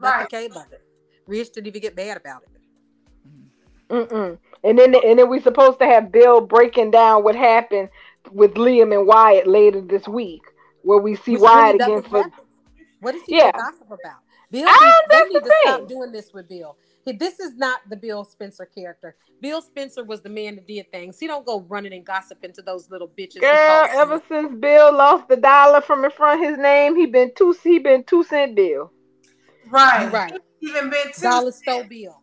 Nothing Right. came of it. Rich didn't even get mad about it. Mm-mm. And then and then we supposed to have Bill breaking down what happened with Liam and Wyatt later this week, where we see Which Wyatt really against. doesn't happen. What is he Yeah. gossip about? Bill, Ah, needs, they that's need the to stop doing this with Bill. This is not the Bill Spencer character. Bill Spencer was the man that did things. He don't go running and gossiping to those little bitches. Girl, ever them. since Bill lost the dollar from in front of his name, he been two he been two cent Bill. right. right, Even been two. dollar store Bill.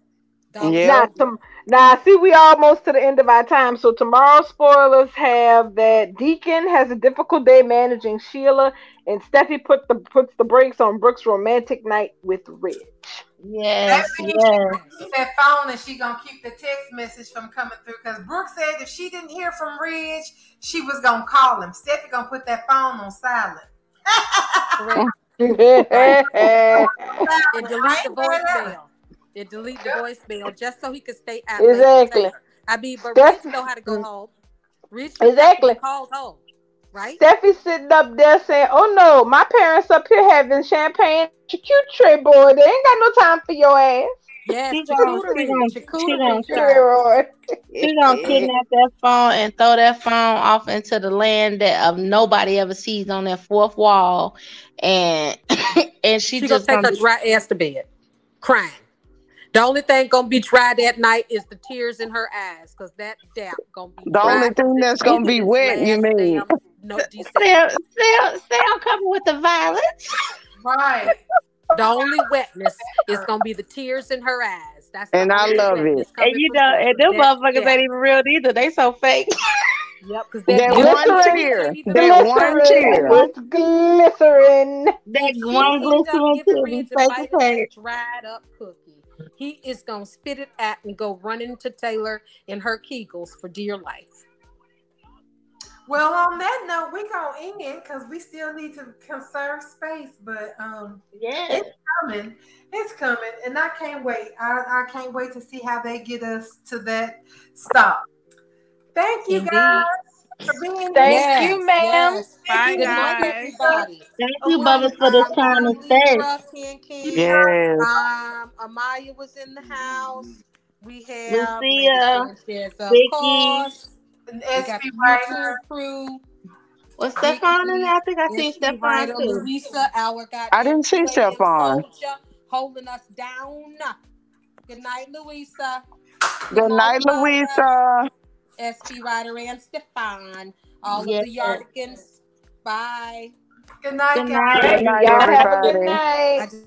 Dollar Yeah. Now, tom- now, I see, we almost to the end of our time. So tomorrow's spoilers have that Deacon has a difficult day managing Sheila, and Steffy put the puts the brakes on Brooke's romantic night with Rich. Yes, That means yes. Keep that phone and she gonna keep the text message from coming through. Because Brooke said if she didn't hear from Ridge, she was gonna call him. Steffy gonna put that phone on silent. And delete the voicemail. And delete the voicemail just so he could stay out. late with Exactly. I mean, but That's- Rich know how to go mm-hmm. home. Rich Exactly. calls home. right? Steffy sitting up there saying, "Oh no, my parents up here having champagne charcuterie board. They ain't got no time for your ass." Yes, She gonna- she charcuterie, gonna- she charcuterie, gonna- child. She gonna kidnap that phone and throw that phone off into the land that of nobody ever sees on that fourth wall, and and she, She, gonna just take gonna her dry ass to bed, crying. The only thing gonna be dry that night is the tears in her eyes, cause that damn gonna be The dry only thing that's gonna be wet, you last mean? damn No, December. stay, stay, stay on cover with the violence. Right. The only wetness is gonna be the tears in her eyes. That's And I love it. And you from know, and them motherfuckers yeah. ain't even real either. They so fake. Yep, because That that, one Glycerin. tear. Even That one tear. With glycerin. That He one end up glistening getting to be to fake bite as of hell. that dried up cookie. He is gonna spit it out and go running to Taylor and her Kegels for dear life. Well, on that note, we're gonna end it because we still need to conserve space. But um, Yeah. it's coming. It's coming, and I can't wait. I, I can't wait to see how they get us to that stop. Thank you Indeed. guys for being Thank Yes, you, ma'am. yes. Bye, Good night, guys. everybody. Thank you, Bubba, for this time and space. Rough Ken Ken. Yes. Um, Amaya was in the house. We have Lucia, Lady Sanchez, of Vicky. course. an We got SB the writer. YouTube crew. Was Stefan in there? I think I seen SB Stefan too. Louisa, our goddamn I didn't see twin Stefan. holding us down. Good night, Louisa. Good night, Louisa. SB Ryder and Stefan. All Yes. of the Yardigans. Bye. Good night, Good guys. night. Good night, Y'all have a good night. I just